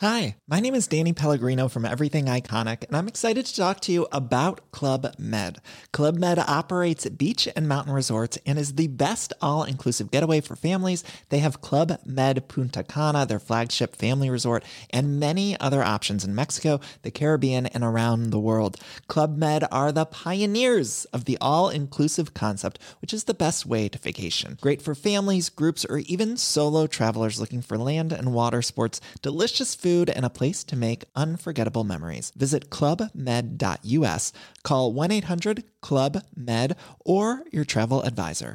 Hi, my name is Danny Pellegrino from Everything Iconic, and I'm excited to talk to you about Club Med. Club Med operates beach and mountain resorts and is the best all-inclusive getaway for families. They have Club Med Punta Cana, their flagship family resort, and many other options in Mexico, the Caribbean, and around the world. Club Med are the pioneers of the all-inclusive concept, which is the best way to vacation. Great for families, groups, or even solo travelers looking for land and water sports, delicious food, and a place to make unforgettable memories. Visit clubmed.us, call 1 800 Club Med, or your travel advisor.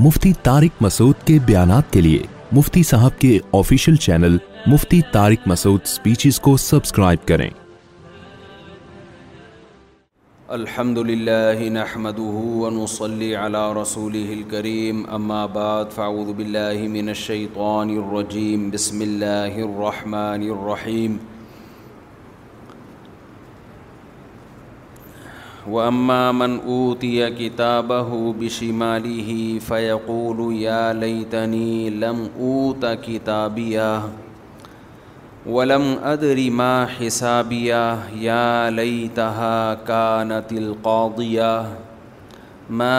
مفتی طارق مسعود کے بیانات کے لیے مفتی صاحب کے official channel Mufti Tariq Masood speeches کو subscribe کریں الحمد للّہ نحمدُنو صلی رسوله رسول الکریم بعد فاعوذ بلّہ من قونر الرََََََََََجیم بسم الَّہ الرحمن الرحیم و اماں منعت یا کتاب ہو بشی مالی فعق النی لمعوتہ ولم ادری حسابیہ حسابیا لئی کانت قغ ما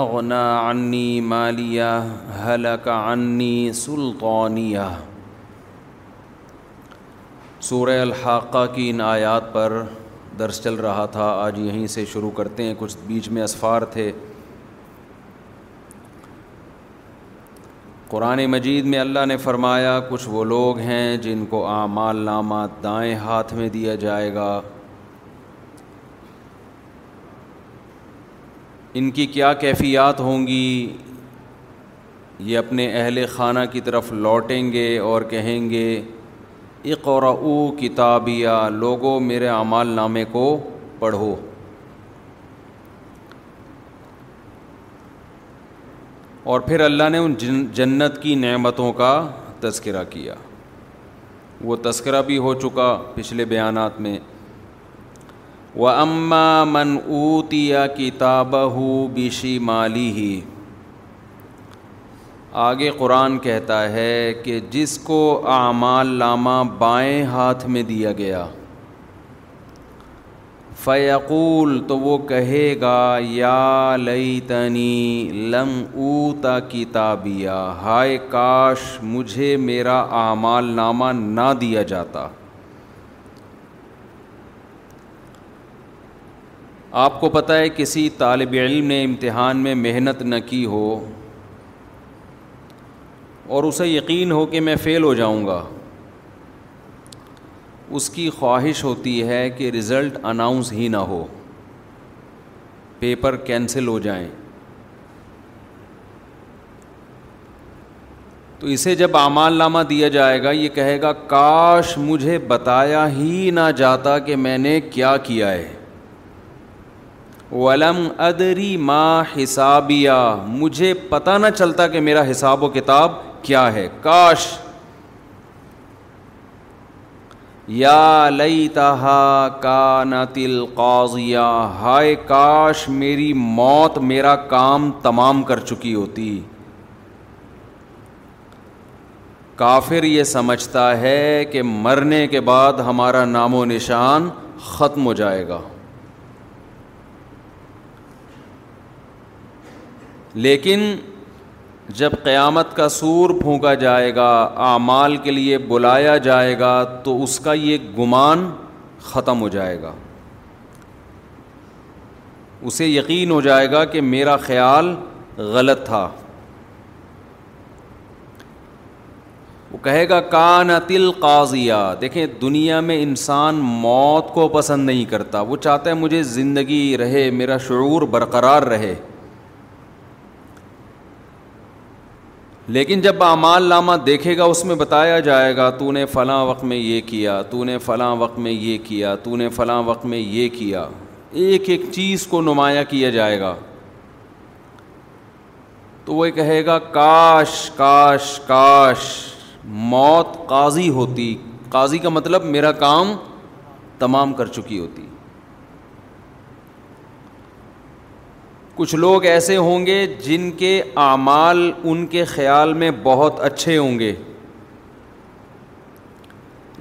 اغنا عنی مالیہ حلق عنی سلطانیہ سورہ الحاقہ کی ان آیات پر درس چل رہا تھا آج یہیں سے شروع کرتے ہیں کچھ بیچ میں اسفار تھے قرآن مجید میں اللہ نے فرمایا کچھ وہ لوگ ہیں جن کو اعمال نامہ دائیں ہاتھ میں دیا جائے گا ان کی کیا کیفیات ہوں گی یہ اپنے اہل خانہ کی طرف لوٹیں گے اور کہیں گے اقرا کتابیہ لوگوں میرے اعمال نامے کو پڑھو اور پھر اللہ نے ان جنت کی نعمتوں کا تذکرہ کیا وہ تذکرہ بھی ہو چکا پچھلے بیانات میں و اماں من اوتیا کتاب ہو بشی مالی ہی آگے قرآن کہتا ہے کہ جس کو اعمال لامہ بائیں ہاتھ میں دیا گیا فیقول تو وہ کہے گا یا لئی تنی لم اوتا کتابیہ ہائے کاش مجھے میرا اعمال نامہ نہ دیا جاتا آپ کو پتہ ہے کسی طالب علم نے امتحان میں محنت نہ کی ہو اور اسے یقین ہو کہ میں فیل ہو جاؤں گا اس کی خواہش ہوتی ہے کہ ریزلٹ اناؤنس ہی نہ ہو پیپر کینسل ہو جائیں تو اسے جب اعمال نامہ دیا جائے گا یہ کہے گا کاش مجھے بتایا ہی نہ جاتا کہ میں نے کیا کیا ہے ولم ادری ما حسابیا مجھے پتہ نہ چلتا کہ میرا حساب و کتاب کیا ہے کاش لئی تہا کا نتل ہائے کاش میری موت میرا کام تمام کر چکی ہوتی کافر یہ سمجھتا ہے کہ مرنے کے بعد ہمارا نام و نشان ختم ہو جائے گا لیکن جب قیامت کا سور پھونکا جائے گا اعمال کے لیے بلایا جائے گا تو اس کا یہ گمان ختم ہو جائے گا اسے یقین ہو جائے گا کہ میرا خیال غلط تھا وہ کہے گا کان تل قاضیہ دیکھیں دنیا میں انسان موت کو پسند نہیں کرتا وہ چاہتا ہے مجھے زندگی رہے میرا شعور برقرار رہے لیکن جب اعمال نامہ دیکھے گا اس میں بتایا جائے گا تو نے فلاں وقت میں یہ کیا تو نے فلاں وقت میں یہ کیا تو نے فلاں وقت میں یہ کیا ایک ایک چیز کو نمایاں کیا جائے گا تو وہ کہے گا کاش کاش کاش موت قاضی ہوتی قاضی کا مطلب میرا کام تمام کر چکی ہوتی کچھ لوگ ایسے ہوں گے جن کے اعمال ان کے خیال میں بہت اچھے ہوں گے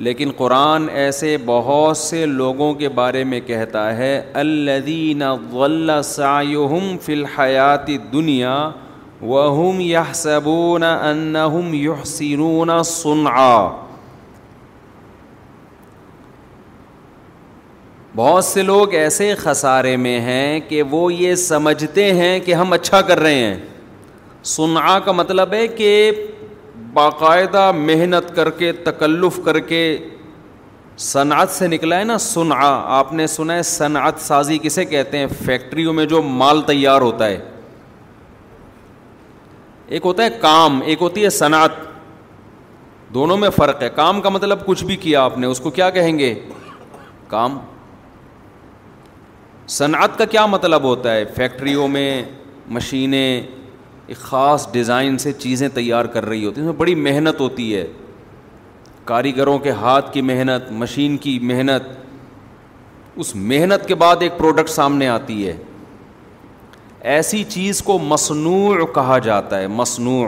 لیکن قرآن ایسے بہت سے لوگوں کے بارے میں کہتا ہے الدین غل فلحیاتی دنیا وہ یا صبونا انََ یح سین سنآ بہت سے لوگ ایسے خسارے میں ہیں کہ وہ یہ سمجھتے ہیں کہ ہم اچھا کر رہے ہیں سنعا کا مطلب ہے کہ باقاعدہ محنت کر کے تکلف کر کے صنعت سے نکلا ہے نا سنعا آپ نے سنا ہے صنعت سازی کسے کہتے ہیں فیکٹریوں میں جو مال تیار ہوتا ہے ایک ہوتا ہے کام ایک ہوتی ہے صنعت دونوں میں فرق ہے کام کا مطلب کچھ بھی کیا آپ نے اس کو کیا کہیں گے کام صنعت کا کیا مطلب ہوتا ہے فیکٹریوں میں مشینیں ایک خاص ڈیزائن سے چیزیں تیار کر رہی ہوتی ہیں اس میں بڑی محنت ہوتی ہے کاریگروں کے ہاتھ کی محنت مشین کی محنت اس محنت کے بعد ایک پروڈکٹ سامنے آتی ہے ایسی چیز کو مصنوع کہا جاتا ہے مصنوع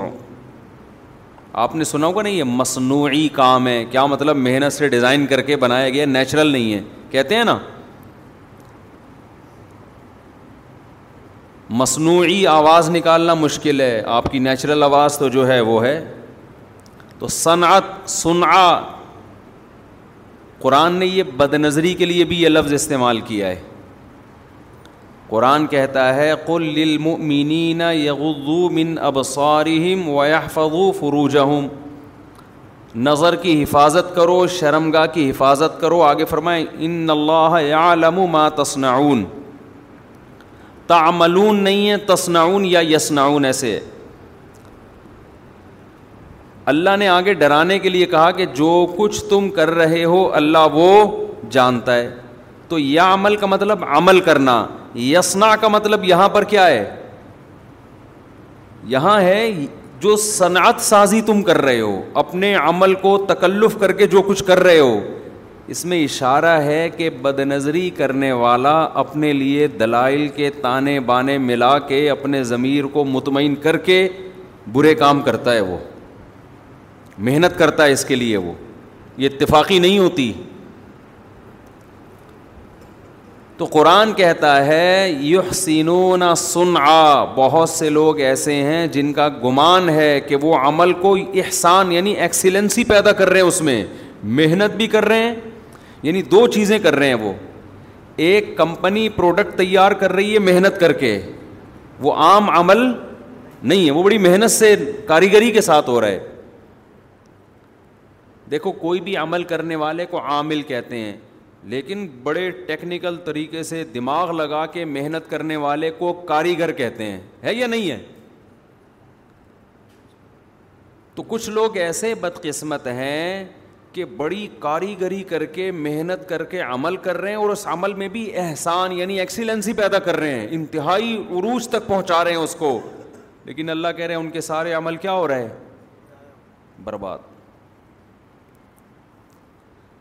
آپ نے سنا ہوگا نہیں یہ مصنوعی کام ہے کیا مطلب محنت سے ڈیزائن کر کے بنایا گیا نیچرل نہیں ہے کہتے ہیں نا مصنوعی آواز نکالنا مشکل ہے آپ کی نیچرل آواز تو جو ہے وہ ہے تو صنعت سنعا قرآن نے یہ بد نظری کے لیے بھی یہ لفظ استعمال کیا ہے قرآن کہتا ہے قل للمؤمنین من ابصارہم ویحفظوا فروجہم نظر کی حفاظت کرو شرمگاہ کی حفاظت کرو آگے فرمائیں ان اللہ یعلم ما تصنعون تعملون نہیں ہے تصنعون یا یسنعون ایسے اللہ نے آگے ڈرانے کے لیے کہا کہ جو کچھ تم کر رہے ہو اللہ وہ جانتا ہے تو یا عمل کا مطلب عمل کرنا یسنا کا مطلب یہاں پر کیا ہے یہاں ہے جو صنعت سازی تم کر رہے ہو اپنے عمل کو تکلف کر کے جو کچھ کر رہے ہو اس میں اشارہ ہے کہ بد نظری کرنے والا اپنے لیے دلائل کے تانے بانے ملا کے اپنے ضمیر کو مطمئن کر کے برے کام کرتا ہے وہ محنت کرتا ہے اس کے لیے وہ یہ اتفاقی نہیں ہوتی تو قرآن کہتا ہے یح سینون سن آ بہت سے لوگ ایسے ہیں جن کا گمان ہے کہ وہ عمل کو احسان یعنی ایکسیلنسی پیدا کر رہے ہیں اس میں محنت بھی کر رہے ہیں یعنی دو چیزیں کر رہے ہیں وہ ایک کمپنی پروڈکٹ تیار کر رہی ہے محنت کر کے وہ عام عمل نہیں ہے وہ بڑی محنت سے کاریگری کے ساتھ ہو رہا ہے دیکھو کوئی بھی عمل کرنے والے کو عامل کہتے ہیں لیکن بڑے ٹیکنیکل طریقے سے دماغ لگا کے محنت کرنے والے کو کاریگر کہتے ہیں ہے یا نہیں ہے تو کچھ لوگ ایسے بدقسمت ہیں کہ بڑی کاریگری کر کے محنت کر کے عمل کر رہے ہیں اور اس عمل میں بھی احسان یعنی ایکسیلنسی پیدا کر رہے ہیں انتہائی عروج تک پہنچا رہے ہیں اس کو لیکن اللہ کہہ رہے ہیں ان کے سارے عمل کیا ہو رہے ہیں برباد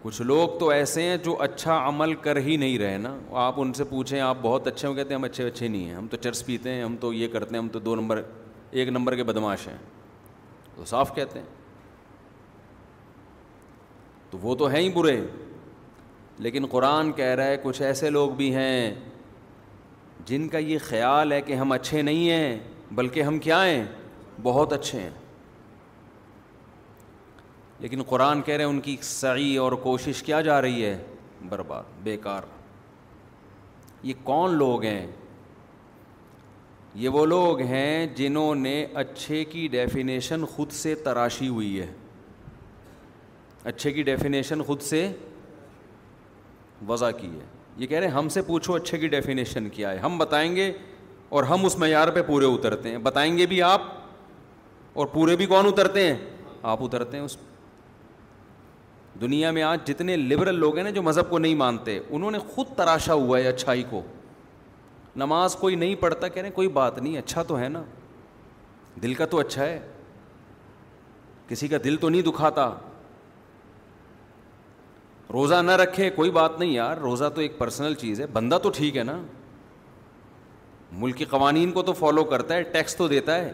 کچھ لوگ تو ایسے ہیں جو اچھا عمل کر ہی نہیں رہے نا آپ ان سے پوچھیں آپ بہت اچھے وہ کہتے ہیں ہم اچھے اچھے نہیں ہیں ہم تو چرس پیتے ہیں ہم تو یہ کرتے ہیں ہم تو دو نمبر ایک نمبر کے بدماش ہیں تو صاف کہتے ہیں تو وہ تو ہیں ہی برے لیکن قرآن کہہ رہا ہے کچھ ایسے لوگ بھی ہیں جن کا یہ خیال ہے کہ ہم اچھے نہیں ہیں بلکہ ہم کیا ہیں بہت اچھے ہیں لیکن قرآن کہہ رہے ہیں ان کی سعی اور کوشش کیا جا رہی ہے برباد بیکار یہ کون لوگ ہیں یہ وہ لوگ ہیں جنہوں نے اچھے کی ڈیفینیشن خود سے تراشی ہوئی ہے اچھے کی ڈیفینیشن خود سے وضع کی ہے یہ کہہ رہے ہیں ہم سے پوچھو اچھے کی ڈیفینیشن کیا ہے ہم بتائیں گے اور ہم اس معیار پہ پورے اترتے ہیں بتائیں گے بھی آپ اور پورے بھی کون اترتے ہیں آپ اترتے ہیں اس دنیا میں آج جتنے لبرل لوگ ہیں نا جو مذہب کو نہیں مانتے انہوں نے خود تراشا ہوا ہے اچھائی کو نماز کوئی نہیں پڑھتا کہہ رہے ہیں کوئی بات نہیں اچھا تو ہے نا دل کا تو اچھا ہے کسی کا دل تو نہیں دکھاتا روزہ نہ رکھے کوئی بات نہیں یار روزہ تو ایک پرسنل چیز ہے بندہ تو ٹھیک ہے نا ملک کے قوانین کو تو فالو کرتا ہے ٹیکس تو دیتا ہے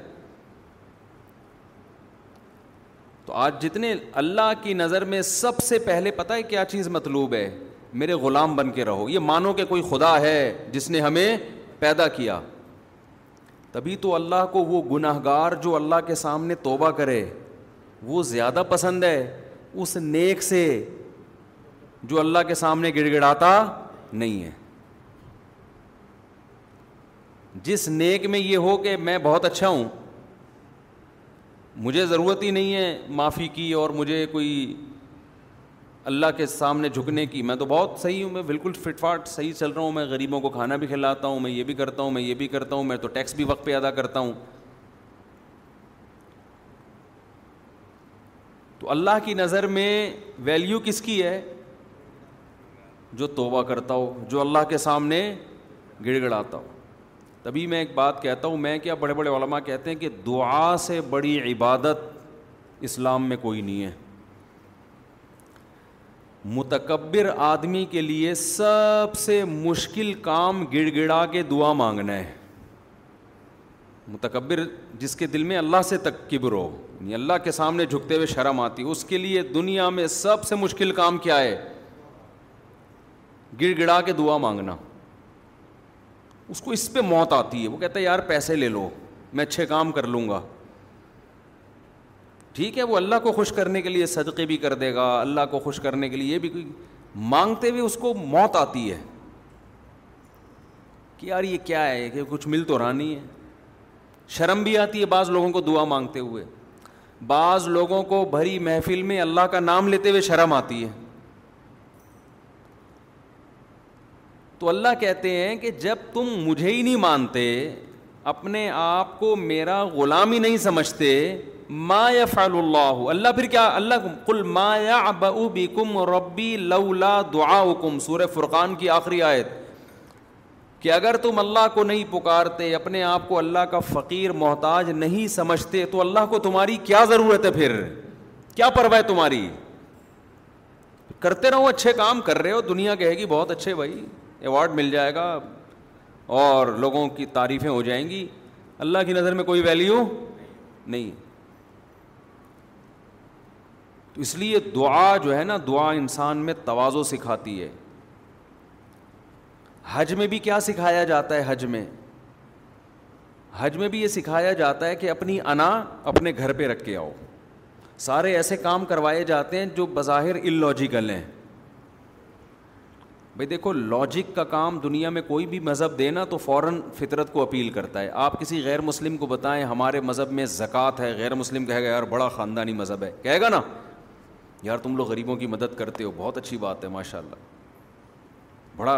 تو آج جتنے اللہ کی نظر میں سب سے پہلے پتہ ہے کیا چیز مطلوب ہے میرے غلام بن کے رہو یہ مانو کہ کوئی خدا ہے جس نے ہمیں پیدا کیا تبھی تو اللہ کو وہ گناہ گار جو اللہ کے سامنے توبہ کرے وہ زیادہ پسند ہے اس نیک سے جو اللہ کے سامنے گڑ گڑاتا نہیں ہے جس نیک میں یہ ہو کہ میں بہت اچھا ہوں مجھے ضرورت ہی نہیں ہے معافی کی اور مجھے کوئی اللہ کے سامنے جھکنے کی میں تو بہت صحیح ہوں میں بالکل فٹ فاٹ صحیح چل رہا ہوں میں غریبوں کو کھانا بھی کھلاتا ہوں میں یہ بھی کرتا ہوں میں یہ بھی کرتا ہوں میں تو ٹیکس بھی وقت پہ ادا کرتا ہوں تو اللہ کی نظر میں ویلیو کس کی ہے جو توبہ کرتا ہو جو اللہ کے سامنے گڑ گڑاتا ہو تبھی میں ایک بات کہتا ہوں میں کیا بڑے بڑے علماء کہتے ہیں کہ دعا سے بڑی عبادت اسلام میں کوئی نہیں ہے متکبر آدمی کے لیے سب سے مشکل کام گڑ گڑا کے دعا مانگنا ہے متکبر جس کے دل میں اللہ سے تکبر ہو یعنی اللہ کے سامنے جھکتے ہوئے شرم آتی ہے اس کے لیے دنیا میں سب سے مشکل کام کیا ہے گڑ گڑا کے دعا مانگنا اس کو اس پہ موت آتی ہے وہ کہتا ہے یار پیسے لے لو میں اچھے کام کر لوں گا ٹھیک ہے وہ اللہ کو خوش کرنے کے لیے صدقے بھی کر دے گا اللہ کو خوش کرنے کے لیے یہ بھی مانگتے ہوئے اس کو موت آتی ہے کہ یار یہ کیا ہے کہ کچھ مل تو رہا نہیں ہے شرم بھی آتی ہے بعض لوگوں کو دعا مانگتے ہوئے بعض لوگوں کو بھری محفل میں اللہ کا نام لیتے ہوئے شرم آتی ہے تو اللہ کہتے ہیں کہ جب تم مجھے ہی نہیں مانتے اپنے آپ کو میرا غلام ہی نہیں سمجھتے ما یفعل اللہ اللہ پھر کیا اللہ کل ما یعبؤ بكم ربی لولا دعاؤکم سور فرقان کی آخری آیت کہ اگر تم اللہ کو نہیں پکارتے اپنے آپ کو اللہ کا فقیر محتاج نہیں سمجھتے تو اللہ کو تمہاری کیا ضرورت ہے پھر کیا پرواہ ہے تمہاری کرتے رہو اچھے کام کر رہے ہو دنیا کہے گی بہت اچھے بھائی ایوارڈ مل جائے گا اور لوگوں کی تعریفیں ہو جائیں گی اللہ کی نظر میں کوئی ویلیو نہیں تو اس لیے دعا جو ہے نا دعا انسان میں توازو سکھاتی ہے حج میں بھی کیا سکھایا جاتا ہے حج میں حج میں بھی یہ سکھایا جاتا ہے کہ اپنی انا اپنے گھر پہ رکھ کے آؤ سارے ایسے کام کروائے جاتے ہیں جو بظاہر ان لوجیکل ہیں بھائی دیکھو لاجک کا کام دنیا میں کوئی بھی مذہب دینا تو فوراً فطرت کو اپیل کرتا ہے آپ کسی غیر مسلم کو بتائیں ہمارے مذہب میں زکوٰۃ ہے غیر مسلم کہے گا یار بڑا خاندانی مذہب ہے کہے گا نا یار تم لوگ غریبوں کی مدد کرتے ہو بہت اچھی بات ہے ماشاء اللہ بڑا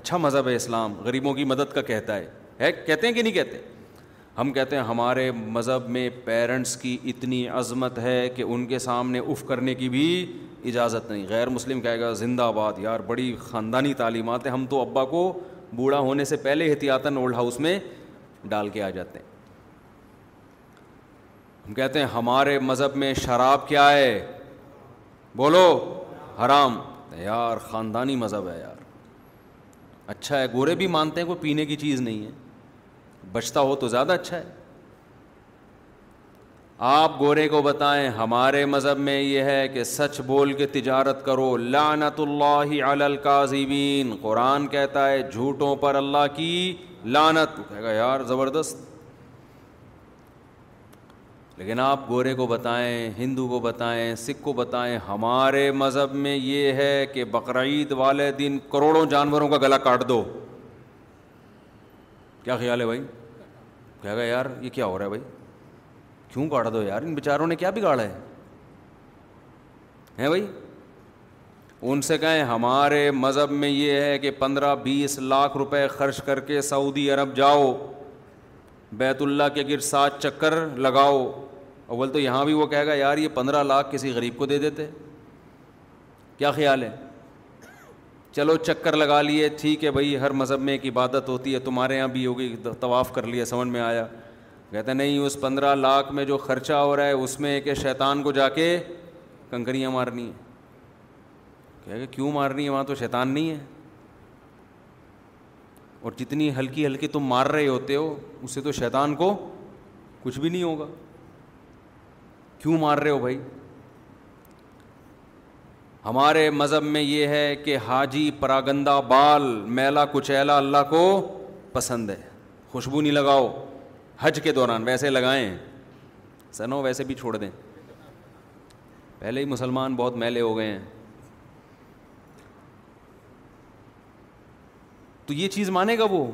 اچھا مذہب ہے اسلام غریبوں کی مدد کا کہتا ہے ہے کہتے ہیں کہ نہیں کہتے ہم کہتے ہیں ہمارے مذہب میں پیرنٹس کی اتنی عظمت ہے کہ ان کے سامنے اف کرنے کی بھی اجازت نہیں غیر مسلم کہے گا زندہ آباد یار بڑی خاندانی تعلیمات ہیں ہم تو ابا کو بوڑھا ہونے سے پہلے احتیاطاً اولڈ ہاؤس میں ڈال کے آ جاتے ہیں ہم کہتے ہیں ہمارے مذہب میں شراب کیا ہے بولو حرام یار خاندانی مذہب ہے یار اچھا ہے گورے بھی مانتے ہیں کوئی پینے کی چیز نہیں ہے بچتا ہو تو زیادہ اچھا ہے آپ گورے کو بتائیں ہمارے مذہب میں یہ ہے کہ سچ بول کے تجارت کرو لعنت اللہ علی القاذبین قرآن کہتا ہے جھوٹوں پر اللہ کی لعنت کہے گا یار زبردست لیکن آپ گورے کو بتائیں ہندو کو بتائیں سکھ کو بتائیں ہمارے مذہب میں یہ ہے کہ بقرعید والے دن کروڑوں جانوروں کا گلا کاٹ دو کیا خیال ہے بھائی کہے گا یار یہ کیا ہو رہا ہے بھائی کیوں گاڑا دو یار ان بیچاروں نے کیا بگاڑا ہے ہیں بھائی ان سے کہیں ہمارے مذہب میں یہ ہے کہ پندرہ بیس لاکھ روپے خرچ کر کے سعودی عرب جاؤ بیت اللہ کے گر سات چکر لگاؤ اول تو یہاں بھی وہ کہے گا یار یہ پندرہ لاکھ کسی غریب کو دے دیتے کیا خیال ہے چلو چکر لگا لیے ٹھیک ہے بھائی ہر مذہب میں ایک عبادت ہوتی ہے تمہارے یہاں بھی ہوگی طواف کر لیا سمجھ میں آیا کہتے نہیں اس پندرہ لاکھ میں جو خرچہ ہو رہا ہے اس میں کہ شیطان کو جا کے کنکریاں مارنی کہ کیوں مارنی ہے وہاں تو شیطان نہیں ہے اور جتنی ہلکی ہلکی تم مار رہے ہوتے ہو اس سے تو شیطان کو کچھ بھی نہیں ہوگا کیوں مار رہے ہو بھائی ہمارے مذہب میں یہ ہے کہ حاجی پراگندہ بال میلا کچیلا اللہ کو پسند ہے خوشبو نہیں لگاؤ حج کے دوران ویسے لگائیں سنو ویسے بھی چھوڑ دیں پہلے ہی مسلمان بہت میلے ہو گئے ہیں تو یہ چیز مانے گا وہ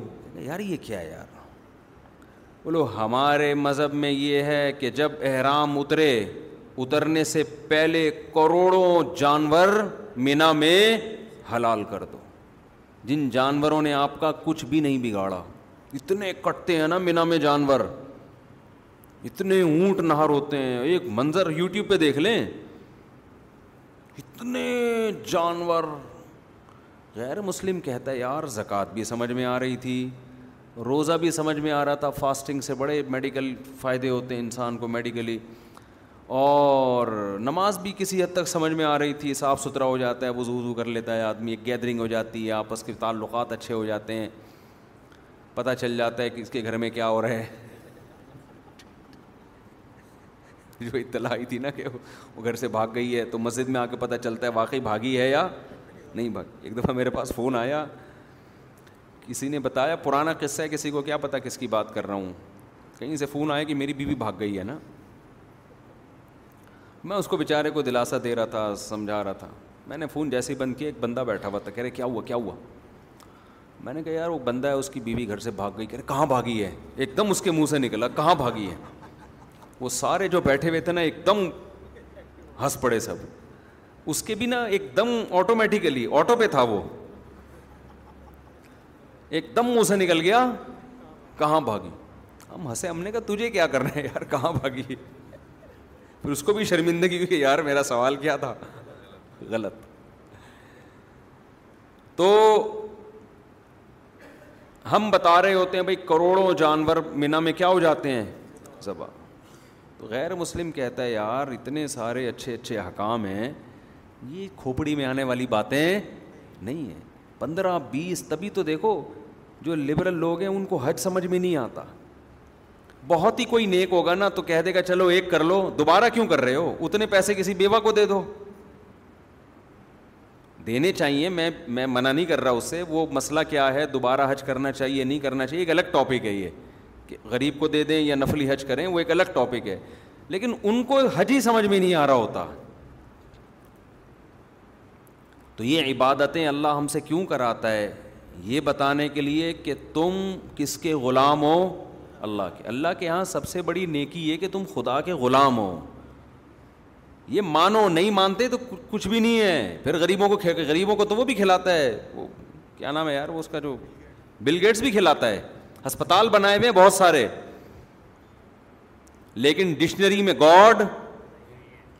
یار یہ کیا ہے یار بولو ہمارے مذہب میں یہ ہے کہ جب احرام اترے اترنے سے پہلے کروڑوں جانور مینا میں حلال کر دو جن جانوروں نے آپ کا کچھ بھی نہیں بگاڑا اتنے کٹتے ہیں نا مینا میں جانور اتنے اونٹ نہر ہوتے ہیں ایک منظر یوٹیوب پہ دیکھ لیں اتنے جانور غیر مسلم کہتا ہے یار زکوٰۃ بھی سمجھ میں آ رہی تھی روزہ بھی سمجھ میں آ رہا تھا فاسٹنگ سے بڑے میڈیکل فائدے ہوتے ہیں انسان کو میڈیکلی اور نماز بھی کسی حد تک سمجھ میں آ رہی تھی صاف ستھرا ہو جاتا ہے وضو وضو کر لیتا ہے آدمی ایک گیدرنگ ہو جاتی ہے آپس کے تعلقات اچھے ہو جاتے ہیں پتہ چل جاتا ہے کہ اس کے گھر میں کیا ہو رہا ہے جو اطلاع آئی تھی نا کہ وہ گھر سے بھاگ گئی ہے تو مسجد میں آ کے پتہ چلتا ہے واقعی بھاگی ہے یا نہیں بھاگ ایک دفعہ میرے پاس فون آیا کسی نے بتایا پرانا قصہ ہے کسی کو کیا پتا کس کی بات کر رہا ہوں کہیں سے فون آیا کہ میری بیوی بھاگ گئی ہے نا میں اس کو بیچارے کو دلاسا دے رہا تھا سمجھا رہا تھا میں نے فون جیسے ہی بند کیا ایک بندہ بیٹھا ہوا تھا کہہ رہے کیا ہوا کیا ہوا میں نے کہا یار وہ بندہ ہے اس کی بیوی گھر سے بھاگ گئی کہاں بھاگی ہے ایک دم اس کے منہ سے نکلا کہاں بھاگی ہے وہ سارے جو بیٹھے ہوئے تھے نا ایک دم ہنس پڑے سب اس کے بھی نا ایک دم آٹومیٹیکلی آٹو پہ تھا وہ ایک دم منہ سے نکل گیا کہاں بھاگی ہم ہنسے ہم نے کہا تجھے کیا کرنا ہے یار کہاں بھاگی پھر اس کو بھی شرمندگی ہوئی یار میرا سوال کیا تھا غلط تو ہم بتا رہے ہوتے ہیں بھائی کروڑوں جانور مینا میں کیا ہو جاتے ہیں ذبح تو غیر مسلم کہتا ہے یار اتنے سارے اچھے اچھے حکام ہیں یہ کھوپڑی میں آنے والی باتیں نہیں ہیں پندرہ بیس تبھی تو دیکھو جو لبرل لوگ ہیں ان کو حج سمجھ میں نہیں آتا بہت ہی کوئی نیک ہوگا نا تو کہہ دے گا چلو ایک کر لو دوبارہ کیوں کر رہے ہو اتنے پیسے کسی بیوہ کو دے دو دینے چاہیے میں میں منع نہیں کر رہا اس سے وہ مسئلہ کیا ہے دوبارہ حج کرنا چاہیے نہیں کرنا چاہیے ایک الگ ٹاپک ہے یہ کہ غریب کو دے دیں یا نفلی حج کریں وہ ایک الگ ٹاپک ہے لیکن ان کو حج ہی سمجھ میں نہیں آ رہا ہوتا تو یہ عبادتیں اللہ ہم سے کیوں کراتا ہے یہ بتانے کے لیے کہ تم کس کے غلام ہو اللہ کے اللہ کے یہاں سب سے بڑی نیکی یہ کہ تم خدا کے غلام ہو یہ مانو نہیں مانتے تو کچھ بھی نہیں ہے پھر غریبوں کو غریبوں کو تو وہ بھی کھلاتا ہے وہ کیا نام ہے یار وہ اس کا جو بل گیٹس بھی کھلاتا ہے ہسپتال بنائے ہوئے ہیں بہت سارے لیکن ڈکشنری میں گاڈ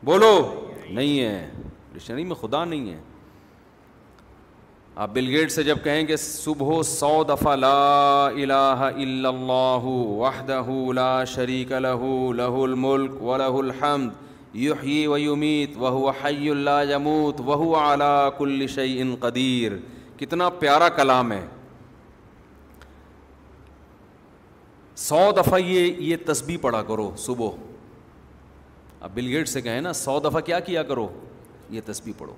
بولو نہیں ہے ڈکشنری میں خدا نہیں ہے آپ بل گیٹ سے جب کہیں کہ صبح سو لا الا اللہ وحدہ لا شریک لہ لہ الحمد و یمیت وہو حی اللہ یموت وہو علا کل شع قدیر کتنا پیارا کلام ہے سو دفعہ یہ یہ تسبیح پڑھا کرو صبح اب بل گیٹ سے کہیں نا سو دفعہ کیا کیا کرو یہ تسبیح پڑھو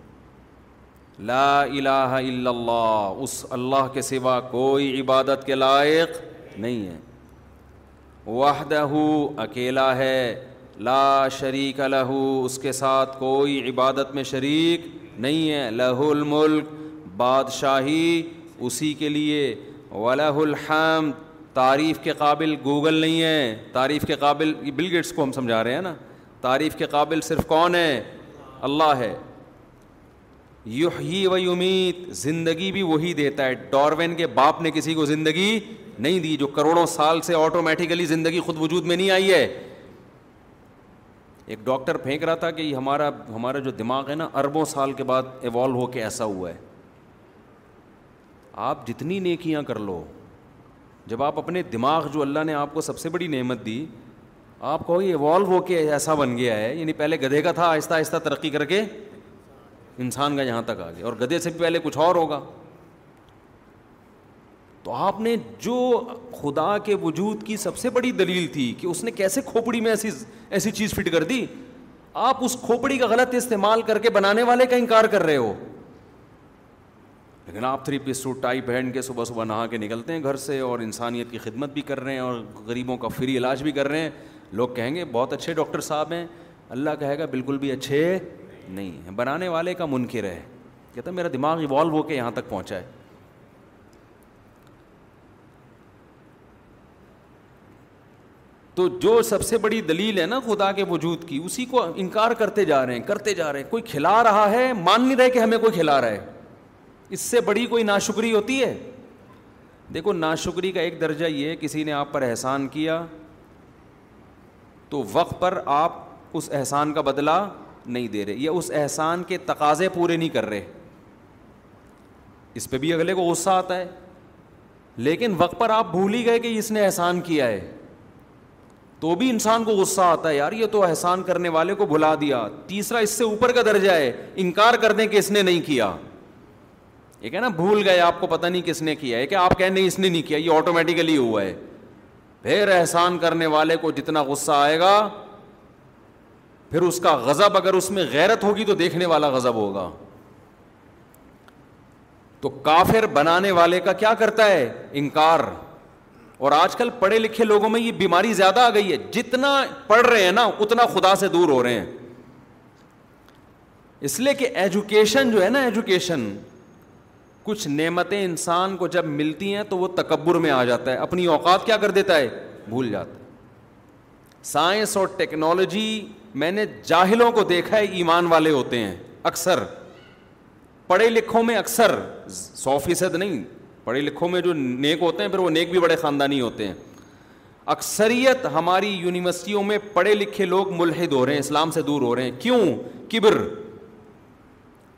لا الہ الا اللہ اس اللہ کے سوا کوئی عبادت کے لائق نہیں ہے وحدہ اکیلا ہے لا شریک لہو اس کے ساتھ کوئی عبادت میں شریک نہیں ہے لہ الملک بادشاہی اسی کے لیے ولہ الحم تعریف کے قابل گوگل نہیں ہے تعریف کے قابل بل گیٹس کو ہم سمجھا رہے ہیں نا تعریف کے قابل صرف کون ہے اللہ ہے یحیی و امید زندگی بھی وہی دیتا ہے ڈاروین کے باپ نے کسی کو زندگی نہیں دی جو کروڑوں سال سے آٹومیٹیکلی زندگی خود وجود میں نہیں آئی ہے ایک ڈاکٹر پھینک رہا تھا کہ ہمارا ہمارا جو دماغ ہے نا اربوں سال کے بعد ایوالو ہو کے ایسا ہوا ہے آپ جتنی نیکیاں کر لو جب آپ اپنے دماغ جو اللہ نے آپ کو سب سے بڑی نعمت دی آپ کہو یہ ایوالو ہو کے ایسا بن گیا ہے یعنی پہلے گدھے کا تھا آہستہ آہستہ ترقی کر کے انسان کا یہاں تک آ گیا اور گدھے سے بھی پہلے کچھ اور ہوگا تو آپ نے جو خدا کے وجود کی سب سے بڑی دلیل تھی کہ اس نے کیسے کھوپڑی میں ایسی ایسی چیز فٹ کر دی آپ اس کھوپڑی کا غلط استعمال کر کے بنانے والے کا انکار کر رہے ہو لیکن آپ تھری پیس سوٹ ٹائی پہن کے صبح صبح نہا کے نکلتے ہیں گھر سے اور انسانیت کی خدمت بھی کر رہے ہیں اور غریبوں کا فری علاج بھی کر رہے ہیں لوگ کہیں گے بہت اچھے ڈاکٹر صاحب ہیں اللہ کہے گا بالکل بھی اچھے نہیں ہیں بنانے والے کا منکر ہے کہتا میرا دماغ ایوالو ہو کے یہاں تک پہنچا ہے تو جو سب سے بڑی دلیل ہے نا خدا کے وجود کی اسی کو انکار کرتے جا رہے ہیں کرتے جا رہے ہیں کوئی کھلا رہا ہے مان نہیں رہے کہ ہمیں کوئی کھلا رہا ہے اس سے بڑی کوئی ناشکری ہوتی ہے دیکھو ناشکری کا ایک درجہ یہ ہے کسی نے آپ پر احسان کیا تو وقت پر آپ اس احسان کا بدلہ نہیں دے رہے یا اس احسان کے تقاضے پورے نہیں کر رہے اس پہ بھی اگلے کو غصہ آتا ہے لیکن وقت پر آپ بھول ہی گئے کہ اس نے احسان کیا ہے تو بھی انسان کو غصہ آتا ہے یار یہ تو احسان کرنے والے کو بھلا دیا تیسرا اس سے اوپر کا درجہ ہے انکار کر دیں کہ اس نے نہیں کیا ایک ہے نا بھول گئے آپ کو پتا نہیں کس نے کیا کہ آپ کہیں اس نے نہیں کیا یہ آٹومیٹیکلی ہوا ہے پھر احسان کرنے والے کو جتنا غصہ آئے گا پھر اس کا غضب اگر اس میں غیرت ہوگی تو دیکھنے والا غضب ہوگا تو کافر بنانے والے کا کیا کرتا ہے انکار اور آج کل پڑھے لکھے لوگوں میں یہ بیماری زیادہ آ گئی ہے جتنا پڑھ رہے ہیں نا اتنا خدا سے دور ہو رہے ہیں اس لیے کہ ایجوکیشن جو ہے نا ایجوکیشن کچھ نعمتیں انسان کو جب ملتی ہیں تو وہ تکبر میں آ جاتا ہے اپنی اوقات کیا کر دیتا ہے بھول جاتا ہے سائنس اور ٹیکنالوجی میں نے جاہلوں کو دیکھا ہے ایمان والے ہوتے ہیں اکثر پڑھے لکھوں میں اکثر سو فیصد نہیں پڑھے لکھوں میں جو نیک ہوتے ہیں پھر وہ نیک بھی بڑے خاندانی ہوتے ہیں اکثریت ہماری یونیورسٹیوں میں پڑھے لکھے لوگ ملحد ہو رہے ہیں اسلام سے دور ہو رہے ہیں کیوں کبر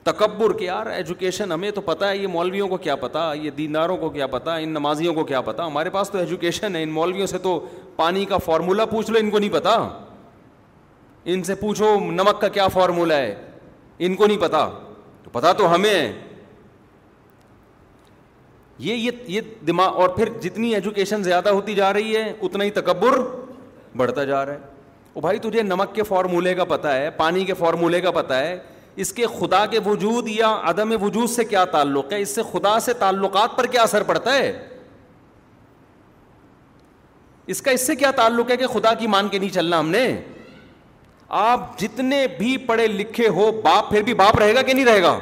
تکبر کے یار ایجوکیشن ہمیں تو پتا ہے یہ مولویوں کو کیا پتا یہ دینداروں کو کیا پتا ان نمازیوں کو کیا پتا ہمارے پاس تو ایجوکیشن ہے ان مولویوں سے تو پانی کا فارمولہ پوچھ لو ان کو نہیں پتا ان سے پوچھو نمک کا کیا فارمولہ ہے ان کو نہیں پتا تو پتا تو ہمیں یہ یہ دماغ اور پھر جتنی ایجوکیشن زیادہ ہوتی جا رہی ہے اتنا ہی تکبر بڑھتا جا رہا ہے او بھائی تجھے نمک کے فارمولے کا پتہ ہے پانی کے فارمولے کا پتہ ہے اس کے خدا کے وجود یا عدم وجود سے کیا تعلق ہے اس سے خدا سے تعلقات پر کیا اثر پڑتا ہے اس کا اس سے کیا تعلق ہے کہ خدا کی مان کے نہیں چلنا ہم نے آپ جتنے بھی پڑھے لکھے ہو باپ پھر بھی باپ رہے گا کہ نہیں رہے گا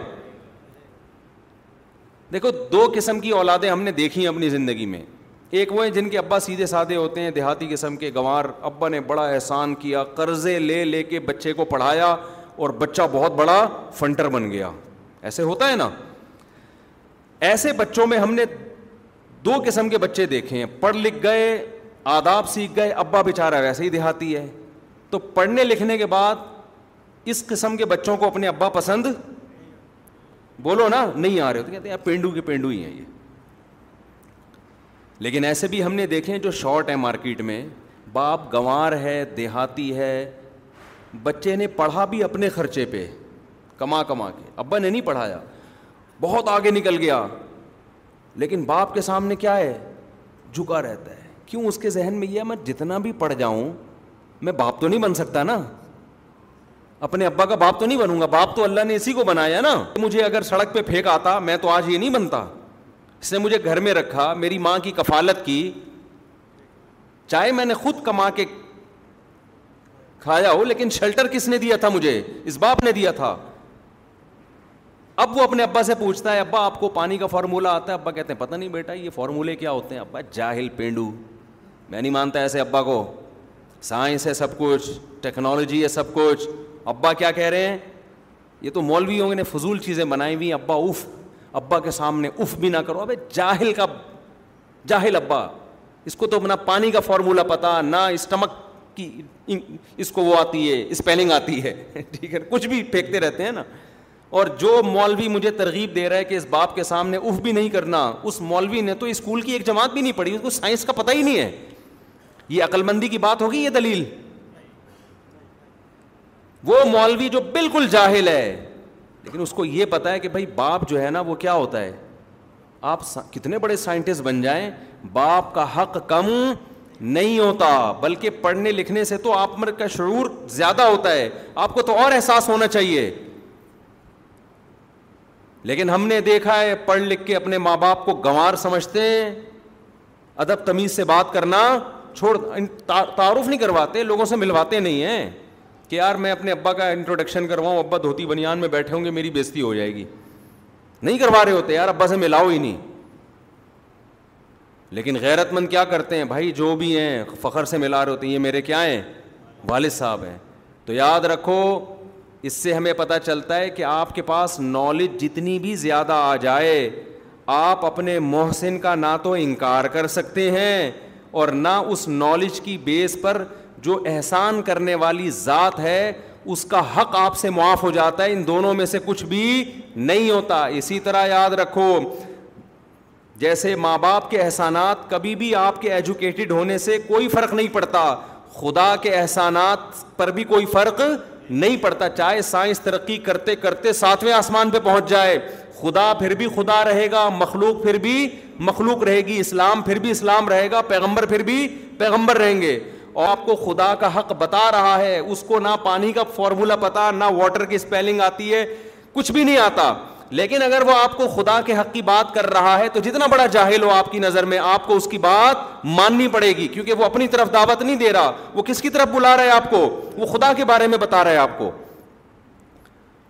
دیکھو دو قسم کی اولادیں ہم نے دیکھی ہیں اپنی زندگی میں ایک وہ ہیں جن کے ابا سیدھے سادھے ہوتے ہیں دیہاتی قسم کے گنوار ابا نے بڑا احسان کیا قرضے لے لے کے بچے کو پڑھایا اور بچہ بہت بڑا فنٹر بن گیا ایسے ہوتا ہے نا ایسے بچوں میں ہم نے دو قسم کے بچے دیکھے ہیں پڑھ لکھ گئے آداب سیکھ گئے ابا بے چارا ویسے ہی دیہاتی ہے تو پڑھنے لکھنے کے بعد اس قسم کے بچوں کو اپنے ابا پسند بولو نا نہیں آ رہے ہو تو کہتے ہیں پینڈو کے پینڈو ہی ہیں یہ لیکن ایسے بھی ہم نے دیکھے ہیں جو شارٹ ہے مارکیٹ میں باپ گنوار ہے دیہاتی ہے بچے نے پڑھا بھی اپنے خرچے پہ کما کما کے ابا نے نہیں پڑھایا بہت آگے نکل گیا لیکن باپ کے سامنے کیا ہے جھکا رہتا ہے کیوں اس کے ذہن میں یہ ہے میں جتنا بھی پڑھ جاؤں میں باپ تو نہیں بن سکتا نا اپنے ابا کا باپ تو نہیں بنوں گا باپ تو اللہ نے اسی کو بنایا نا مجھے اگر سڑک پہ پھینک آتا میں تو آج یہ نہیں بنتا اس نے مجھے گھر میں رکھا میری ماں کی کفالت کی چاہے میں نے خود کما کے کھایا ہو لیکن شیلٹر کس نے دیا تھا مجھے اس باپ نے دیا تھا اب وہ اپنے ابا سے پوچھتا ہے ابا آپ کو پانی کا فارمولا آتا ہے ابا کہتے ہیں پتہ نہیں بیٹا یہ فارمولے کیا ہوتے ہیں ابا جاہل پینڈو میں نہیں مانتا ایسے ابا کو سائنس ہے سب کچھ ٹیکنالوجی ہے سب کچھ ابا کیا کہہ رہے ہیں یہ تو مولویوں نے فضول چیزیں بنائی ہوئی ابا اف ابا کے سامنے اف بھی نہ کرو ابے جاہل کا جاہل ابا اس کو تو نہ پانی کا فارمولہ پتہ نہ اسٹمک کی اس کو وہ آتی ہے اسپیلنگ آتی ہے ٹھیک ہے کچھ بھی پھینکتے رہتے ہیں نا اور جو مولوی مجھے ترغیب دے رہا ہے کہ اس باپ کے سامنے اف بھی نہیں کرنا اس مولوی نے تو اسکول کی ایک جماعت بھی نہیں پڑھی اس کو سائنس کا پتہ ہی نہیں ہے یہ عقل مندی کی بات ہوگی یہ دلیل وہ مولوی جو بالکل جاہل ہے لیکن اس کو یہ پتا ہے کہ بھائی باپ جو ہے نا وہ کیا ہوتا ہے آپ سا... کتنے بڑے سائنٹسٹ بن جائیں باپ کا حق کم نہیں ہوتا بلکہ پڑھنے لکھنے سے تو آپ کا شعور زیادہ ہوتا ہے آپ کو تو اور احساس ہونا چاہیے لیکن ہم نے دیکھا ہے پڑھ لکھ کے اپنے ماں باپ کو گنوار سمجھتے ہیں ادب تمیز سے بات کرنا چھوڑ تعارف نہیں کرواتے لوگوں سے ملواتے نہیں ہیں کہ یار میں اپنے ابا کا انٹروڈکشن کرواؤں ابا دھوتی بنیان میں بیٹھے ہوں گے میری بےزتی ہو جائے گی نہیں کروا رہے ہوتے یار ابا سے ملاؤ ہی نہیں لیکن غیرت مند کیا کرتے ہیں بھائی جو بھی ہیں فخر سے ملا رہے ہوتے ہیں یہ میرے کیا ہیں والد صاحب ہیں تو یاد رکھو اس سے ہمیں پتہ چلتا ہے کہ آپ کے پاس نالج جتنی بھی زیادہ آ جائے آپ اپنے محسن کا نہ تو انکار کر سکتے ہیں اور نہ اس نالج کی بیس پر جو احسان کرنے والی ذات ہے اس کا حق آپ سے معاف ہو جاتا ہے ان دونوں میں سے کچھ بھی نہیں ہوتا اسی طرح یاد رکھو جیسے ماں باپ کے احسانات کبھی بھی آپ کے ایجوکیٹڈ ہونے سے کوئی فرق نہیں پڑتا خدا کے احسانات پر بھی کوئی فرق نہیں پڑتا چاہے سائنس ترقی کرتے کرتے ساتویں آسمان پہ پہنچ جائے خدا پھر بھی خدا رہے گا مخلوق پھر بھی مخلوق رہے گی اسلام پھر بھی اسلام رہے گا پیغمبر پھر بھی پیغمبر رہیں گے اور آپ کو خدا کا حق بتا رہا ہے اس کو نہ پانی کا فارمولا پتا نہ واٹر کی اسپیلنگ آتی ہے کچھ بھی نہیں آتا لیکن اگر وہ آپ کو خدا کے حق کی بات کر رہا ہے تو جتنا بڑا جاہل ہو آپ کی نظر میں آپ کو اس کی بات ماننی پڑے گی کیونکہ وہ اپنی طرف دعوت نہیں دے رہا وہ کس کی طرف بلا رہا ہے آپ کو وہ خدا کے بارے میں بتا رہا ہے آپ کو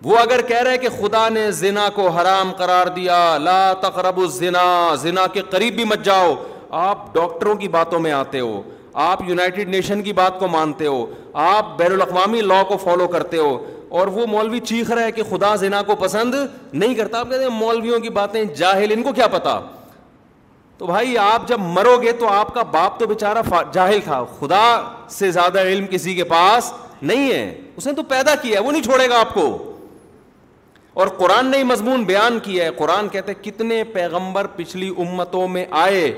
وہ اگر کہہ رہے کہ خدا نے زنا کو حرام قرار دیا لا تقرب الزنا زنا کے قریب بھی مت جاؤ آپ ڈاکٹروں کی باتوں میں آتے ہو آپ یونائٹڈ نیشن کی بات کو مانتے ہو آپ بین الاقوامی لا کو فالو کرتے ہو اور وہ مولوی چیخ رہا ہے کہ خدا زنا کو پسند نہیں کرتا آپ کہتے ہیں مولویوں کی باتیں جاہل ان کو کیا پتا تو بھائی آپ جب مرو گے تو آپ کا باپ تو بیچارہ جاہل تھا خدا سے زیادہ علم کسی کے پاس نہیں ہے اس نے تو پیدا کیا ہے وہ نہیں چھوڑے گا آپ کو اور قرآن نے ہی مضمون بیان کیا ہے قرآن کہتے کتنے پیغمبر پچھلی امتوں میں آئے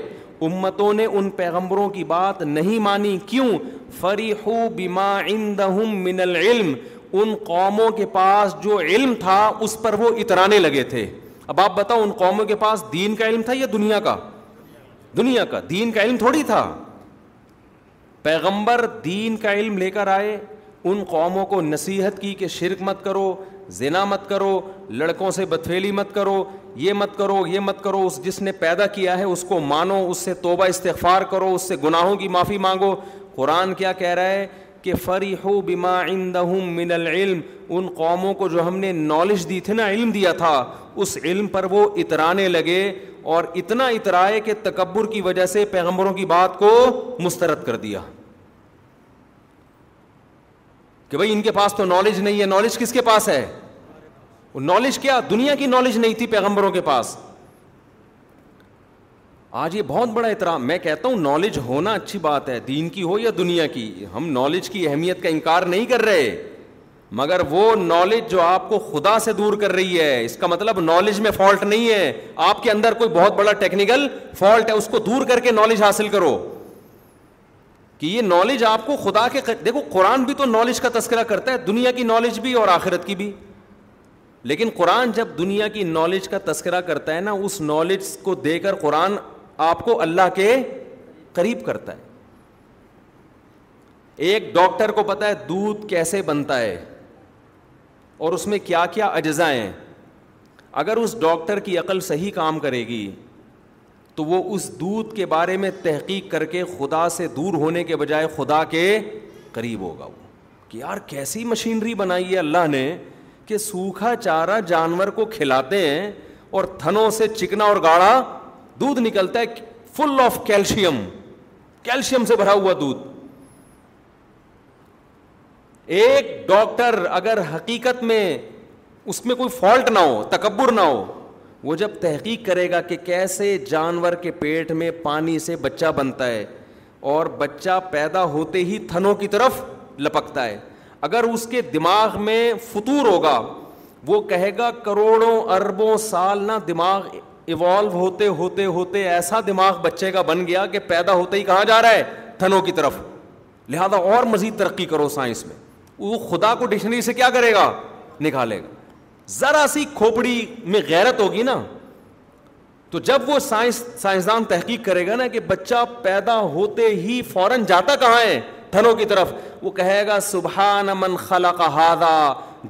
امتوں نے ان پیغمبروں کی بات نہیں مانی کیوں فریحو بما عندهم من العلم ان قوموں کے پاس جو علم تھا اس پر وہ اترانے لگے تھے اب آپ بتاؤ ان قوموں کے پاس دین کا علم تھا یا دنیا کا دنیا کا دین کا علم تھوڑی تھا پیغمبر دین کا علم لے کر آئے ان قوموں کو نصیحت کی کہ شرک مت کرو زینا مت کرو لڑکوں سے بتفیلی مت کرو یہ مت کرو یہ مت کرو اس جس نے پیدا کیا ہے اس کو مانو اس سے توبہ استغفار کرو اس سے گناہوں کی معافی مانگو قرآن کیا کہہ رہا ہے کہ فریح و بما عندهم من العلم ان قوموں کو جو ہم نے نالج دی تھی نا علم دیا تھا اس علم پر وہ اترانے لگے اور اتنا اترائے کہ تکبر کی وجہ سے پیغمبروں کی بات کو مسترد کر دیا کہ بھائی ان کے پاس تو نالج نہیں ہے نالج کس کے پاس ہے نالج کیا دنیا کی نالج نہیں تھی پیغمبروں کے پاس آج یہ بہت بڑا احترام میں کہتا ہوں نالج ہونا اچھی بات ہے دین کی ہو یا دنیا کی ہم نالج کی اہمیت کا انکار نہیں کر رہے مگر وہ نالج جو آپ کو خدا سے دور کر رہی ہے اس کا مطلب نالج میں فالٹ نہیں ہے آپ کے اندر کوئی بہت بڑا ٹیکنیکل فالٹ ہے اس کو دور کر کے نالج حاصل کرو کہ یہ نالج آپ کو خدا کے دیکھو قرآن بھی تو نالج کا تذکرہ کرتا ہے دنیا کی نالج بھی اور آخرت کی بھی لیکن قرآن جب دنیا کی نالج کا تذکرہ کرتا ہے نا اس نالج کو دے کر قرآن آپ کو اللہ کے قریب کرتا ہے ایک ڈاکٹر کو پتا ہے دودھ کیسے بنتا ہے اور اس میں کیا کیا اجزا ہیں اگر اس ڈاکٹر کی عقل صحیح کام کرے گی تو وہ اس دودھ کے بارے میں تحقیق کر کے خدا سے دور ہونے کے بجائے خدا کے قریب ہوگا وہ کہ یار کیسی مشینری بنائی ہے اللہ نے کہ سوکھا چارہ جانور کو کھلاتے ہیں اور تھنوں سے چکنا اور گاڑا دودھ نکلتا ہے فل آف کیلشیم کیلشیم سے بھرا ہوا دودھ ایک ڈاکٹر اگر حقیقت میں اس میں کوئی فالٹ نہ ہو تکبر نہ ہو وہ جب تحقیق کرے گا کہ کیسے جانور کے پیٹ میں پانی سے بچہ بنتا ہے اور بچہ پیدا ہوتے ہی تھنوں کی طرف لپکتا ہے اگر اس کے دماغ میں فطور ہوگا وہ کہے گا کروڑوں اربوں سال نہ دماغ ایوالو ہوتے ہوتے ہوتے ایسا دماغ بچے کا بن گیا کہ پیدا ہوتے ہی کہاں جا رہا ہے تھنوں کی طرف لہذا اور مزید ترقی کرو سائنس میں وہ خدا کو ڈکشنری سے کیا کرے گا نکالے گا ذرا سی کھوپڑی میں غیرت ہوگی نا تو جب وہ سائنس سائنسدان تحقیق کرے گا نا کہ بچہ پیدا ہوتے ہی فوراً جاتا کہاں ہے پتھروں کی طرف وہ کہے گا سبحان من خلق ہادہ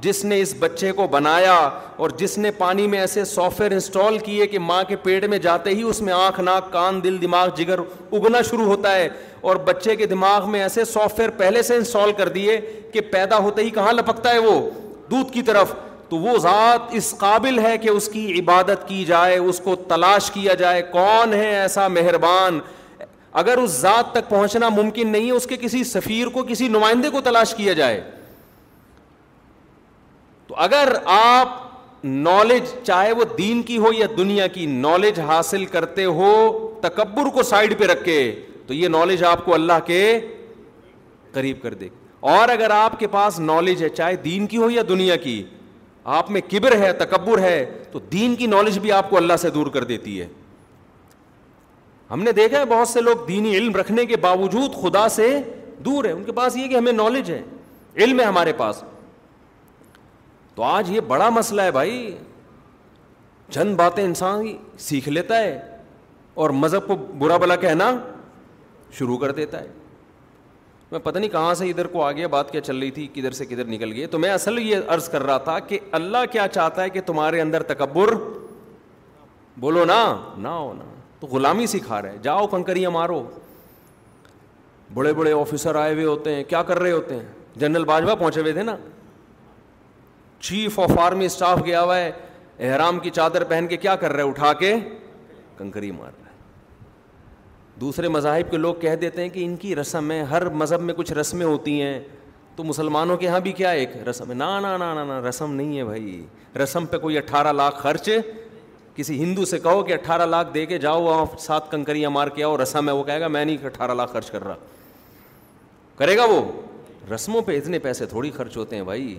جس نے اس بچے کو بنایا اور جس نے پانی میں ایسے سافٹ ویئر انسٹال کیے کہ ماں کے پیٹ میں جاتے ہی اس میں آنکھ ناک کان دل دماغ جگر اگنا شروع ہوتا ہے اور بچے کے دماغ میں ایسے سافٹ ویئر پہلے سے انسٹال کر دیے کہ پیدا ہوتے ہی کہاں لپکتا ہے وہ دودھ کی طرف تو وہ ذات اس قابل ہے کہ اس کی عبادت کی جائے اس کو تلاش کیا جائے کون ہے ایسا مہربان اگر اس ذات تک پہنچنا ممکن نہیں ہے اس کے کسی سفیر کو کسی نمائندے کو تلاش کیا جائے تو اگر آپ نالج چاہے وہ دین کی ہو یا دنیا کی نالج حاصل کرتے ہو تکبر کو سائڈ پہ رکھ کے تو یہ نالج آپ کو اللہ کے قریب کر دے اور اگر آپ کے پاس نالج ہے چاہے دین کی ہو یا دنیا کی آپ میں کبر ہے تکبر ہے تو دین کی نالج بھی آپ کو اللہ سے دور کر دیتی ہے ہم نے دیکھا ہے بہت سے لوگ دینی علم رکھنے کے باوجود خدا سے دور ہے ان کے پاس یہ کہ ہمیں نالج ہے علم ہے ہمارے پاس تو آج یہ بڑا مسئلہ ہے بھائی چند باتیں انسان سیکھ لیتا ہے اور مذہب کو برا بلا کہنا شروع کر دیتا ہے میں پتہ نہیں کہاں سے ادھر کو آ گیا بات کیا چل رہی تھی کدھر سے کدھر نکل گئے تو میں اصل یہ عرض کر رہا تھا کہ اللہ کیا چاہتا ہے کہ تمہارے اندر تکبر بولو نا نہ ہو نہ تو غلامی سکھا رہے جاؤ کنکریاں مارو بڑے بڑے آفیسر آئے ہوئے ہوتے ہیں کیا کر رہے ہوتے ہیں جنرل باجوا پہنچے ہوئے تھے نا چیف آف آرمی اسٹاف گیا ہوا ہے احرام کی چادر پہن کے کیا کر رہے اٹھا کے کنکری مار رہے مذاہب کے لوگ کہہ دیتے ہیں کہ ان کی رسم ہے ہر مذہب میں کچھ رسمیں ہوتی ہیں تو مسلمانوں کے یہاں بھی کیا ایک رسم ہے نا نا نا نا رسم نہیں ہے بھائی رسم پہ کوئی اٹھارہ لاکھ خرچ کسی ہندو سے کہو کہ اٹھارہ لاکھ دے کے جاؤ وہاں سات کنکریاں مار کے آؤ رسم ہے وہ کہے گا میں نہیں اٹھارہ لاکھ خرچ کر رہا کرے گا وہ رسموں پہ اتنے پیسے تھوڑی خرچ ہوتے ہیں بھائی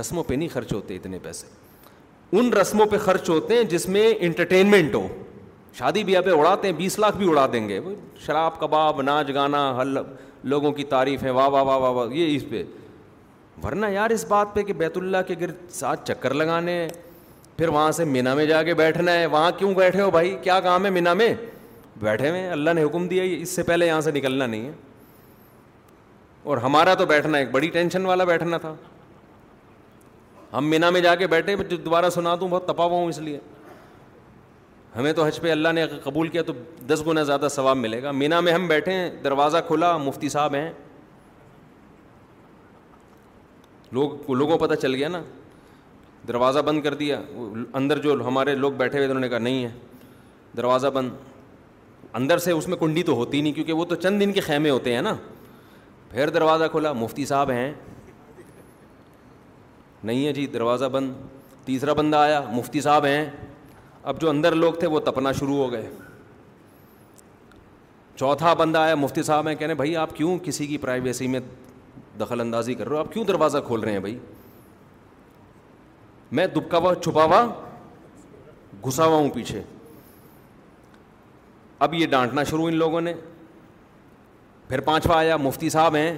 رسموں پہ نہیں خرچ ہوتے اتنے پیسے ان رسموں پہ خرچ ہوتے ہیں جس میں انٹرٹینمنٹ ہو شادی بیاہ پہ اڑاتے ہیں بیس لاکھ بھی اڑا دیں گے شراب کباب ناچ گانا حل لوگوں کی تعریف ہے واہ واہ واہ واہ واہ یہ اس پہ ورنہ یار اس بات پہ کہ بیت اللہ کے گرد ساتھ چکر لگانے پھر وہاں سے مینا میں جا کے بیٹھنا ہے وہاں کیوں بیٹھے ہو بھائی کیا کام ہے مینا میں بیٹھے ہوئے اللہ نے حکم دیا اس سے پہلے یہاں سے نکلنا نہیں ہے اور ہمارا تو بیٹھنا ایک بڑی ٹینشن والا بیٹھنا تھا ہم مینا میں جا کے بیٹھے جو دوبارہ سنا دوں بہت ہوا ہوں اس لیے ہمیں تو حج پہ اللہ نے قبول کیا تو دس گنا زیادہ ثواب ملے گا مینا میں ہم بیٹھے ہیں دروازہ کھلا مفتی صاحب ہیں لوگ لوگوں پتہ چل گیا نا دروازہ بند کر دیا اندر جو ہمارے لوگ بیٹھے ہوئے انہوں نے کہا نہیں ہے دروازہ بند اندر سے اس میں کنڈی تو ہوتی نہیں کیونکہ وہ تو چند دن کے خیمے ہوتے ہیں نا پھر دروازہ کھولا مفتی صاحب ہیں نہیں ہے جی دروازہ بند تیسرا بندہ آیا مفتی صاحب ہیں اب جو اندر لوگ تھے وہ تپنا شروع ہو گئے چوتھا بندہ آیا مفتی صاحب ہیں کہنے بھائی آپ کیوں کسی کی پرائیویسی میں دخل اندازی کر رہے ہو آپ کیوں دروازہ کھول رہے ہیں بھائی میں ہوا چھپا ہوا گھسا ہوا ہوں پیچھے اب یہ ڈانٹنا شروع ان لوگوں نے پھر پانچواں آیا مفتی صاحب ہیں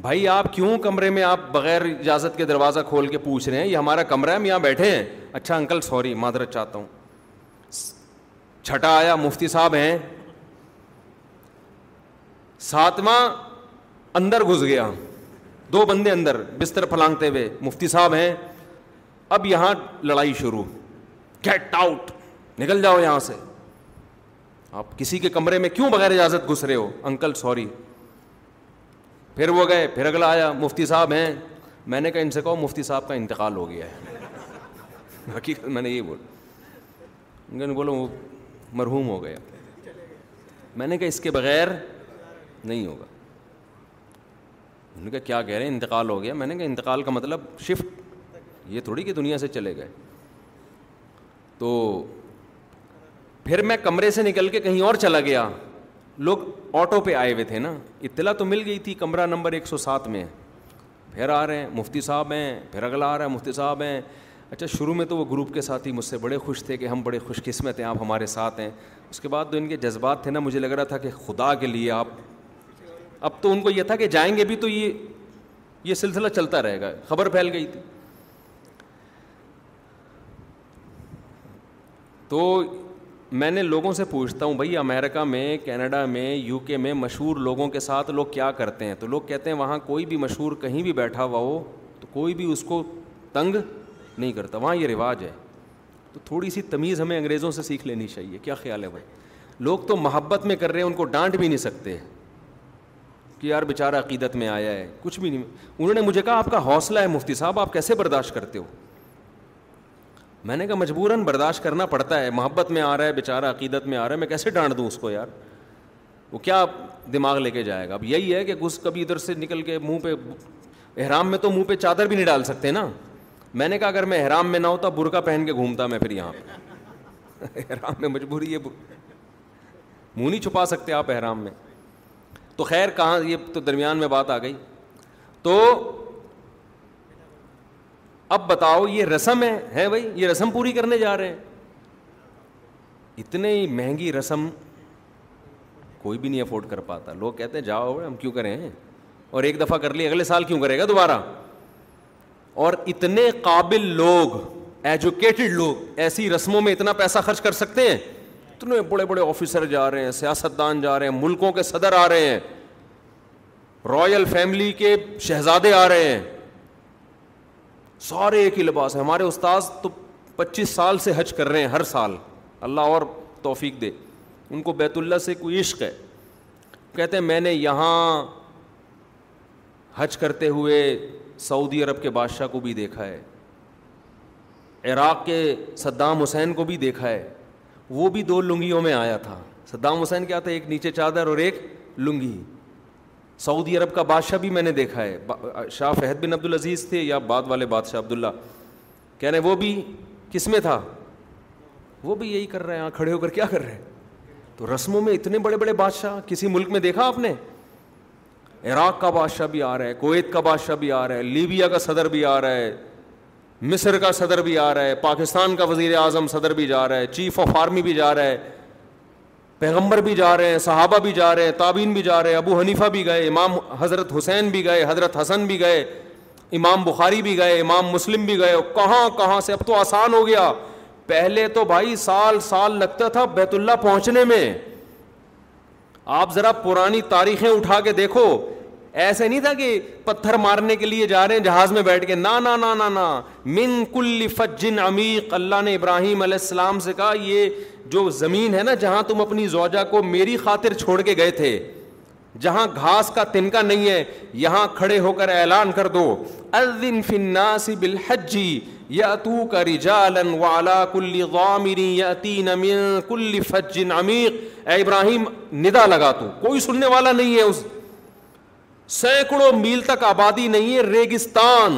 بھائی آپ کیوں کمرے میں آپ بغیر اجازت کے دروازہ کھول کے پوچھ رہے ہیں یہ ہمارا کمرہ ہے ہم یہاں بیٹھے ہیں اچھا انکل سوری معذرت چاہتا ہوں چھٹا آیا مفتی صاحب ہیں ساتواں اندر گھس گیا دو بندے اندر بستر پھلانگتے ہوئے مفتی صاحب ہیں اب یہاں لڑائی شروع گیٹ آؤٹ نکل جاؤ یہاں سے آپ کسی کے کمرے میں کیوں بغیر اجازت گھس رہے ہو انکل سوری پھر وہ گئے پھر اگلا آیا مفتی صاحب ہیں میں نے کہا ان سے کہو مفتی صاحب کا انتقال ہو گیا ہے حقیقت میں نے یہ بولنے بولو وہ مرحوم ہو گیا میں نے کہا اس کے بغیر نہیں ہوگا انہوں نے کہا کیا کہہ رہے ہیں انتقال ہو گیا میں نے کہا انتقال کا مطلب شفٹ یہ تھوڑی کہ دنیا سے چلے گئے تو پھر میں کمرے سے نکل کے کہیں اور چلا گیا لوگ آٹو پہ آئے ہوئے تھے نا اطلاع تو مل گئی تھی کمرہ نمبر ایک سو سات میں پھر آ رہے ہیں مفتی صاحب ہیں پھر اگلا آ رہا ہے مفتی صاحب ہیں اچھا شروع میں تو وہ گروپ کے ساتھ ہی مجھ سے بڑے خوش تھے کہ ہم بڑے خوش قسمت ہیں آپ ہمارے ساتھ ہیں اس کے بعد تو ان کے جذبات تھے نا مجھے لگ رہا تھا کہ خدا کے لیے آپ اب تو ان کو یہ تھا کہ جائیں گے بھی تو یہ یہ سلسلہ چلتا رہے گا خبر پھیل گئی تھی تو میں نے لوگوں سے پوچھتا ہوں بھائی امریکہ میں کینیڈا میں یو کے میں مشہور لوگوں کے ساتھ لوگ کیا کرتے ہیں تو لوگ کہتے ہیں وہاں کوئی بھی مشہور کہیں بھی بیٹھا ہوا ہو تو کوئی بھی اس کو تنگ نہیں کرتا وہاں یہ رواج ہے تو تھوڑی سی تمیز ہمیں انگریزوں سے سیکھ لینی چاہیے کیا خیال ہے بھائی لوگ تو محبت میں کر رہے ہیں ان کو ڈانٹ بھی نہیں سکتے کہ یار بیچارہ عقیدت میں آیا ہے کچھ بھی نہیں انہوں نے مجھے کہا آپ کا حوصلہ ہے مفتی صاحب آپ کیسے برداشت کرتے ہو میں نے کہا مجبوراً برداشت کرنا پڑتا ہے محبت میں آ رہا ہے بیچارہ عقیدت میں آ رہا ہے میں کیسے ڈانٹ دوں اس کو یار وہ کیا دماغ لے کے جائے گا اب یہی ہے کہ گھس کبھی ادھر سے نکل کے منہ پہ احرام میں تو منہ پہ چادر بھی نہیں ڈال سکتے نا میں نے کہا اگر میں احرام میں نہ ہوتا برقع پہن کے گھومتا میں پھر یہاں احرام میں مجبوری ہے منہ نہیں چھپا سکتے آپ احرام میں تو خیر کہاں یہ تو درمیان میں بات آ گئی تو اب بتاؤ یہ رسم ہے بھائی یہ رسم پوری کرنے جا رہے ہیں اتنی مہنگی رسم کوئی بھی نہیں افورڈ کر پاتا لوگ کہتے ہیں جاؤ ہم کیوں کریں اور ایک دفعہ کر لی اگلے سال کیوں کرے گا دوبارہ اور اتنے قابل لوگ ایجوکیٹڈ لوگ ایسی رسموں میں اتنا پیسہ خرچ کر سکتے ہیں اتنے بڑے بڑے آفیسر جا رہے ہیں سیاست دان جا رہے ہیں ملکوں کے صدر آ رہے ہیں رائل فیملی کے شہزادے آ رہے ہیں سارے ایک ہی لباس ہیں ہمارے استاذ تو پچیس سال سے حج کر رہے ہیں ہر سال اللہ اور توفیق دے ان کو بیت اللہ سے کوئی عشق ہے کہتے ہیں میں نے یہاں حج کرتے ہوئے سعودی عرب کے بادشاہ کو بھی دیکھا ہے عراق کے صدام حسین کو بھی دیکھا ہے وہ بھی دو لنگیوں میں آیا تھا صدام حسین کیا تھا ایک نیچے چادر اور ایک لنگی سعودی عرب کا بادشاہ بھی میں نے دیکھا ہے شاہ فہد بن عبد العزیز تھے یا بعد والے بادشاہ عبداللہ کہہ رہے ہیں وہ بھی کس میں تھا وہ بھی یہی کر رہے ہیں کھڑے ہو کر کیا کر رہے ہیں تو رسموں میں اتنے بڑے بڑے بادشاہ کسی ملک میں دیکھا آپ نے عراق کا بادشاہ بھی آ رہا ہے کویت کا بادشاہ بھی آ رہا ہے لیبیا کا صدر بھی آ رہا ہے مصر کا صدر بھی آ رہا ہے پاکستان کا وزیر اعظم صدر بھی جا رہا ہے چیف آف آرمی بھی جا رہا ہے پیغمبر بھی جا رہے ہیں صحابہ بھی جا رہے ہیں تابین بھی جا رہے ہیں ابو حنیفہ بھی گئے امام حضرت حسین بھی گئے حضرت حسن بھی گئے امام بخاری بھی گئے امام مسلم بھی گئے کہاں کہاں سے اب تو آسان ہو گیا پہلے تو بھائی سال سال لگتا تھا بیت اللہ پہنچنے میں آپ ذرا پرانی تاریخیں اٹھا کے دیکھو ایسے نہیں تھا کہ پتھر مارنے کے لیے جا رہے ہیں جہاز میں بیٹھ کے نا نا نا نا نا من کل فجن عمیق اللہ نے ابراہیم علیہ السلام سے کہا یہ جو زمین ہے نا جہاں تم اپنی زوجہ کو میری خاطر چھوڑ کے گئے تھے جہاں گھاس کا تنکا نہیں ہے یہاں کھڑے ہو کر اعلان کر دو کل فجن عمیق یا ابراہیم ندا لگا تو کوئی سننے والا نہیں ہے اس سینکڑوں میل تک آبادی نہیں ہے ریگستان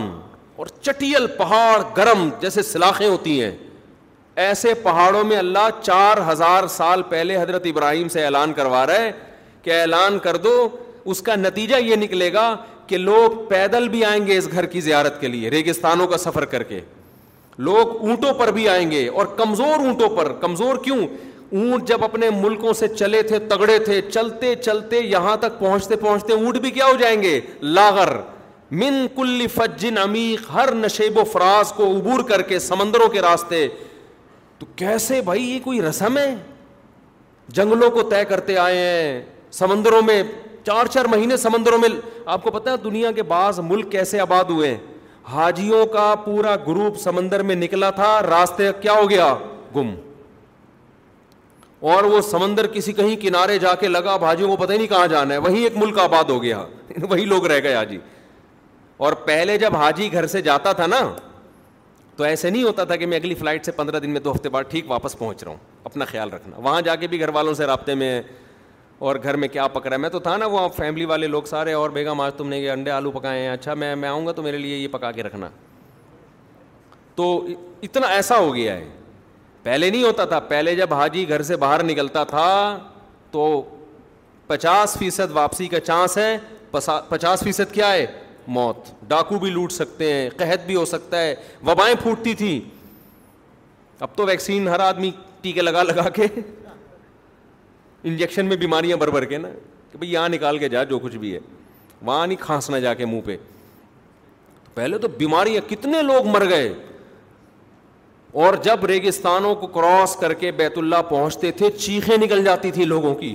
اور چٹیل پہاڑ گرم جیسے سلاخیں ہوتی ہیں ایسے پہاڑوں میں اللہ چار ہزار سال پہلے حضرت ابراہیم سے اعلان کروا رہا ہے کہ اعلان کر دو اس کا نتیجہ یہ نکلے گا کہ لوگ پیدل بھی آئیں گے اس گھر کی زیارت کے لیے ریگستانوں کا سفر کر کے لوگ اونٹوں پر بھی آئیں گے اور کمزور اونٹوں پر کمزور کیوں اونٹ جب اپنے ملکوں سے چلے تھے تگڑے تھے چلتے چلتے یہاں تک پہنچتے پہنچتے اونٹ بھی کیا ہو جائیں گے لاغر من کل فجن عمیق ہر نشیب و فراز کو عبور کر کے سمندروں کے راستے تو کیسے بھائی یہ کوئی رسم ہے جنگلوں کو طے کرتے آئے ہیں سمندروں میں چار چار مہینے سمندروں میں آپ کو پتا دنیا کے بعض ملک کیسے آباد ہوئے حاجیوں کا پورا گروپ سمندر میں نکلا تھا راستے کیا ہو گیا گم اور وہ سمندر کسی کہیں کنارے جا کے لگا بھاجی وہ پتہ ہی نہیں کہاں جانا ہے وہیں ایک ملک آباد ہو گیا وہی لوگ رہ گئے حاجی اور پہلے جب حاجی گھر سے جاتا تھا نا تو ایسے نہیں ہوتا تھا کہ میں اگلی فلائٹ سے پندرہ دن میں دو ہفتے بعد ٹھیک واپس پہنچ رہا ہوں اپنا خیال رکھنا وہاں جا کے بھی گھر والوں سے رابطے میں اور گھر میں کیا پک رہا ہے میں تو تھا نا وہاں فیملی والے لوگ سارے اور بیگم آج تم نے یہ انڈے آلو پکائے ہیں اچھا میں میں آؤں گا تو میرے لیے یہ پکا کے رکھنا تو اتنا ایسا ہو گیا ہے پہلے نہیں ہوتا تھا پہلے جب حاجی گھر سے باہر نکلتا تھا تو پچاس فیصد واپسی کا چانس ہے پچاس فیصد کیا ہے موت ڈاکو بھی لوٹ سکتے ہیں قحط بھی ہو سکتا ہے وبائیں پھوٹتی تھیں اب تو ویکسین ہر آدمی ٹیکے لگا لگا کے انجیکشن میں بیماریاں بھر بھر کے نا کہ بھائی یہاں نکال کے جا جو کچھ بھی ہے وہاں نہیں کھانسنا نہ جا کے منہ پہ پہلے تو بیماریاں کتنے لوگ مر گئے اور جب ریگستانوں کو کراس کر کے بیت اللہ پہنچتے تھے چیخیں نکل جاتی تھی لوگوں کی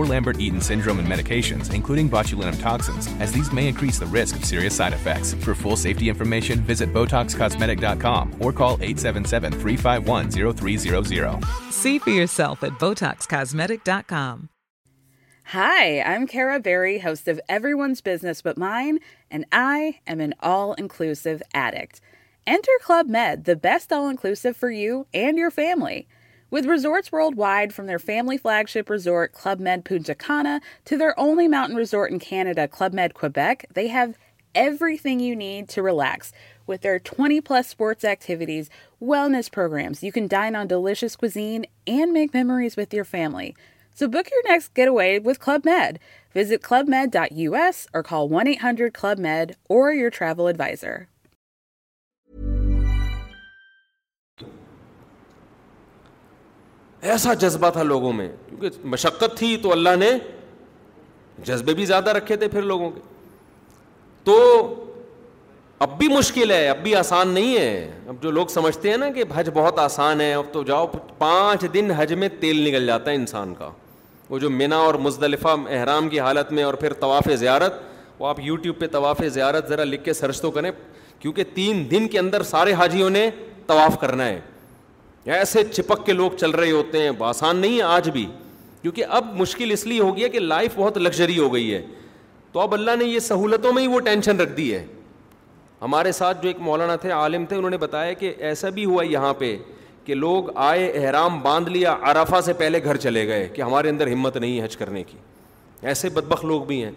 or Lambert Eden syndrome and medications, including botulinum toxins, as these may increase the risk of serious side effects. For full safety information, visit BotoxCosmetic.com or call 877 351 0300. See for yourself at BotoxCosmetic.com. Hi, I'm Kara Berry, host of Everyone's Business But Mine, and I am an all inclusive addict. Enter Club Med, the best all inclusive for you and your family. With resorts worldwide, from their family flagship resort, Club Med Punta Cana, to their only mountain resort in Canada, Club Med Quebec, they have everything you need to relax. With their 20-plus sports activities, wellness programs, you can dine on delicious cuisine and make memories with your family. So book your next getaway with Club Med. Visit clubmed.us or call 1-800-CLUB-MED or your travel advisor. ایسا جذبہ تھا لوگوں میں کیونکہ مشقت تھی تو اللہ نے جذبے بھی زیادہ رکھے تھے پھر لوگوں کے تو اب بھی مشکل ہے اب بھی آسان نہیں ہے اب جو لوگ سمجھتے ہیں نا کہ حج بہت آسان ہے اب تو جاؤ پانچ دن حج میں تیل نکل جاتا ہے انسان کا وہ جو منا اور مزدلفہ احرام کی حالت میں اور پھر طواف زیارت وہ آپ یوٹیوب پہ طواف زیارت ذرا لکھ کے سرچ تو کریں کیونکہ تین دن کے اندر سارے حاجیوں نے طواف کرنا ہے ایسے چپک کے لوگ چل رہے ہوتے ہیں آسان نہیں ہے آج بھی کیونکہ اب مشکل اس لیے ہو گیا کہ لائف بہت لگژری ہو گئی ہے تو اب اللہ نے یہ سہولتوں میں ہی وہ ٹینشن رکھ دی ہے ہمارے ساتھ جو ایک مولانا تھے عالم تھے انہوں نے بتایا کہ ایسا بھی ہوا یہاں پہ کہ لوگ آئے احرام باندھ لیا عرفہ سے پہلے گھر چلے گئے کہ ہمارے اندر ہمت نہیں ہے حج کرنے کی ایسے بدبخ لوگ بھی ہیں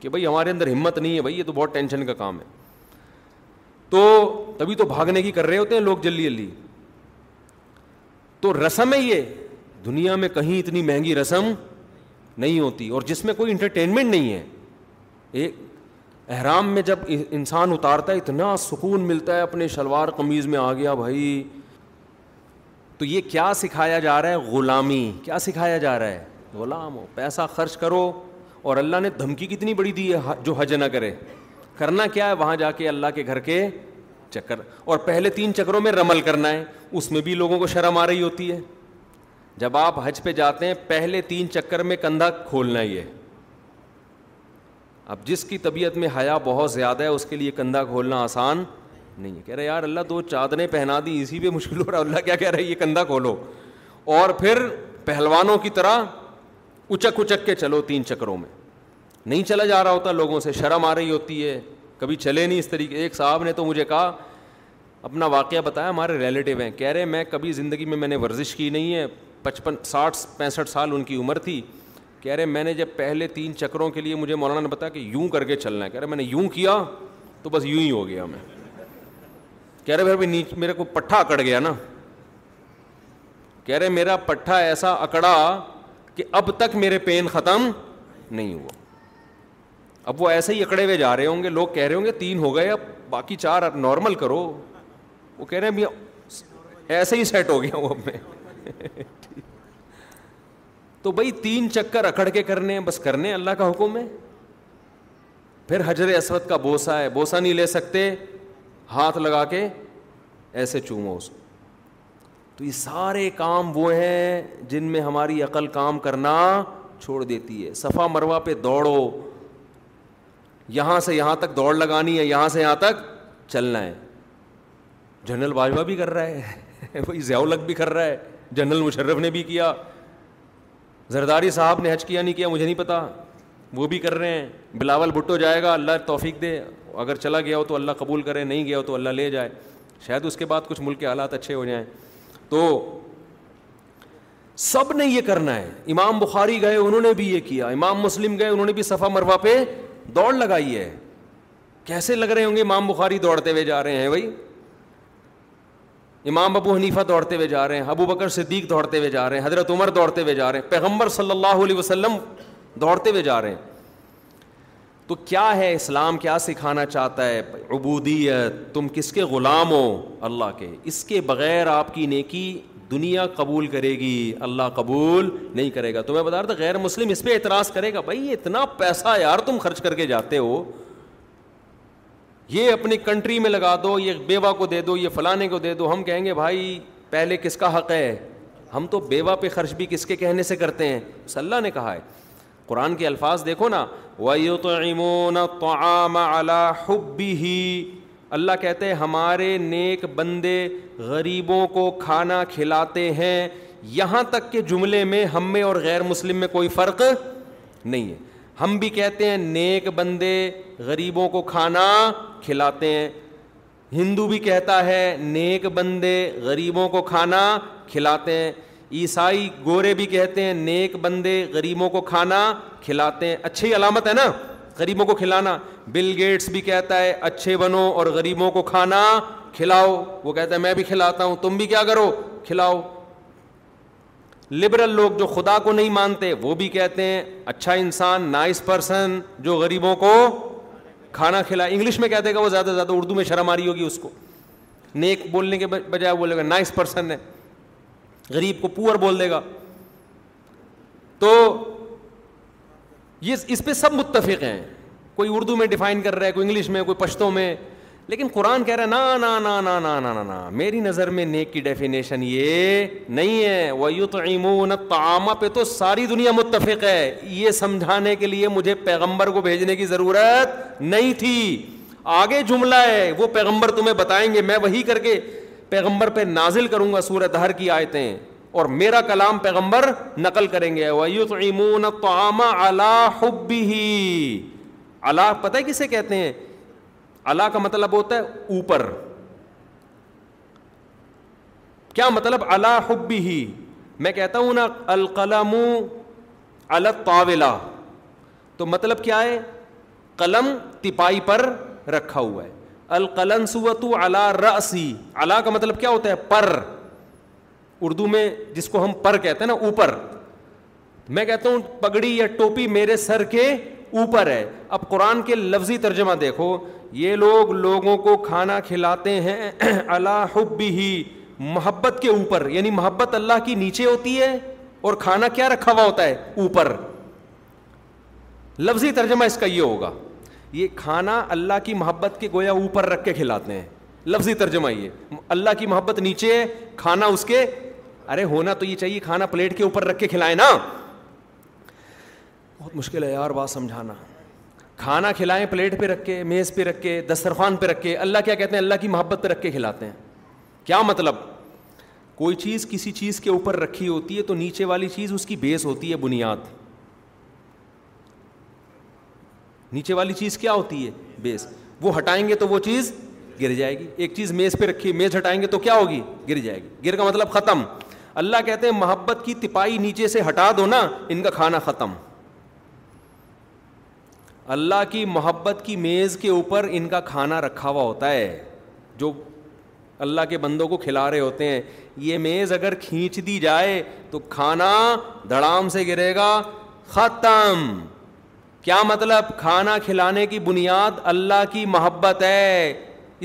کہ بھائی ہمارے اندر ہمت نہیں ہے بھائی یہ تو بہت ٹینشن کا کام ہے تو تبھی تو بھاگنے کی کر رہے ہوتے ہیں لوگ جلدی جلدی تو رسم ہے یہ دنیا میں کہیں اتنی مہنگی رسم نہیں ہوتی اور جس میں کوئی انٹرٹینمنٹ نہیں ہے ایک احرام میں جب انسان اتارتا ہے اتنا سکون ملتا ہے اپنے شلوار قمیض میں آ گیا بھائی تو یہ کیا سکھایا جا رہا ہے غلامی کیا سکھایا جا رہا ہے غلام ہو پیسہ خرچ کرو اور اللہ نے دھمکی کتنی بڑی دی ہے جو حج نہ کرے کرنا کیا ہے وہاں جا کے اللہ کے گھر کے چکر اور پہلے تین چکروں میں رمل کرنا ہے اس میں بھی لوگوں کو شرم آ رہی ہوتی ہے جب آپ حج پہ جاتے ہیں پہلے تین چکر میں کندھا کھولنا ہی ہے اب جس کی طبیعت میں حیا بہت زیادہ ہے اس کے لیے کندھا کھولنا آسان نہیں ہے کہہ رہے یار اللہ دو چادریں پہنا دی اسی پہ مشکل ہو رہا اللہ کیا کہہ رہے یہ کندھا کھولو اور پھر پہلوانوں کی طرح اچک اچک کے چلو تین چکروں میں نہیں چلا جا رہا ہوتا لوگوں سے شرم آ رہی ہوتی ہے کبھی چلے نہیں اس طریقے ایک صاحب نے تو مجھے کہا اپنا واقعہ بتایا ہمارے ریلیٹیو ہیں کہہ رہے میں کبھی زندگی میں میں نے ورزش کی نہیں ہے پچپن ساٹھ پینسٹھ سال ان کی عمر تھی کہہ رہے میں نے جب پہلے تین چکروں کے لیے مجھے مولانا نے بتایا کہ یوں کر کے چلنا ہے کہہ رہے میں نے یوں کیا تو بس یوں ہی ہو گیا میں کہہ رہے پھر نیچ میرے کو پٹھا اکڑ گیا نا کہہ رہے میرا پٹھا ایسا اکڑا کہ اب تک میرے پین ختم نہیں ہوا اب وہ ایسے ہی اکڑے ہوئے جا رہے ہوں گے لوگ کہہ رہے ہوں گے تین ہو گئے اب باقی چار نارمل کرو وہ کہہ رہے ہیں ایسے ہی سیٹ ہو گیا وہ تو بھائی تین چکر اکڑ کے کرنے ہیں بس کرنے اللہ کا حکم ہے پھر حجر اسود کا بوسا ہے بوسا نہیں لے سکتے ہاتھ لگا کے ایسے چومو اس کو تو یہ سارے کام وہ ہیں جن میں ہماری عقل کام کرنا چھوڑ دیتی ہے صفا مروا پہ دوڑو یہاں سے یہاں تک دوڑ لگانی ہے یہاں سے یہاں تک چلنا ہے جنرل باجوہ بھی کر رہا ہے وہی ضیاء الق بھی کر رہا ہے جنرل مشرف نے بھی کیا زرداری صاحب نے حج کیا نہیں کیا مجھے نہیں پتا وہ بھی کر رہے ہیں بلاول بھٹو جائے گا اللہ توفیق دے اگر چلا گیا ہو تو اللہ قبول کرے نہیں گیا ہو تو اللہ لے جائے شاید اس کے بعد کچھ ملک کے حالات اچھے ہو جائیں تو سب نے یہ کرنا ہے امام بخاری گئے انہوں نے بھی یہ کیا امام مسلم گئے انہوں نے بھی صفا مروا پہ دوڑ لگائی ہے کیسے لگ رہے ہوں گے امام بخاری دوڑتے ہوئے جا رہے ہیں بھائی امام ابو حنیفہ دوڑتے ہوئے جا رہے ہیں ابو بکر صدیق دوڑتے ہوئے جا رہے ہیں حضرت عمر دوڑتے ہوئے جا رہے ہیں پیغمبر صلی اللہ علیہ وسلم دوڑتے ہوئے جا رہے ہیں تو کیا ہے اسلام کیا سکھانا چاہتا ہے عبودیت تم کس کے غلام ہو اللہ کے اس کے بغیر آپ کی نیکی دنیا قبول کرے گی اللہ قبول نہیں کرے گا تمہیں بتا رہا تھا غیر مسلم اس پہ اعتراض کرے گا بھائی اتنا پیسہ یار تم خرچ کر کے جاتے ہو یہ اپنی کنٹری میں لگا دو یہ بیوہ کو دے دو یہ فلانے کو دے دو ہم کہیں گے بھائی پہلے کس کا حق ہے ہم تو بیوہ پہ خرچ بھی کس کے کہنے سے کرتے ہیں اس اللہ نے کہا ہے قرآن کے الفاظ دیکھو نا وَيُطْعِمُونَ الطَّعَامَ عَلَى حُبِّهِ اللہ اللہ کہتے ہیں ہمارے نیک بندے غریبوں کو کھانا کھلاتے ہیں یہاں تک کہ جملے میں ہم میں اور غیر مسلم میں کوئی فرق نہیں ہے ہم بھی کہتے ہیں نیک بندے غریبوں کو کھانا کھلاتے ہیں ہندو بھی کہتا ہے نیک بندے غریبوں کو کھانا کھلاتے ہیں عیسائی گورے بھی کہتے ہیں نیک بندے غریبوں کو کھانا کھلاتے ہیں اچھی علامت ہے نا غریبوں کو کھلانا بل گیٹس بھی کہتا ہے اچھے بنو اور غریبوں کو کھانا کھلاؤ وہ کہتا ہے میں بھی کھلاتا ہوں تم بھی کیا کرو کھلاؤ لبرل لوگ جو خدا کو نہیں مانتے وہ بھی کہتے ہیں اچھا انسان نائس پرسن جو غریبوں کو کھانا کھلایا انگلش میں کہتے گا وہ زیادہ سے زیادہ اردو میں شرم آ رہی ہوگی اس کو نیک بولنے کے بجائے بولے گا نائس پرسن ہے غریب کو پور بول دے گا تو یہ اس پہ سب متفق ہیں کوئی اردو میں ڈیفائن کر رہا ہے کوئی انگلش میں کوئی پشتوں میں لیکن قرآن کہہ رہا ہے نا نا نا نا نا نا نا نا میری نظر میں نیک کی ڈیفینیشن یہ نہیں ہے امون تو عامہ پہ تو ساری دنیا متفق ہے یہ سمجھانے کے لیے مجھے پیغمبر کو بھیجنے کی ضرورت نہیں تھی آگے جملہ ہے وہ پیغمبر تمہیں بتائیں گے میں وہی کر کے پیغمبر پہ نازل کروں گا سورت ہر کی آیتیں اور میرا کلام پیغمبر نقل کریں گے ویوت امون تو اللہ پتہ کسے کہتے ہیں اللہ کا مطلب ہوتا ہے اوپر کیا مطلب اللہ ہی میں کہتا ہوں نا القلم الطاولا تو مطلب کیا ہے قلم تپائی پر رکھا ہوا ہے القلن سوت اللہ رسی اللہ کا مطلب کیا ہوتا ہے پر اردو میں جس کو ہم پر کہتے ہیں نا اوپر میں کہتا ہوں پگڑی یا ٹوپی میرے سر کے اوپر ہے اب قرآن کے لفظی ترجمہ دیکھو یہ لوگ لوگوں کو کھانا کھلاتے ہیں اللہ حب ہی محبت کے اوپر یعنی محبت اللہ کی نیچے ہوتی ہے اور کھانا کیا رکھا ہوا ہوتا ہے اوپر لفظی ترجمہ اس کا یہ ہوگا یہ کھانا اللہ کی محبت کے گویا اوپر رکھ کے کھلاتے ہیں لفظی ترجمہ یہ اللہ کی محبت نیچے ہے کھانا اس کے ارے ہونا تو یہ چاہیے کھانا پلیٹ کے اوپر رکھ کے کھلائے نا بہت مشکل ہے یار بات سمجھانا کھانا کھلائیں پلیٹ پہ رکھے میز پہ رکھے دسترخوان پہ رکھے اللہ کیا کہتے ہیں اللہ کی محبت پہ رکھ کے کھلاتے ہیں کیا مطلب کوئی چیز کسی چیز کے اوپر رکھی ہوتی ہے تو نیچے والی چیز اس کی بیس ہوتی ہے بنیاد نیچے والی چیز کیا ہوتی ہے بیس وہ ہٹائیں گے تو وہ چیز گر جائے گی ایک چیز میز پہ رکھی میز ہٹائیں گے تو کیا ہوگی گر جائے گی گر کا مطلب ختم اللہ کہتے ہیں محبت کی تپائی نیچے سے ہٹا دو نا ان کا کھانا ختم اللہ کی محبت کی میز کے اوپر ان کا کھانا رکھا ہوا ہوتا ہے جو اللہ کے بندوں کو کھلا رہے ہوتے ہیں یہ میز اگر کھینچ دی جائے تو کھانا دڑام سے گرے گا ختم کیا مطلب کھانا کھلانے کی بنیاد اللہ کی محبت ہے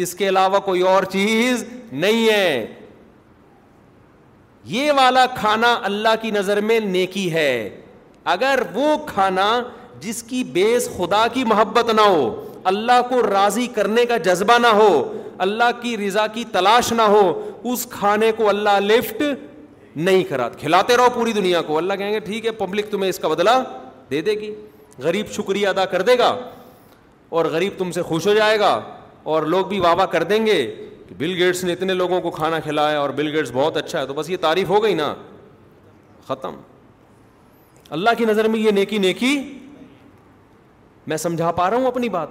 اس کے علاوہ کوئی اور چیز نہیں ہے یہ والا کھانا اللہ کی نظر میں نیکی ہے اگر وہ کھانا جس کی بیس خدا کی محبت نہ ہو اللہ کو راضی کرنے کا جذبہ نہ ہو اللہ کی رضا کی تلاش نہ ہو اس کھانے کو اللہ لفٹ نہیں کرا کھلاتے رہو پوری دنیا کو اللہ کہیں گے ٹھیک ہے پبلک تمہیں اس کا بدلہ دے دے گی غریب شکریہ ادا کر دے گا اور غریب تم سے خوش ہو جائے گا اور لوگ بھی واہ کر دیں گے کہ بل گیٹس نے اتنے لوگوں کو کھانا کھلایا اور بل گیٹس بہت اچھا ہے تو بس یہ تعریف ہو گئی نا ختم اللہ کی نظر میں یہ نیکی نیکی میں سمجھا پا رہا ہوں اپنی بات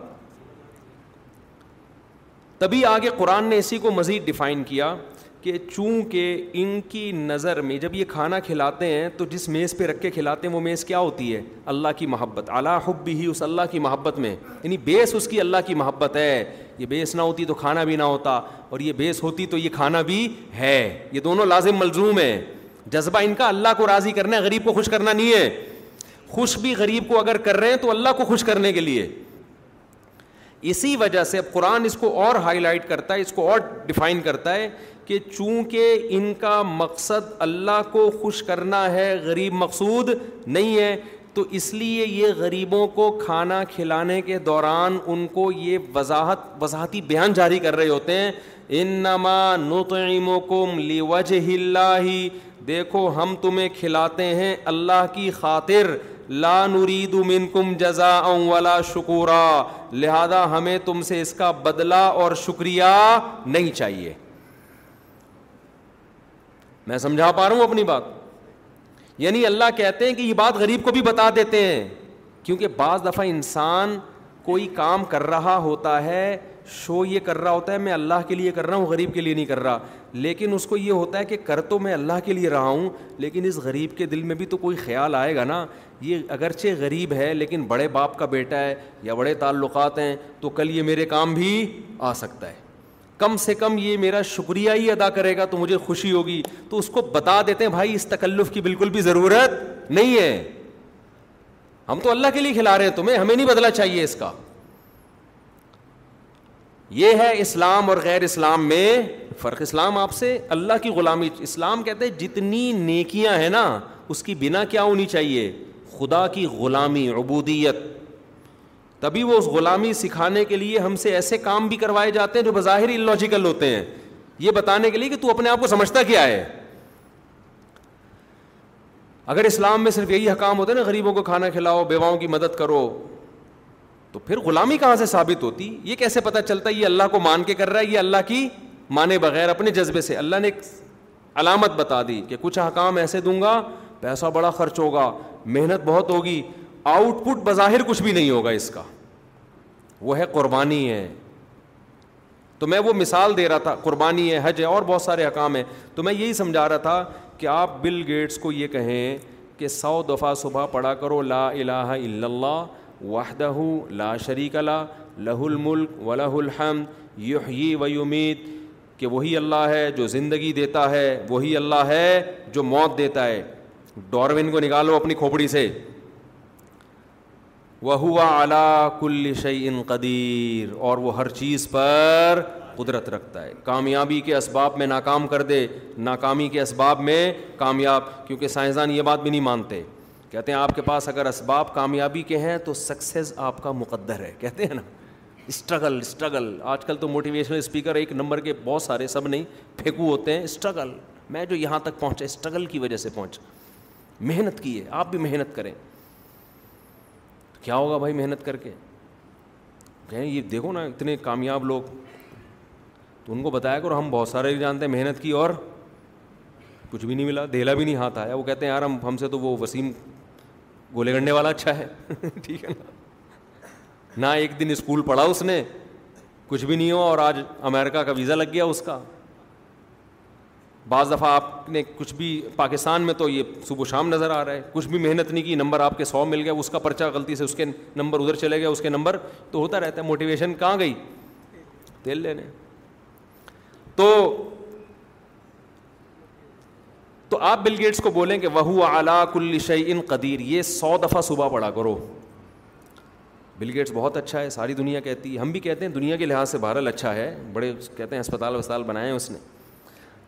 تبھی آگے قرآن نے اسی کو مزید ڈیفائن کیا کہ چونکہ ان کی نظر میں جب یہ کھانا کھلاتے ہیں تو جس میز پہ رکھ کے کھلاتے ہیں وہ میز کیا ہوتی ہے اللہ کی محبت اللہ حب بھی ہی اس اللہ کی محبت میں یعنی بیس اس کی اللہ کی محبت ہے یہ بیس نہ ہوتی تو کھانا بھی نہ ہوتا اور یہ بیس ہوتی تو یہ کھانا بھی ہے یہ دونوں لازم ملزوم ہیں جذبہ ان کا اللہ کو راضی کرنا ہے غریب کو خوش کرنا نہیں ہے خوش بھی غریب کو اگر کر رہے ہیں تو اللہ کو خوش کرنے کے لیے اسی وجہ سے اب قرآن اس کو اور ہائی لائٹ کرتا ہے اس کو اور ڈیفائن کرتا ہے کہ چونکہ ان کا مقصد اللہ کو خوش کرنا ہے غریب مقصود نہیں ہے تو اس لیے یہ غریبوں کو کھانا کھلانے کے دوران ان کو یہ وضاحت وضاحتی بیان جاری کر رہے ہوتے ہیں ان نما نوطیموں کو جہل دیکھو ہم تمہیں کھلاتے ہیں اللہ کی خاطر لا نرید منکم جزاء ولا شکورا لہذا ہمیں تم سے اس کا بدلہ اور شکریہ نہیں چاہیے میں سمجھا پا رہا ہوں اپنی بات یعنی اللہ کہتے ہیں کہ یہ بات غریب کو بھی بتا دیتے ہیں کیونکہ بعض دفعہ انسان کوئی کام کر رہا ہوتا ہے شو یہ کر رہا ہوتا ہے میں اللہ کے لیے کر رہا ہوں غریب کے لیے نہیں کر رہا لیکن اس کو یہ ہوتا ہے کہ کر تو میں اللہ کے لیے رہا ہوں لیکن اس غریب کے دل میں بھی تو کوئی خیال آئے گا نا یہ اگرچہ غریب ہے لیکن بڑے باپ کا بیٹا ہے یا بڑے تعلقات ہیں تو کل یہ میرے کام بھی آ سکتا ہے کم سے کم یہ میرا شکریہ ہی ادا کرے گا تو مجھے خوشی ہوگی تو اس کو بتا دیتے ہیں بھائی اس تکلف کی بالکل بھی ضرورت نہیں ہے ہم تو اللہ کے لیے کھلا رہے ہیں تمہیں ہمیں نہیں بدلا چاہیے اس کا یہ ہے اسلام اور غیر اسلام میں فرق اسلام آپ سے اللہ کی غلامی اسلام کہتے ہیں جتنی نیکیاں ہیں نا اس کی بنا کیا ہونی چاہیے خدا کی غلامی عبودیت تبھی وہ اس غلامی سکھانے کے لیے ہم سے ایسے کام بھی کروائے جاتے ہیں جو بظاہر لاجیکل ہوتے ہیں یہ بتانے کے لیے کہ تو اپنے آپ کو سمجھتا کیا ہے اگر اسلام میں صرف یہی حکام ہوتے ہیں نا غریبوں کو کھانا کھلاؤ بیواؤں کی مدد کرو تو پھر غلامی کہاں سے ثابت ہوتی یہ کیسے پتہ چلتا ہے یہ اللہ کو مان کے کر رہا ہے یہ اللہ کی مانے بغیر اپنے جذبے سے اللہ نے ایک علامت بتا دی کہ کچھ حکام ایسے دوں گا پیسہ بڑا خرچ ہوگا محنت بہت ہوگی آؤٹ پٹ بظاہر کچھ بھی نہیں ہوگا اس کا وہ ہے قربانی ہے تو میں وہ مثال دے رہا تھا قربانی ہے حج ہے اور بہت سارے حکام ہیں تو میں یہی سمجھا رہا تھا کہ آپ بل گیٹس کو یہ کہیں کہ سو دفعہ صبح پڑھا کرو لا الہ الا اللہ لا شریک لا لہ الملک و لہ الحمد و یمیت کہ وہی اللہ ہے جو زندگی دیتا ہے وہی اللہ ہے جو موت دیتا ہے ڈاروین کو نکالو اپنی کھوپڑی سے وہ ہوا اعلیٰ کل قدیر اور وہ ہر چیز پر قدرت رکھتا ہے کامیابی کے اسباب میں ناکام کر دے ناکامی کے اسباب میں کامیاب کیونکہ سائنسدان یہ بات بھی نہیں مانتے کہتے ہیں آپ کے پاس اگر اسباب کامیابی کے ہیں تو سکسیز آپ کا مقدر ہے کہتے ہیں نا اسٹرگل اسٹرگل آج کل تو موٹیویشنل اسپیکر ایک نمبر کے بہت سارے سب نہیں پھینکو ہوتے ہیں اسٹرگل میں جو یہاں تک پہنچا اسٹرگل کی وجہ سے پہنچا محنت کی ہے آپ بھی محنت کریں کیا ہوگا بھائی محنت کر کے کہیں یہ دیکھو نا اتنے کامیاب لوگ تو ان کو بتایا کرو ہم بہت سارے جانتے ہیں محنت کی اور کچھ بھی نہیں ملا دھیلا بھی نہیں ہاتھ آیا وہ کہتے ہیں یار ہم ہم سے تو وہ وسیم گولے گنڈے والا اچھا ہے ٹھیک ہے نا نہ ایک دن اسکول پڑھا اس نے کچھ بھی نہیں ہوا اور آج امیرکا کا ویزا لگ گیا اس کا بعض دفعہ آپ نے کچھ بھی پاکستان میں تو یہ صبح شام نظر آ رہا ہے کچھ بھی محنت نہیں کی نمبر آپ کے سو مل گیا اس کا پرچہ غلطی سے اس کے نمبر ادھر چلے گئے اس کے نمبر تو ہوتا رہتا ہے موٹیویشن کہاں گئی تیل لینے تو تو آپ بل گیٹس کو بولیں کہ وہ اعلیٰ کل شعی ان قدیر یہ سو دفعہ صبح پڑا کرو بل گیٹس بہت اچھا ہے ساری دنیا کہتی ہے ہم بھی کہتے ہیں دنیا کے لحاظ سے بہرحال اچھا ہے بڑے کہتے ہیں اسپتال وسطال بنائے ہیں اس نے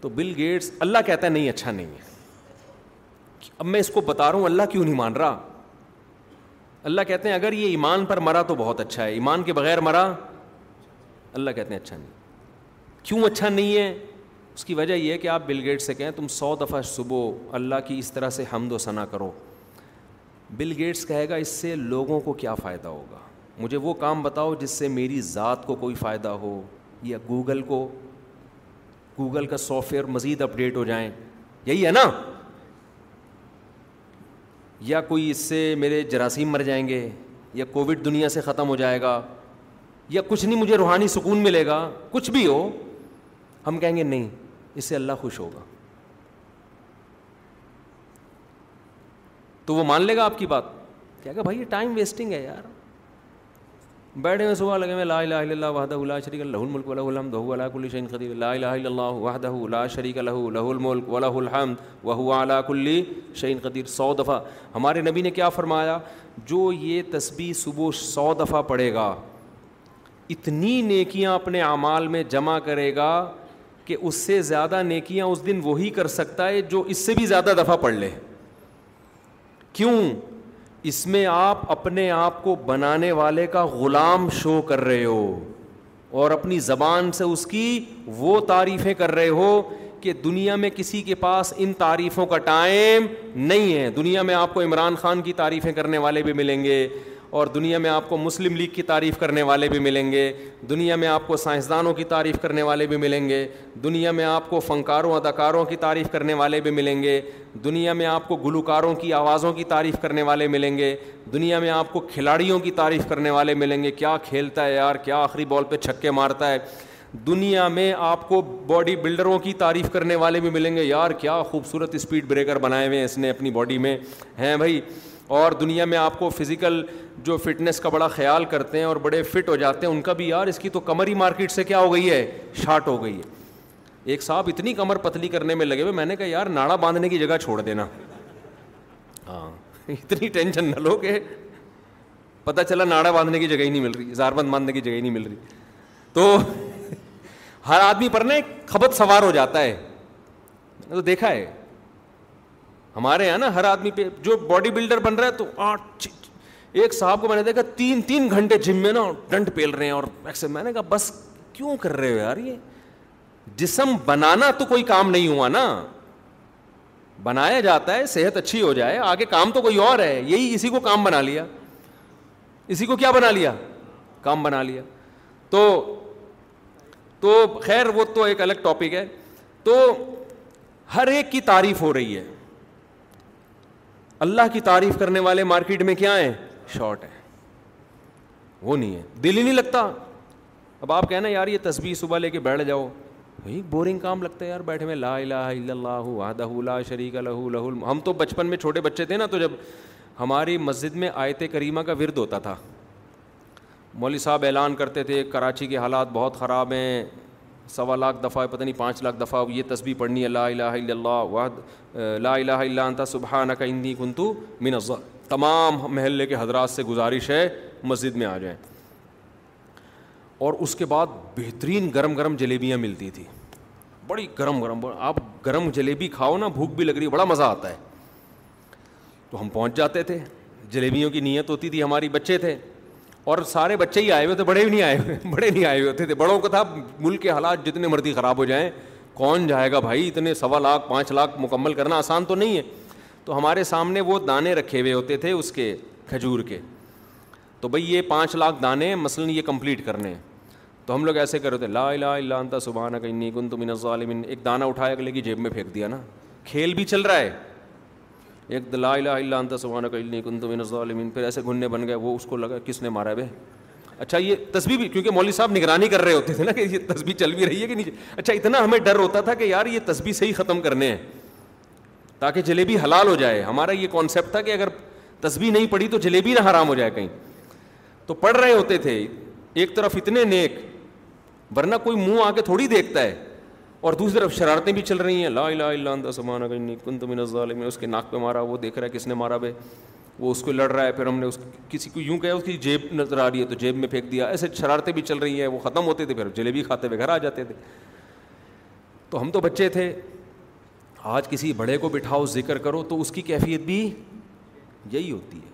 تو بل گیٹس اللہ کہتا ہے نہیں اچھا نہیں ہے اب میں اس کو بتا رہا ہوں اللہ کیوں نہیں مان رہا اللہ کہتے ہیں اگر یہ ایمان پر مرا تو بہت اچھا ہے ایمان کے بغیر مرا اللہ کہتے ہیں اچھا نہیں کیوں اچھا نہیں ہے اس کی وجہ یہ ہے کہ آپ بل گیٹ سے کہیں تم سو دفعہ صبح اللہ کی اس طرح سے حمد و ثنا کرو بل گیٹس کہے گا اس سے لوگوں کو کیا فائدہ ہوگا مجھے وہ کام بتاؤ جس سے میری ذات کو کوئی فائدہ ہو یا گوگل کو گوگل کا سافٹ ویئر مزید اپ ڈیٹ ہو جائیں یہی ہے نا یا کوئی اس سے میرے جراثیم مر جائیں گے یا کووڈ دنیا سے ختم ہو جائے گا یا کچھ نہیں مجھے روحانی سکون ملے گا کچھ بھی ہو ہم کہیں گے نہیں اس سے اللہ خوش ہوگا تو وہ مان لے گا آپ کی بات کیا کہ بھائی یہ ٹائم ویسٹنگ ہے یار بیٹھے ہوئے صبح لگے میں لا الہ الا اللہ شہین لا الہ لہ الملک الحمد وهو على كل شيء قدیر سو دفعہ ہمارے نبی نے کیا فرمایا جو یہ تسبیح صبح سو دفعہ پڑھے گا اتنی نیکیاں اپنے اعمال میں جمع کرے گا کہ اس سے زیادہ نیکیاں اس دن وہی کر سکتا ہے جو اس سے بھی زیادہ دفعہ پڑھ لے کیوں اس میں آپ اپنے آپ کو بنانے والے کا غلام شو کر رہے ہو اور اپنی زبان سے اس کی وہ تعریفیں کر رہے ہو کہ دنیا میں کسی کے پاس ان تعریفوں کا ٹائم نہیں ہے دنیا میں آپ کو عمران خان کی تعریفیں کرنے والے بھی ملیں گے اور دنیا میں آپ کو مسلم لیگ کی تعریف کرنے والے بھی ملیں گے دنیا میں آپ کو سائنسدانوں کی تعریف کرنے والے بھی ملیں گے دنیا میں آپ کو فنکاروں اداکاروں کی تعریف کرنے والے بھی ملیں گے دنیا میں آپ کو گلوکاروں کی آوازوں کی تعریف کرنے والے ملیں گے دنیا میں آپ کو کھلاڑیوں کی تعریف کرنے والے ملیں گے کیا کھیلتا ہے یار کیا آخری بال پہ چھکے مارتا ہے دنیا میں آپ کو باڈی بلڈروں کی تعریف کرنے والے بھی ملیں گے یار کیا خوبصورت اسپیڈ بریکر بنائے ہوئے ہیں اس نے اپنی باڈی میں ہیں بھائی اور دنیا میں آپ کو فزیکل جو فٹنس کا بڑا خیال کرتے ہیں اور بڑے فٹ ہو جاتے ہیں ان کا بھی یار اس کی تو کمر ہی مارکیٹ سے کیا ہو گئی ہے شاٹ ہو گئی ہے ایک صاحب اتنی کمر پتلی کرنے میں لگے ہوئے میں نے کہا یار ناڑا باندھنے کی جگہ چھوڑ دینا ہاں اتنی ٹینشن نہ لو کہ پتہ چلا ناڑا باندھنے کی جگہ ہی نہیں مل رہی زار بند باندھنے کی جگہ ہی نہیں مل رہی تو ہر آدمی پر ایک کھپت سوار ہو جاتا ہے تو دیکھا ہے ہمارے یہاں نا ہر آدمی پہ جو باڈی بلڈر بن رہا ہے تو آٹھ ایک صاحب کو میں نے دیکھا تین تین گھنٹے جم میں نا ڈنٹ پھیل رہے ہیں اور میں نے کہا بس کیوں کر رہے ہو یار یہ جسم بنانا تو کوئی کام نہیں ہوا نا بنایا جاتا ہے صحت اچھی ہو جائے آگے کام تو کوئی اور ہے یہی اسی کو کام بنا لیا اسی کو کیا بنا لیا کام بنا لیا تو تو خیر وہ تو ایک الگ ٹاپک ہے تو ہر ایک کی تعریف ہو رہی ہے اللہ کی تعریف کرنے والے مارکیٹ میں کیا ہیں شارٹ ہیں وہ نہیں ہے دل ہی نہیں لگتا اب آپ کہنا یار یہ تصویر صبح لے کے بیٹھ جاؤ بھائی بورنگ کام لگتا ہے یار بیٹھے میں لا الہ الا اللہ لا شریک ہم تو بچپن میں چھوٹے بچے تھے نا تو جب ہماری مسجد میں آیت کریمہ کا ورد ہوتا تھا مولوی صاحب اعلان کرتے تھے کراچی کے حالات بہت خراب ہیں سوا لاکھ دفعہ پتہ نہیں پانچ لاکھ دفعہ یہ تسبیح پڑھنی ہے لا الہ الا اللہ وحد لا الہ الا انت سبحانک انی کنتو من الظالمین تمام محلے کے حضرات سے گزارش ہے مسجد میں آ جائیں اور اس کے بعد بہترین گرم گرم جلیبیاں ملتی تھیں بڑی گرم گرم آپ گرم جلیبی کھاؤ نا بھوک بھی لگ رہی بڑا مزہ آتا ہے تو ہم پہنچ جاتے تھے جلیبیوں کی نیت ہوتی تھی ہماری بچے تھے اور سارے بچے ہی آئے ہوئے تھے بڑے بھی نہیں آئے ہوئے بڑے نہیں آئے ہوئے تھے بڑوں کا تھا ملک کے حالات جتنے مردی خراب ہو جائیں کون جائے گا بھائی اتنے سوا لاکھ پانچ لاکھ مکمل کرنا آسان تو نہیں ہے تو ہمارے سامنے وہ دانے رکھے ہوئے ہوتے تھے اس کے کھجور کے تو بھائی یہ پانچ لاکھ دانے مثلاً یہ کمپلیٹ کرنے ہیں تو ہم لوگ ایسے کر رہے تھے لا لا اللہ انتا من الظالمین ایک دانہ اٹھایا کہ جیب میں پھینک دیا نا کھیل بھی چل رہا ہے ایک دلا کنت من الظالمین پھر ایسے گھننے بن گئے وہ اس کو لگا کس نے مارا بھائی اچھا یہ تسبیح بھی کیونکہ مولوی صاحب نگرانی کر رہے ہوتے تھے نا کہ یہ تسبیح چل بھی رہی ہے کہ نہیں اچھا اتنا ہمیں ڈر ہوتا تھا کہ یار یہ تسبیح صحیح ختم کرنے ہیں تاکہ جلیبی حلال ہو جائے ہمارا یہ کانسیپٹ تھا کہ اگر تسبیح نہیں پڑھی تو جلیبی نہ حرام ہو جائے کہیں تو پڑھ رہے ہوتے تھے ایک طرف اتنے نیک ورنہ کوئی منہ آ کے تھوڑی دیکھتا ہے اور دوسری طرف شرارتیں بھی چل رہی ہیں لا اللہ عند کن کنت من الظالمین اس کے ناک پہ مارا وہ دیکھ رہا ہے کس نے مارا بھائی وہ اس کو لڑ رہا ہے پھر ہم نے اس کسی کو یوں کہا اس کی جیب نظر آ رہی ہے تو جیب میں پھینک دیا ایسے شرارتیں بھی چل رہی ہیں وہ ختم ہوتے تھے پھر جلیبی کھاتے ہوئے گھر آ جاتے تھے تو ہم تو بچے تھے آج کسی بڑے کو بٹھاؤ ذکر کرو تو اس کی کیفیت بھی یہی ہوتی ہے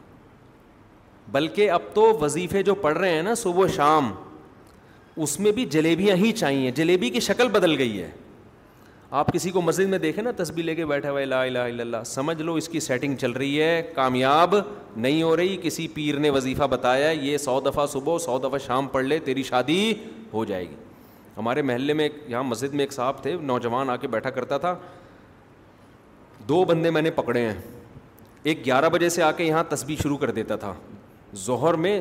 بلکہ اب تو وظیفے جو پڑھ رہے ہیں نا صبح شام اس میں بھی جلیبیاں ہی چاہیے جلیبی کی شکل بدل گئی ہے آپ کسی کو مسجد میں دیکھیں نا تصبیح لے کے بیٹھے ہوئے الہ الا اللہ سمجھ لو اس کی سیٹنگ چل رہی ہے کامیاب نہیں ہو رہی کسی پیر نے وظیفہ بتایا یہ سو دفعہ صبح سو دفعہ شام پڑھ لے تیری شادی ہو جائے گی ہمارے محلے میں ایک یہاں مسجد میں ایک صاحب تھے نوجوان آ کے بیٹھا کرتا تھا دو بندے میں نے پکڑے ہیں ایک گیارہ بجے سے آ کے یہاں تسبیح شروع کر دیتا تھا ظہر میں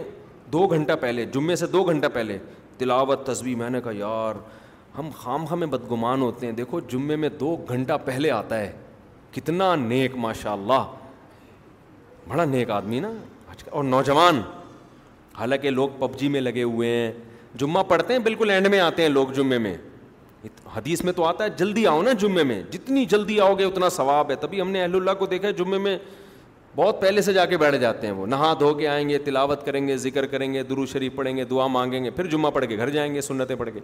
دو گھنٹہ پہلے جمعے سے دو گھنٹہ پہلے تلاوت تصویر میں نے کہا یار ہم خام خام بدگمان ہوتے ہیں دیکھو جمعے میں دو گھنٹہ پہلے آتا ہے کتنا نیک ماشاء اللہ بڑا نیک آدمی نا اور نوجوان حالانکہ لوگ پب جی میں لگے ہوئے ہیں جمعہ پڑھتے ہیں بالکل اینڈ میں آتے ہیں لوگ جمعے میں حدیث میں تو آتا ہے جلدی آؤ نا جمعے میں جتنی جلدی آؤ گے اتنا ثواب ہے تبھی ہم نے اہل اللہ کو دیکھا ہے جمعے میں بہت پہلے سے جا کے بیٹھ جاتے ہیں وہ نہا دھو کے آئیں گے تلاوت کریں گے ذکر کریں گے درو شریف پڑھیں گے دعا مانگیں گے پھر جمعہ پڑھ کے گھر جائیں گے سنتیں پڑھ کے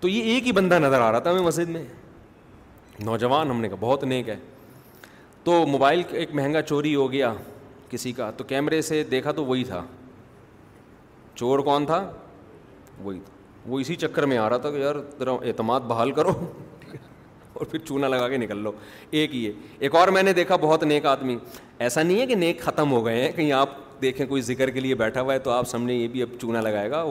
تو یہ ایک ہی بندہ نظر آ رہا تھا ہمیں مسجد میں نوجوان ہم نے کہا بہت نیک ہے تو موبائل ایک مہنگا چوری ہو گیا کسی کا تو کیمرے سے دیکھا تو وہی تھا چور کون تھا وہی تھا وہ اسی چکر میں آ رہا تھا کہ یار اعتماد بحال کرو اور پھر چونا لگا کے نکل لو ایک یہ ایک اور میں نے دیکھا بہت نیک آدمی ایسا نہیں ہے کہ نیک ختم ہو گئے ہیں کہیں آپ دیکھیں کوئی ذکر کے لیے بیٹھا ہوا ہے تو آپ سمجھیں یہ بھی اب چونا لگائے گا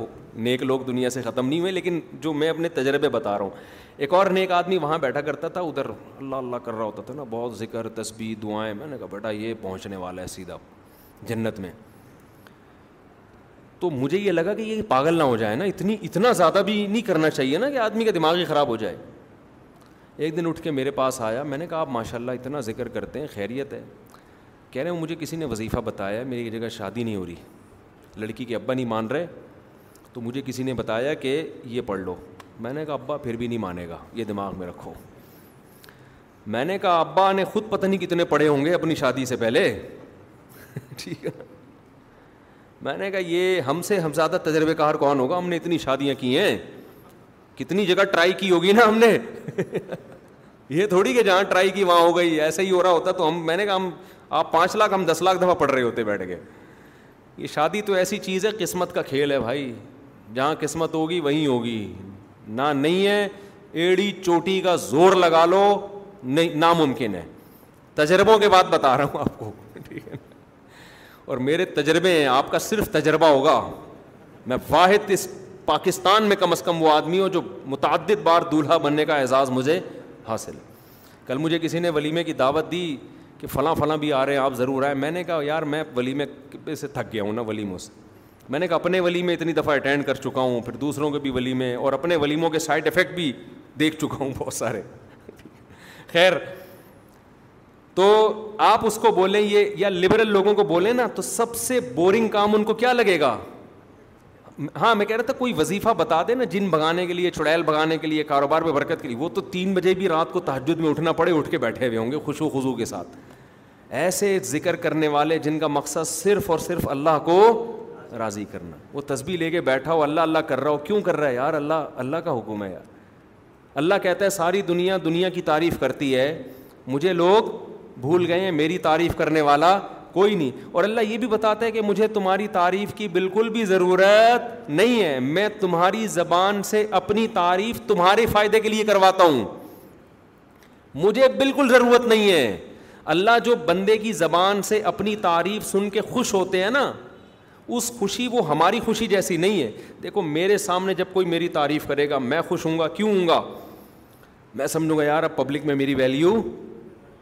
نیک لوگ دنیا سے ختم نہیں ہوئے لیکن جو میں اپنے تجربے بتا رہا ہوں ایک اور نیک آدمی وہاں بیٹھا کرتا تھا ادھر اللہ اللہ کر رہا ہوتا تھا نا بہت ذکر تسبیح دعائیں میں نے کہا بیٹا یہ پہنچنے والا ہے سیدھا جنت میں تو مجھے یہ لگا کہ یہ پاگل نہ ہو جائے نا اتنی اتنا زیادہ بھی نہیں کرنا چاہیے نا کہ آدمی کا دماغ ہی خراب ہو جائے ایک دن اٹھ کے میرے پاس آیا میں نے کہا آپ ماشاء اللہ اتنا ذکر کرتے ہیں خیریت ہے کہہ رہے ہیں مجھے کسی نے وظیفہ بتایا میری جگہ شادی نہیں ہو رہی لڑکی کے ابا نہیں مان رہے تو مجھے کسی نے بتایا کہ یہ پڑھ لو میں نے کہا ابا پھر بھی نہیں مانے گا یہ دماغ میں رکھو میں نے کہا ابا نے خود پتہ نہیں کتنے پڑھے ہوں گے اپنی شادی سے پہلے ٹھیک ہے میں نے کہا یہ ہم سے ہم زیادہ تجربے کار کون ہوگا ہم نے اتنی شادیاں کی ہیں کتنی جگہ ٹرائی کی ہوگی نا ہم نے یہ تھوڑی کہ جہاں ٹرائی کی وہاں ہو گئی ایسا ہی ہو رہا ہوتا تو ہم میں نے کہا ہم آپ پانچ لاکھ ہم دس لاکھ دفعہ پڑھ رہے ہوتے بیٹھ کے یہ شادی تو ایسی چیز ہے قسمت کا کھیل ہے بھائی جہاں قسمت ہوگی وہیں ہوگی نہ نہیں ہے ایڑی چوٹی کا زور لگا لو نہیں ناممکن ہے تجربوں کے بعد بتا رہا ہوں آپ کو ٹھیک ہے اور میرے تجربے ہیں آپ کا صرف تجربہ ہوگا میں واحد اس پاکستان میں کم از کم وہ آدمی ہو جو متعدد بار دولہا بننے کا اعزاز مجھے حاصل کل مجھے کسی نے ولیمے کی دعوت دی کہ فلاں فلاں بھی آ رہے ہیں آپ ضرور آئے میں نے کہا یار میں ولیمے سے تھک گیا ہوں نا ولیموں سے میں نے کہا اپنے ولیمے اتنی دفعہ اٹینڈ کر چکا ہوں پھر دوسروں کے بھی ولیمے اور اپنے ولیموں کے سائڈ افیکٹ بھی دیکھ چکا ہوں بہت سارے خیر تو آپ اس کو بولیں یہ یا لبرل لوگوں کو بولیں نا تو سب سے بورنگ کام ان کو کیا لگے گا ہاں میں کہہ رہا تھا کوئی وظیفہ بتا دے نا جن بگانے کے لیے چڑیل بگانے کے لیے کاروبار میں برکت کے لیے وہ تو تین بجے بھی رات کو تحجد میں اٹھنا پڑے اٹھ کے بیٹھے ہوئے ہوں گے خزو کے ساتھ ایسے ذکر کرنے والے جن کا مقصد صرف اور صرف اللہ کو راضی کرنا وہ تصبیح لے کے بیٹھا ہو اللہ اللہ کر رہا ہو کیوں کر رہا ہے یار اللہ اللہ کا حکم ہے یار اللہ کہتا ہے ساری دنیا دنیا کی تعریف کرتی ہے مجھے لوگ بھول گئے ہیں میری تعریف کرنے والا کوئی نہیں اور اللہ یہ بھی بتاتا ہے کہ مجھے تمہاری تعریف کی بالکل بھی ضرورت نہیں ہے میں تمہاری زبان سے اپنی تعریف تمہارے فائدے کے لیے کرواتا ہوں مجھے بالکل ضرورت نہیں ہے اللہ جو بندے کی زبان سے اپنی تعریف سن کے خوش ہوتے ہیں نا اس خوشی وہ ہماری خوشی جیسی نہیں ہے دیکھو میرے سامنے جب کوئی میری تعریف کرے گا میں خوش ہوں گا کیوں ہوں گا میں سمجھوں گا یار اب پبلک میں میری ویلیو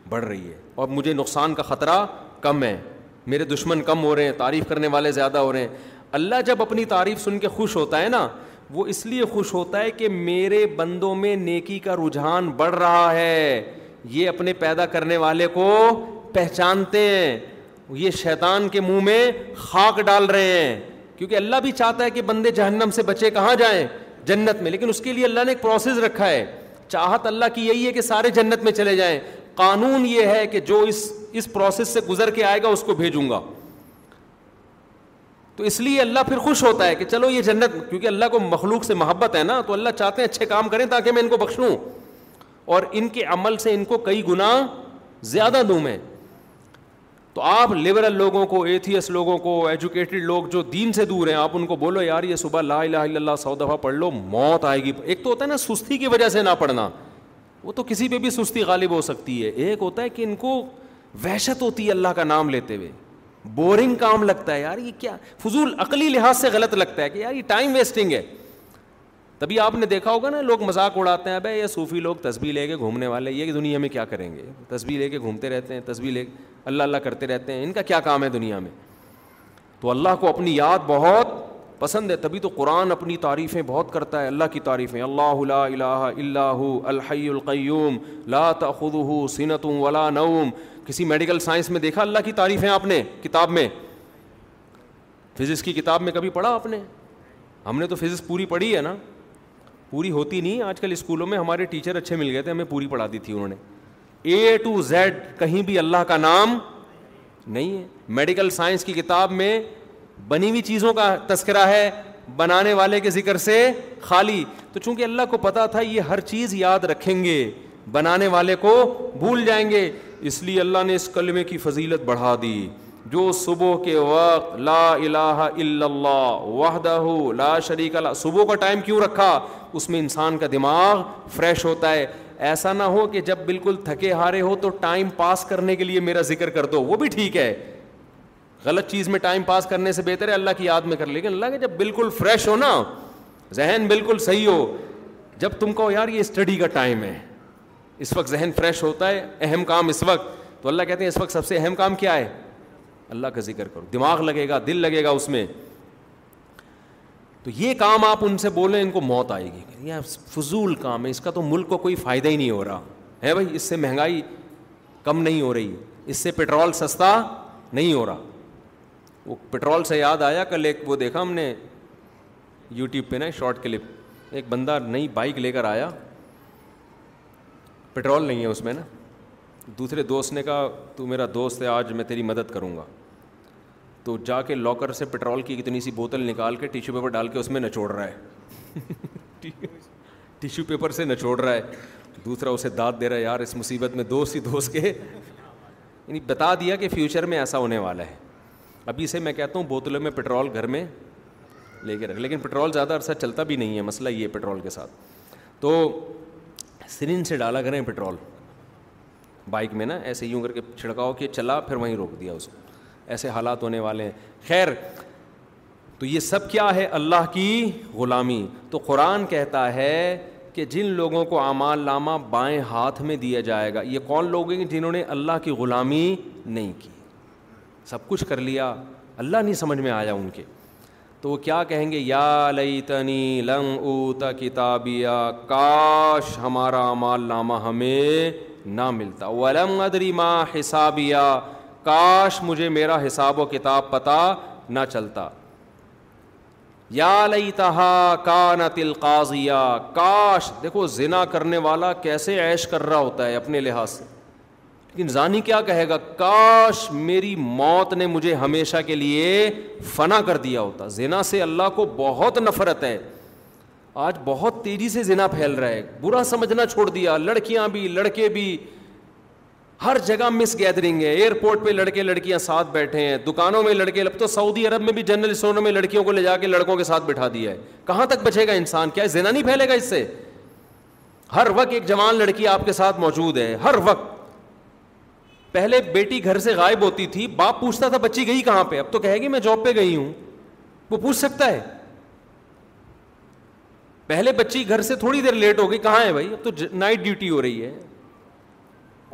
بڑھ رہی ہے اور مجھے نقصان کا خطرہ کم ہیں میرے دشمن کم ہو رہے ہیں تعریف کرنے والے زیادہ ہو رہے ہیں اللہ جب اپنی تعریف سن کے خوش ہوتا ہے نا وہ اس لیے خوش ہوتا ہے کہ میرے بندوں میں نیکی کا رجحان بڑھ رہا ہے یہ اپنے پیدا کرنے والے کو پہچانتے ہیں یہ شیطان کے منہ میں خاک ڈال رہے ہیں کیونکہ اللہ بھی چاہتا ہے کہ بندے جہنم سے بچے کہاں جائیں جنت میں لیکن اس کے لیے اللہ نے ایک پروسیس رکھا ہے چاہت اللہ کی یہی ہے کہ سارے جنت میں چلے جائیں قانون یہ ہے کہ جو اس اس پروسیس سے گزر کے آئے گا اس کو بھیجوں گا تو اس لیے اللہ پھر خوش ہوتا ہے کہ چلو یہ جنت کیونکہ اللہ کو مخلوق سے محبت ہے نا تو اللہ چاہتے ہیں اچھے کام کریں تاکہ میں ان کو بخشوں اور ان کے عمل سے ان کو کئی گنا زیادہ دوں میں تو آپ لبرل لوگوں کو ایتھیس لوگوں کو ایجوکیٹڈ لوگ جو دین سے دور ہیں آپ ان کو بولو یار یہ صبح لا الہ الا اللہ سو دفعہ پڑھ لو موت آئے گی ایک تو ہوتا ہے نا سستی کی وجہ سے نہ پڑھنا وہ تو کسی پہ بھی سستی غالب ہو سکتی ہے ایک ہوتا ہے کہ ان کو وحشت ہوتی ہے اللہ کا نام لیتے ہوئے بورنگ کام لگتا ہے یار یہ کیا فضول عقلی لحاظ سے غلط لگتا ہے کہ یار یہ ٹائم ویسٹنگ ہے تبھی آپ نے دیکھا ہوگا نا لوگ مذاق اڑاتے ہیں بھائی یہ صوفی لوگ تصویر لے کے گھومنے والے یہ کہ دنیا میں کیا کریں گے تصویر لے کے گھومتے رہتے ہیں تصویر لے اللہ اللہ کرتے رہتے ہیں ان کا کیا کام ہے دنیا میں تو اللہ کو اپنی یاد بہت پسند ہے تبھی تو قرآن اپنی تعریفیں بہت کرتا ہے اللہ کی تعریفیں اللہ لا الا اللہ الحی القیوم لا خد سنت ولا نوم کسی میڈیکل سائنس میں دیکھا اللہ کی تعریفیں آپ نے کتاب میں فزکس کی کتاب میں کبھی پڑھا آپ نے ہم نے تو فزکس پوری پڑھی ہے نا پوری ہوتی نہیں آج کل اسکولوں میں ہمارے ٹیچر اچھے مل گئے تھے ہمیں پوری پڑھا دی تھی انہوں نے اے ٹو زیڈ کہیں بھی اللہ کا نام نہیں ہے میڈیکل سائنس کی کتاب میں بنی ہوئی چیزوں کا تذکرہ ہے بنانے والے کے ذکر سے خالی تو چونکہ اللہ کو پتا تھا یہ ہر چیز یاد رکھیں گے بنانے والے کو بھول جائیں گے اس لیے اللہ نے اس کلمے کی فضیلت بڑھا دی جو صبح کے وقت لا الہ الا اللہ وحدہ لا شریک اللہ صبح کا ٹائم کیوں رکھا اس میں انسان کا دماغ فریش ہوتا ہے ایسا نہ ہو کہ جب بالکل تھکے ہارے ہو تو ٹائم پاس کرنے کے لیے میرا ذکر کر دو وہ بھی ٹھیک ہے غلط چیز میں ٹائم پاس کرنے سے بہتر ہے اللہ کی یاد میں کر لیکن اللہ کے جب بالکل فریش ہو نا ذہن بالکل صحیح ہو جب تم کو یار یہ اسٹڈی کا ٹائم ہے اس وقت ذہن فریش ہوتا ہے اہم کام اس وقت تو اللہ کہتے ہیں اس وقت سب سے اہم کام کیا ہے اللہ کا ذکر کرو دماغ لگے گا دل لگے گا اس میں تو یہ کام آپ ان سے بولیں ان کو موت آئے گی یہ فضول کام ہے اس کا تو ملک کو کوئی فائدہ ہی نہیں ہو رہا ہے بھائی اس سے مہنگائی کم نہیں ہو رہی اس سے پٹرول سستا نہیں ہو رہا وہ پٹرول سے یاد آیا کل ایک وہ دیکھا ہم نے یوٹیوب پہ نا شارٹ کلپ ایک بندہ نئی بائک لے کر آیا پٹرول نہیں ہے اس میں نا دوسرے دوست نے کہا تو میرا دوست ہے آج میں تیری مدد کروں گا تو جا کے لاکر سے پٹرول کی اتنی سی بوتل نکال کے ٹیشو پیپر ڈال کے اس میں نچوڑ رہا ہے ٹیشو پیپر سے نچوڑ رہا ہے دوسرا اسے داد دے رہا ہے یار اس مصیبت میں دوست ہی دوست کے یعنی بتا دیا کہ فیوچر میں ایسا ہونے والا ہے ابھی سے میں کہتا ہوں بوتلوں میں پٹرول گھر میں لے کے رکھ لیکن پٹرول زیادہ عرصہ چلتا بھی نہیں ہے مسئلہ یہ پٹرول کے ساتھ تو سرین سے ڈالا کریں پٹرول بائک میں نا ایسے یوں کر کے چھڑکاؤ کہ چلا پھر وہیں روک دیا اس کو ایسے حالات ہونے والے ہیں خیر تو یہ سب کیا ہے اللہ کی غلامی تو قرآن کہتا ہے کہ جن لوگوں کو اعمال لامہ بائیں ہاتھ میں دیا جائے گا یہ کون لوگ ہیں جنہوں نے اللہ کی غلامی نہیں کی سب کچھ کر لیا اللہ نہیں سمجھ میں آیا ان کے تو وہ کیا کہیں گے یا لئی تنی لم او تتابیا کاش ہمارا مال نامہ ہمیں نہ ملتا ولم ادری ماں حسابیا کاش مجھے میرا حساب و کتاب پتہ نہ چلتا یا لئی تہا کا نہ کاش دیکھو زنا کرنے والا کیسے عیش کر رہا ہوتا ہے اپنے لحاظ سے لیکن زانی کیا کہے گا کاش میری موت نے مجھے ہمیشہ کے لیے فنا کر دیا ہوتا زینا سے اللہ کو بہت نفرت ہے آج بہت تیزی سے زنا پھیل رہا ہے برا سمجھنا چھوڑ دیا لڑکیاں بھی لڑکے بھی ہر جگہ مس گیدرنگ ہے ایئرپورٹ پہ لڑکے لڑکیاں ساتھ بیٹھے ہیں دکانوں میں لڑکے اب تو سعودی عرب میں بھی جنرل اسٹوروں میں لڑکیوں کو لے جا کے لڑکوں کے ساتھ بٹھا دیا ہے کہاں تک بچے گا انسان کیا زینا نہیں پھیلے گا اس سے ہر وقت ایک جوان لڑکی آپ کے ساتھ موجود ہے ہر وقت پہلے بیٹی گھر سے غائب ہوتی تھی باپ پوچھتا تھا بچی گئی کہاں پہ اب تو کہے گی میں جاب پہ گئی ہوں وہ پوچھ سکتا ہے پہلے بچی گھر سے تھوڑی دیر لیٹ ہو گئی کہاں ہے بھائی اب تو نائٹ ڈیوٹی ہو رہی ہے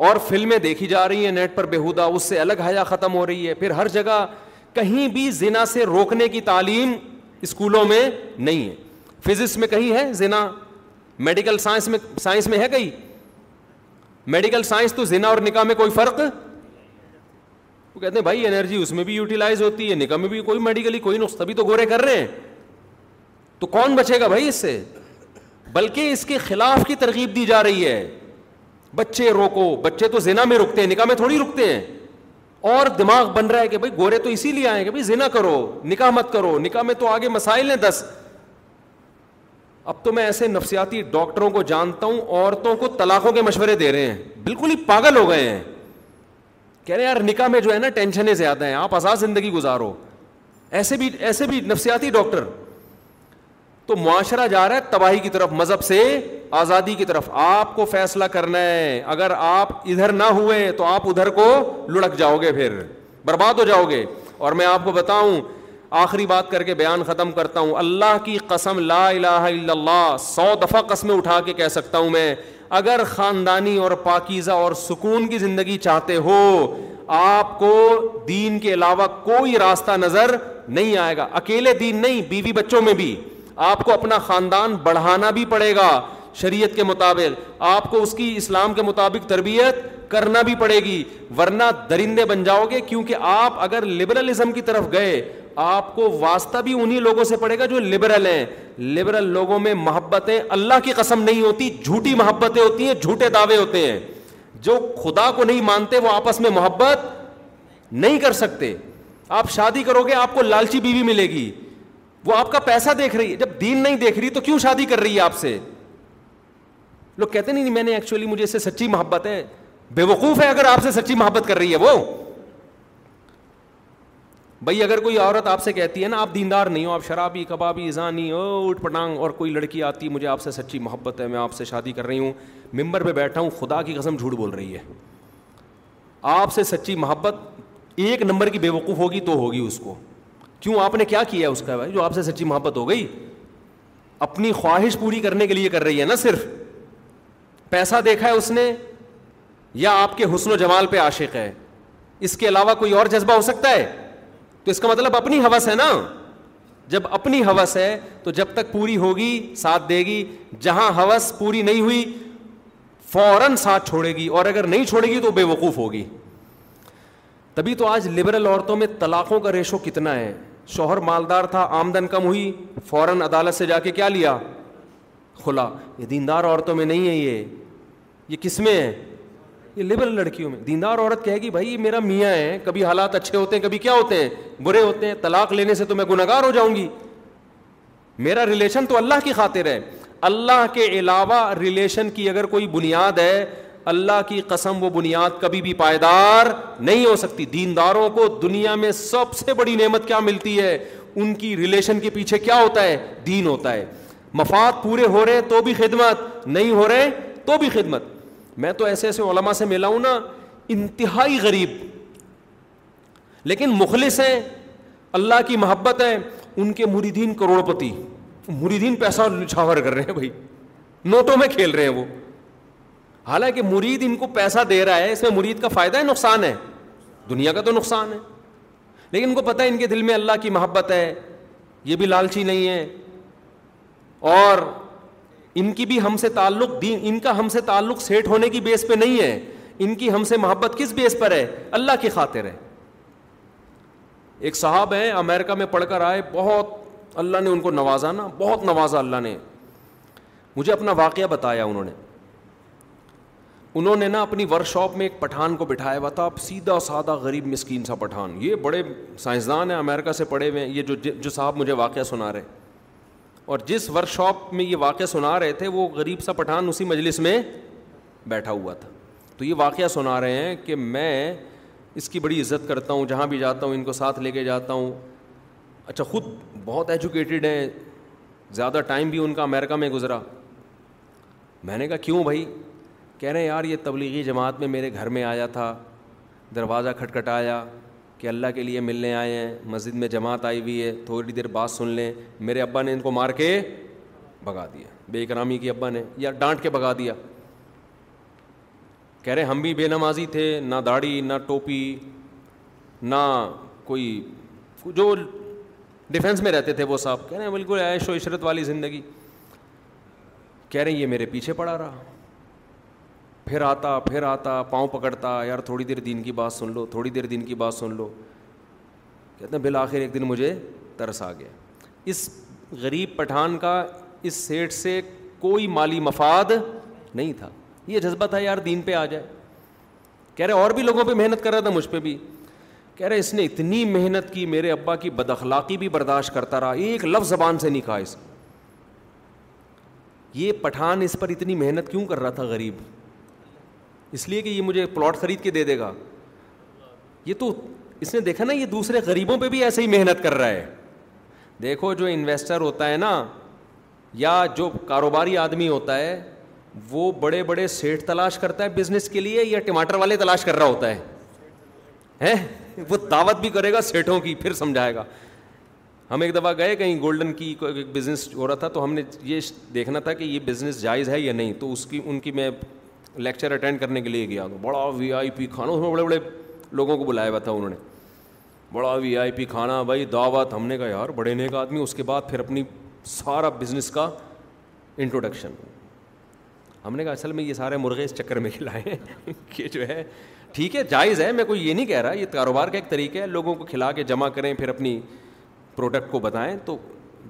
اور فلمیں دیکھی جا رہی ہیں نیٹ پر بےحدا اس سے الگ حیا ختم ہو رہی ہے پھر ہر جگہ کہیں بھی زنا سے روکنے کی تعلیم اسکولوں میں نہیں ہے فزکس میں کہیں ہے زنا میڈیکل سائنس میں سائنس میں ہے کہیں میڈیکل سائنس تو زنا اور نکاح میں کوئی فرق وہ کہتے ہیں بھائی انرجی اس میں بھی یوٹیلائز ہوتی ہے نکاح میں بھی کوئی کوئی میڈیکلی نقص تبھی تو گورے کر رہے ہیں تو کون بچے گا بھائی اس سے بلکہ اس کے خلاف کی ترغیب دی جا رہی ہے بچے روکو بچے تو زنا میں رکتے ہیں نکاح میں تھوڑی رکتے ہیں اور دماغ بن رہا ہے کہ بھائی گورے تو اسی لیے آئے بھائی زنا کرو نکاح مت کرو نکاح میں تو آگے مسائل ہیں دس اب تو میں ایسے نفسیاتی ڈاکٹروں کو جانتا ہوں عورتوں کو طلاقوں کے مشورے دے رہے ہیں بالکل ہی پاگل ہو گئے ہیں کہہ رہے ہیں یار نکاح میں جو ہے نا ٹینشنیں زیادہ ہیں آپ آزاد زندگی گزارو ایسے بھی ایسے بھی نفسیاتی ڈاکٹر تو معاشرہ جا رہا ہے تباہی کی طرف مذہب سے آزادی کی طرف آپ کو فیصلہ کرنا ہے اگر آپ ادھر نہ ہوئے تو آپ ادھر کو لڑک جاؤ گے پھر برباد ہو جاؤ گے اور میں آپ کو بتاؤں آخری بات کر کے بیان ختم کرتا ہوں اللہ کی قسم لا الہ الا اللہ سو دفعہ قسمیں اٹھا کے کہہ سکتا ہوں میں اگر خاندانی اور پاکیزہ اور سکون کی زندگی چاہتے ہو آپ کو دین کے علاوہ کوئی راستہ نظر نہیں آئے گا اکیلے دین نہیں بیوی بچوں میں بھی آپ کو اپنا خاندان بڑھانا بھی پڑے گا شریعت کے مطابق آپ کو اس کی اسلام کے مطابق تربیت کرنا بھی پڑے گی ورنہ درندے بن جاؤ گے کیونکہ آپ اگر لبرلزم کی طرف گئے آپ کو واسطہ بھی انہی لوگوں سے پڑے گا جو لبرل ہیں لبرل لوگوں میں محبتیں اللہ کی قسم نہیں ہوتی جھوٹی محبتیں ہوتی ہیں جھوٹے دعوے ہوتے ہیں جو خدا کو نہیں مانتے وہ آپس میں محبت نہیں کر سکتے آپ شادی کرو گے آپ کو لالچی بیوی ملے گی وہ آپ کا پیسہ دیکھ رہی ہے جب دین نہیں دیکھ رہی تو کیوں شادی کر رہی ہے آپ سے لوگ کہتے نہیں میں نے ایکچولی مجھے اس سے سچی محبت ہے بے وقوف ہے اگر آپ سے سچی محبت کر رہی ہے وہ بھائی اگر کوئی عورت آپ سے کہتی ہے نا آپ دیندار نہیں ہو آپ شرابی کبابی زانی اٹ پٹانگ اور کوئی لڑکی آتی ہے مجھے آپ سے سچی محبت ہے میں آپ سے شادی کر رہی ہوں ممبر پہ بیٹھا ہوں خدا کی قسم جھوٹ بول رہی ہے آپ سے سچی محبت ایک نمبر کی بے وقوف ہوگی تو ہوگی اس کو کیوں آپ نے کیا کیا ہے اس کا بھائی جو آپ سے سچی محبت ہو گئی اپنی خواہش پوری کرنے کے لیے کر رہی ہے نا صرف پیسہ دیکھا ہے اس نے یا آپ کے حسن و جمال پہ عاشق ہے اس کے علاوہ کوئی اور جذبہ ہو سکتا ہے تو اس کا مطلب اپنی حوث ہے نا جب اپنی حوث ہے تو جب تک پوری ہوگی ساتھ دے گی جہاں حوث پوری نہیں ہوئی فوراً ساتھ چھوڑے گی اور اگر نہیں چھوڑے گی تو بے وقوف ہوگی تبھی تو آج لبرل عورتوں میں طلاقوں کا ریشو کتنا ہے شوہر مالدار تھا آمدن کم ہوئی فوراً عدالت سے جا کے کیا لیا کھلا یہ دیندار عورتوں میں نہیں ہے یہ یہ کس میں ہے یہ لبرل لڑکیوں میں دیندار عورت کہے گی بھائی یہ میرا میاں ہے کبھی حالات اچھے ہوتے ہیں کبھی کیا ہوتے ہیں برے ہوتے ہیں طلاق لینے سے تو میں گار ہو جاؤں گی میرا ریلیشن تو اللہ کی خاطر ہے اللہ کے علاوہ ریلیشن کی اگر کوئی بنیاد ہے اللہ کی قسم وہ بنیاد کبھی بھی پائیدار نہیں ہو سکتی دینداروں کو دنیا میں سب سے بڑی نعمت کیا ملتی ہے ان کی ریلیشن کے پیچھے کیا ہوتا ہے دین ہوتا ہے مفاد پورے ہو رہے ہیں تو بھی خدمت نہیں ہو رہے تو بھی خدمت میں تو ایسے ایسے علماء سے ملا ہوں نا انتہائی غریب لیکن مخلص ہیں اللہ کی محبت ہے ان کے مریدین کروڑ پتی مریدین پیسہ چھاور کر رہے ہیں بھائی نوٹوں میں کھیل رہے ہیں وہ حالانکہ مرید ان کو پیسہ دے رہا ہے اس میں مرید کا فائدہ ہے نقصان ہے دنیا کا تو نقصان ہے لیکن ان کو پتہ ہے ان کے دل میں اللہ کی محبت ہے یہ بھی لالچی نہیں ہے اور ان کی بھی ہم سے تعلق دین ان کا ہم سے تعلق سیٹ ہونے کی بیس پہ نہیں ہے ان کی ہم سے محبت کس بیس پر ہے اللہ کی خاطر ہے ایک صاحب ہیں امریکہ میں پڑھ کر آئے بہت اللہ نے ان کو نوازا نا بہت نوازا اللہ نے مجھے اپنا واقعہ بتایا انہوں نے انہوں نے نا اپنی ورک شاپ میں ایک پٹھان کو بٹھایا ہوا تھا اب سیدھا سادہ غریب مسکین سا پٹھان یہ بڑے سائنسدان ہیں امریکہ سے پڑھے ہوئے ہیں یہ جو جو صاحب مجھے واقعہ سنا رہے ہیں اور جس ورک شاپ میں یہ واقعہ سنا رہے تھے وہ غریب سا پٹھان اسی مجلس میں بیٹھا ہوا تھا تو یہ واقعہ سنا رہے ہیں کہ میں اس کی بڑی عزت کرتا ہوں جہاں بھی جاتا ہوں ان کو ساتھ لے کے جاتا ہوں اچھا خود بہت ایجوکیٹڈ ہیں زیادہ ٹائم بھی ان کا امریکہ میں گزرا میں نے کہا کیوں بھائی کہہ رہے ہیں یار یہ تبلیغی جماعت میں میرے گھر میں آیا تھا دروازہ کھٹکھٹایا کہ اللہ کے لیے ملنے آئے ہیں مسجد میں جماعت آئی ہوئی ہے تھوڑی دیر بات سن لیں میرے ابا نے ان کو مار کے بھگا دیا بے اکرامی کی ابا نے یا ڈانٹ کے بھگا دیا کہہ رہے ہم بھی بے نمازی تھے نہ داڑھی نہ ٹوپی نہ کوئی جو ڈیفینس میں رہتے تھے وہ صاحب کہہ رہے ہیں بالکل عیش و عشرت والی زندگی کہہ رہے ہیں یہ میرے پیچھے پڑا رہا پھر آتا پھر آتا پاؤں پکڑتا یار تھوڑی دیر دین کی بات سن لو تھوڑی دیر دین کی بات سن لو کہتے ہیں بالآخر ایک دن مجھے ترس آ گیا اس غریب پٹھان کا اس سیٹھ سے کوئی مالی مفاد نہیں تھا یہ جذبہ تھا یار دین پہ آ جائے کہہ رہے اور بھی لوگوں پہ محنت کر رہا تھا مجھ پہ بھی کہہ رہے اس نے اتنی محنت کی میرے ابا کی بد اخلاقی بھی برداشت کرتا رہا ایک لفظ زبان سے نہیں کہا اس یہ پٹھان اس پر اتنی محنت کیوں کر رہا تھا غریب اس لیے کہ یہ مجھے پلاٹ خرید کے دے دے گا یہ تو اس نے دیکھا نا یہ دوسرے غریبوں پہ بھی ایسے ہی محنت کر رہا ہے دیکھو جو انویسٹر ہوتا ہے نا یا جو کاروباری آدمی ہوتا ہے وہ بڑے بڑے سیٹ تلاش کرتا ہے بزنس کے لیے یا ٹماٹر والے تلاش کر رہا ہوتا ہے وہ دعوت بھی کرے گا سیٹوں کی پھر سمجھائے گا ہم ایک دفعہ گئے کہیں گولڈن کی کوئی بزنس ہو رہا تھا تو ہم نے یہ دیکھنا تھا کہ یہ بزنس جائز ہے یا نہیں تو اس کی ان کی میں لیکچر اٹینڈ کرنے کے لیے گیا تو بڑا وی آئی پی کھانا اس میں بڑے بڑے لوگوں کو بلایا ہوا تھا انہوں نے بڑا وی آئی پی کھانا بھائی دعوت ہم نے کہا یار بڑے نیک آدمی اس کے بعد پھر اپنی سارا بزنس کا انٹروڈکشن ہم نے کہا اصل میں یہ سارے مرغے اس چکر میں کھلائے ہیں کہ جو ہے ٹھیک ہے جائز ہے میں کوئی یہ نہیں کہہ رہا یہ کاروبار کا ایک طریقہ ہے لوگوں کو کھلا کے جمع کریں پھر اپنی پروڈکٹ کو بتائیں تو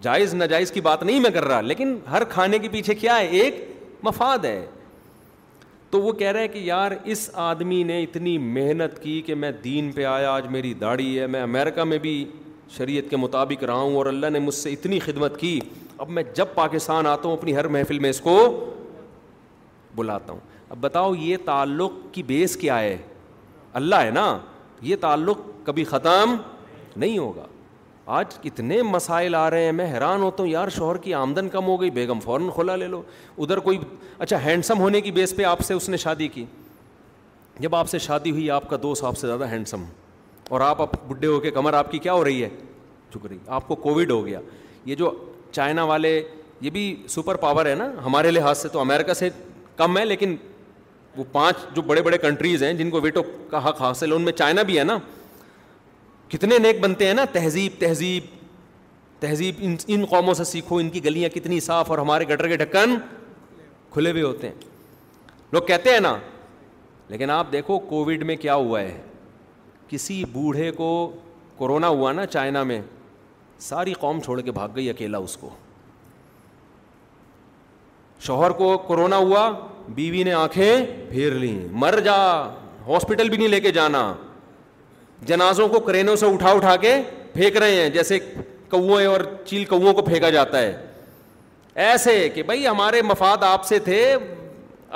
جائز ناجائز کی بات نہیں میں کر رہا لیکن ہر کھانے کے پیچھے کیا ہے ایک مفاد ہے تو وہ کہہ رہا ہے کہ یار اس آدمی نے اتنی محنت کی کہ میں دین پہ آیا آج میری داڑھی ہے میں امریکہ میں بھی شریعت کے مطابق رہا ہوں اور اللہ نے مجھ سے اتنی خدمت کی اب میں جب پاکستان آتا ہوں اپنی ہر محفل میں اس کو بلاتا ہوں اب بتاؤ یہ تعلق کی بیس کیا ہے اللہ ہے نا یہ تعلق کبھی ختم نہیں ہوگا آج اتنے مسائل آ رہے ہیں میں حیران ہوتا ہوں یار شوہر کی آمدن کم ہو گئی بیگم فوراً کھولا لے لو ادھر کوئی اچھا ہینڈسم ہونے کی بیس پہ آپ سے اس نے شادی کی جب آپ سے شادی ہوئی آپ کا دوست آپ سے زیادہ ہینڈسم اور آپ اب بڈھے ہو کے کمر آپ کی کیا ہو رہی ہے رہی آپ کو کووڈ ہو گیا یہ جو چائنا والے یہ بھی سپر پاور ہے نا ہمارے لحاظ سے تو امیرکا سے کم ہے لیکن وہ پانچ جو بڑے بڑے کنٹریز ہیں جن کو ویٹو کا حق حاصل ہے ان میں چائنا بھی ہے نا کتنے نیک بنتے ہیں نا تہذیب تہذیب تہذیب ان ان قوموں سے سیکھو ان کی گلیاں کتنی صاف اور ہمارے گٹر کے ڈھکن کھلے بھی ہوتے ہیں لوگ کہتے ہیں نا لیکن آپ دیکھو کووڈ میں کیا ہوا ہے کسی بوڑھے کو کورونا ہوا نا چائنا میں ساری قوم چھوڑ کے بھاگ گئی اکیلا اس کو شوہر کو کورونا ہوا بیوی نے آنکھیں پھیر لیں مر جا ہاسپٹل بھی نہیں لے کے جانا جنازوں کو کرینوں سے اٹھا اٹھا کے پھینک رہے ہیں جیسے کوئیں اور چیل کو پھینکا جاتا ہے ایسے کہ بھائی ہمارے مفاد آپ سے تھے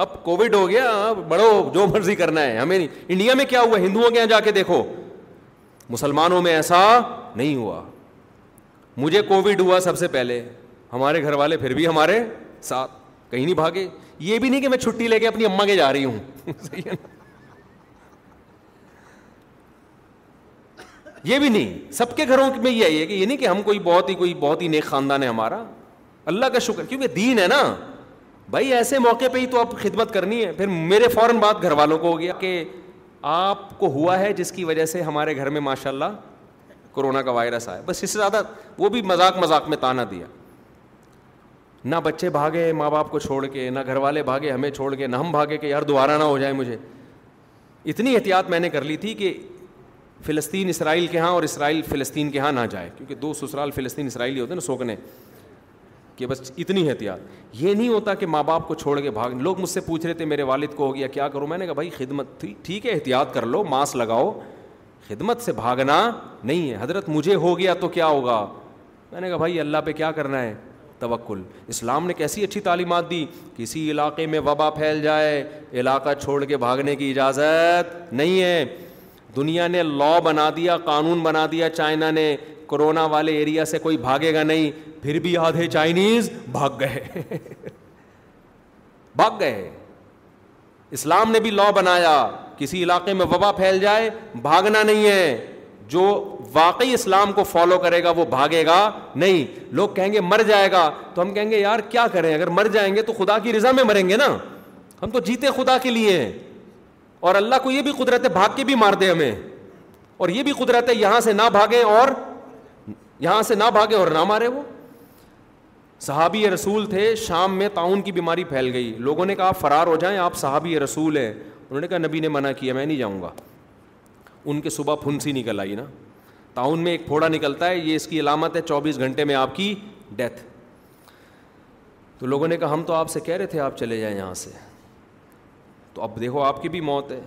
اب کووڈ ہو گیا بڑو جو مرضی کرنا ہے ہمیں نہیں انڈیا میں کیا ہوا ہندوؤں کے یہاں جا کے دیکھو مسلمانوں میں ایسا نہیں ہوا مجھے کووڈ ہوا سب سے پہلے ہمارے گھر والے پھر بھی ہمارے ساتھ کہیں نہیں بھاگے یہ بھی نہیں کہ میں چھٹی لے کے اپنی اما کے جا رہی ہوں یہ بھی نہیں سب کے گھروں میں یہ آئی ہے کہ یہ نہیں کہ ہم کوئی بہت ہی کوئی بہت ہی نیک خاندان ہے ہمارا اللہ کا شکر کیونکہ دین ہے نا بھائی ایسے موقع پہ ہی تو آپ خدمت کرنی ہے پھر میرے فوراً بات گھر والوں کو ہو گیا کہ آپ کو ہوا ہے جس کی وجہ سے ہمارے گھر میں ماشاء اللہ کورونا کا وائرس آیا بس اس سے زیادہ وہ بھی مذاق مذاق میں تانا دیا نہ بچے بھاگے ماں باپ کو چھوڑ کے نہ گھر والے بھاگے ہمیں چھوڑ کے نہ ہم بھاگے کہ یار دوبارہ نہ ہو جائے مجھے اتنی احتیاط میں نے کر لی تھی کہ فلسطین اسرائیل کے ہاں اور اسرائیل فلسطین کے ہاں نہ جائے کیونکہ دو سسرال فلسطین اسرائیل ہی ہوتے نا سوکنے کہ بس اتنی احتیاط یہ نہیں ہوتا کہ ماں باپ کو چھوڑ کے بھاگ لوگ مجھ سے پوچھ رہے تھے میرے والد کو ہو گیا کیا کروں میں نے کہا بھائی خدمت ٹھیک ہے احتیاط کر لو ماسک لگاؤ خدمت سے بھاگنا نہیں ہے حضرت مجھے ہو گیا تو کیا ہوگا میں نے کہا بھائی اللہ پہ کیا کرنا ہے توکل اسلام نے کیسی اچھی تعلیمات دی کسی علاقے میں وبا پھیل جائے علاقہ چھوڑ کے بھاگنے کی اجازت نہیں ہے دنیا نے لا بنا دیا قانون بنا دیا چائنا نے کرونا والے ایریا سے کوئی بھاگے گا نہیں پھر بھی آدھے چائنیز بھاگ گئے بھاگ گئے اسلام نے بھی لا بنایا کسی علاقے میں وبا پھیل جائے بھاگنا نہیں ہے جو واقعی اسلام کو فالو کرے گا وہ بھاگے گا نہیں لوگ کہیں گے مر جائے گا تو ہم کہیں گے یار کیا کریں اگر مر جائیں گے تو خدا کی رضا میں مریں گے نا ہم تو جیتے خدا کے لیے ہیں اور اللہ کو یہ بھی قدرت ہے بھاگ کے بھی مار دے ہمیں اور یہ بھی قدرت ہے یہاں سے نہ بھاگے اور یہاں سے نہ بھاگے اور نہ مارے وہ صحابی رسول تھے شام میں تعاون کی بیماری پھیل گئی لوگوں نے کہا آپ فرار ہو جائیں آپ صحابی رسول ہیں انہوں نے کہا نبی نے منع کیا میں نہیں جاؤں گا ان کے صبح پھنسی نکل آئی نا تعاون میں ایک پھوڑا نکلتا ہے یہ اس کی علامت ہے چوبیس گھنٹے میں آپ کی ڈیتھ تو لوگوں نے کہا ہم تو آپ سے کہہ رہے تھے آپ چلے جائیں یہاں سے تو اب دیکھو آپ کی بھی موت ہے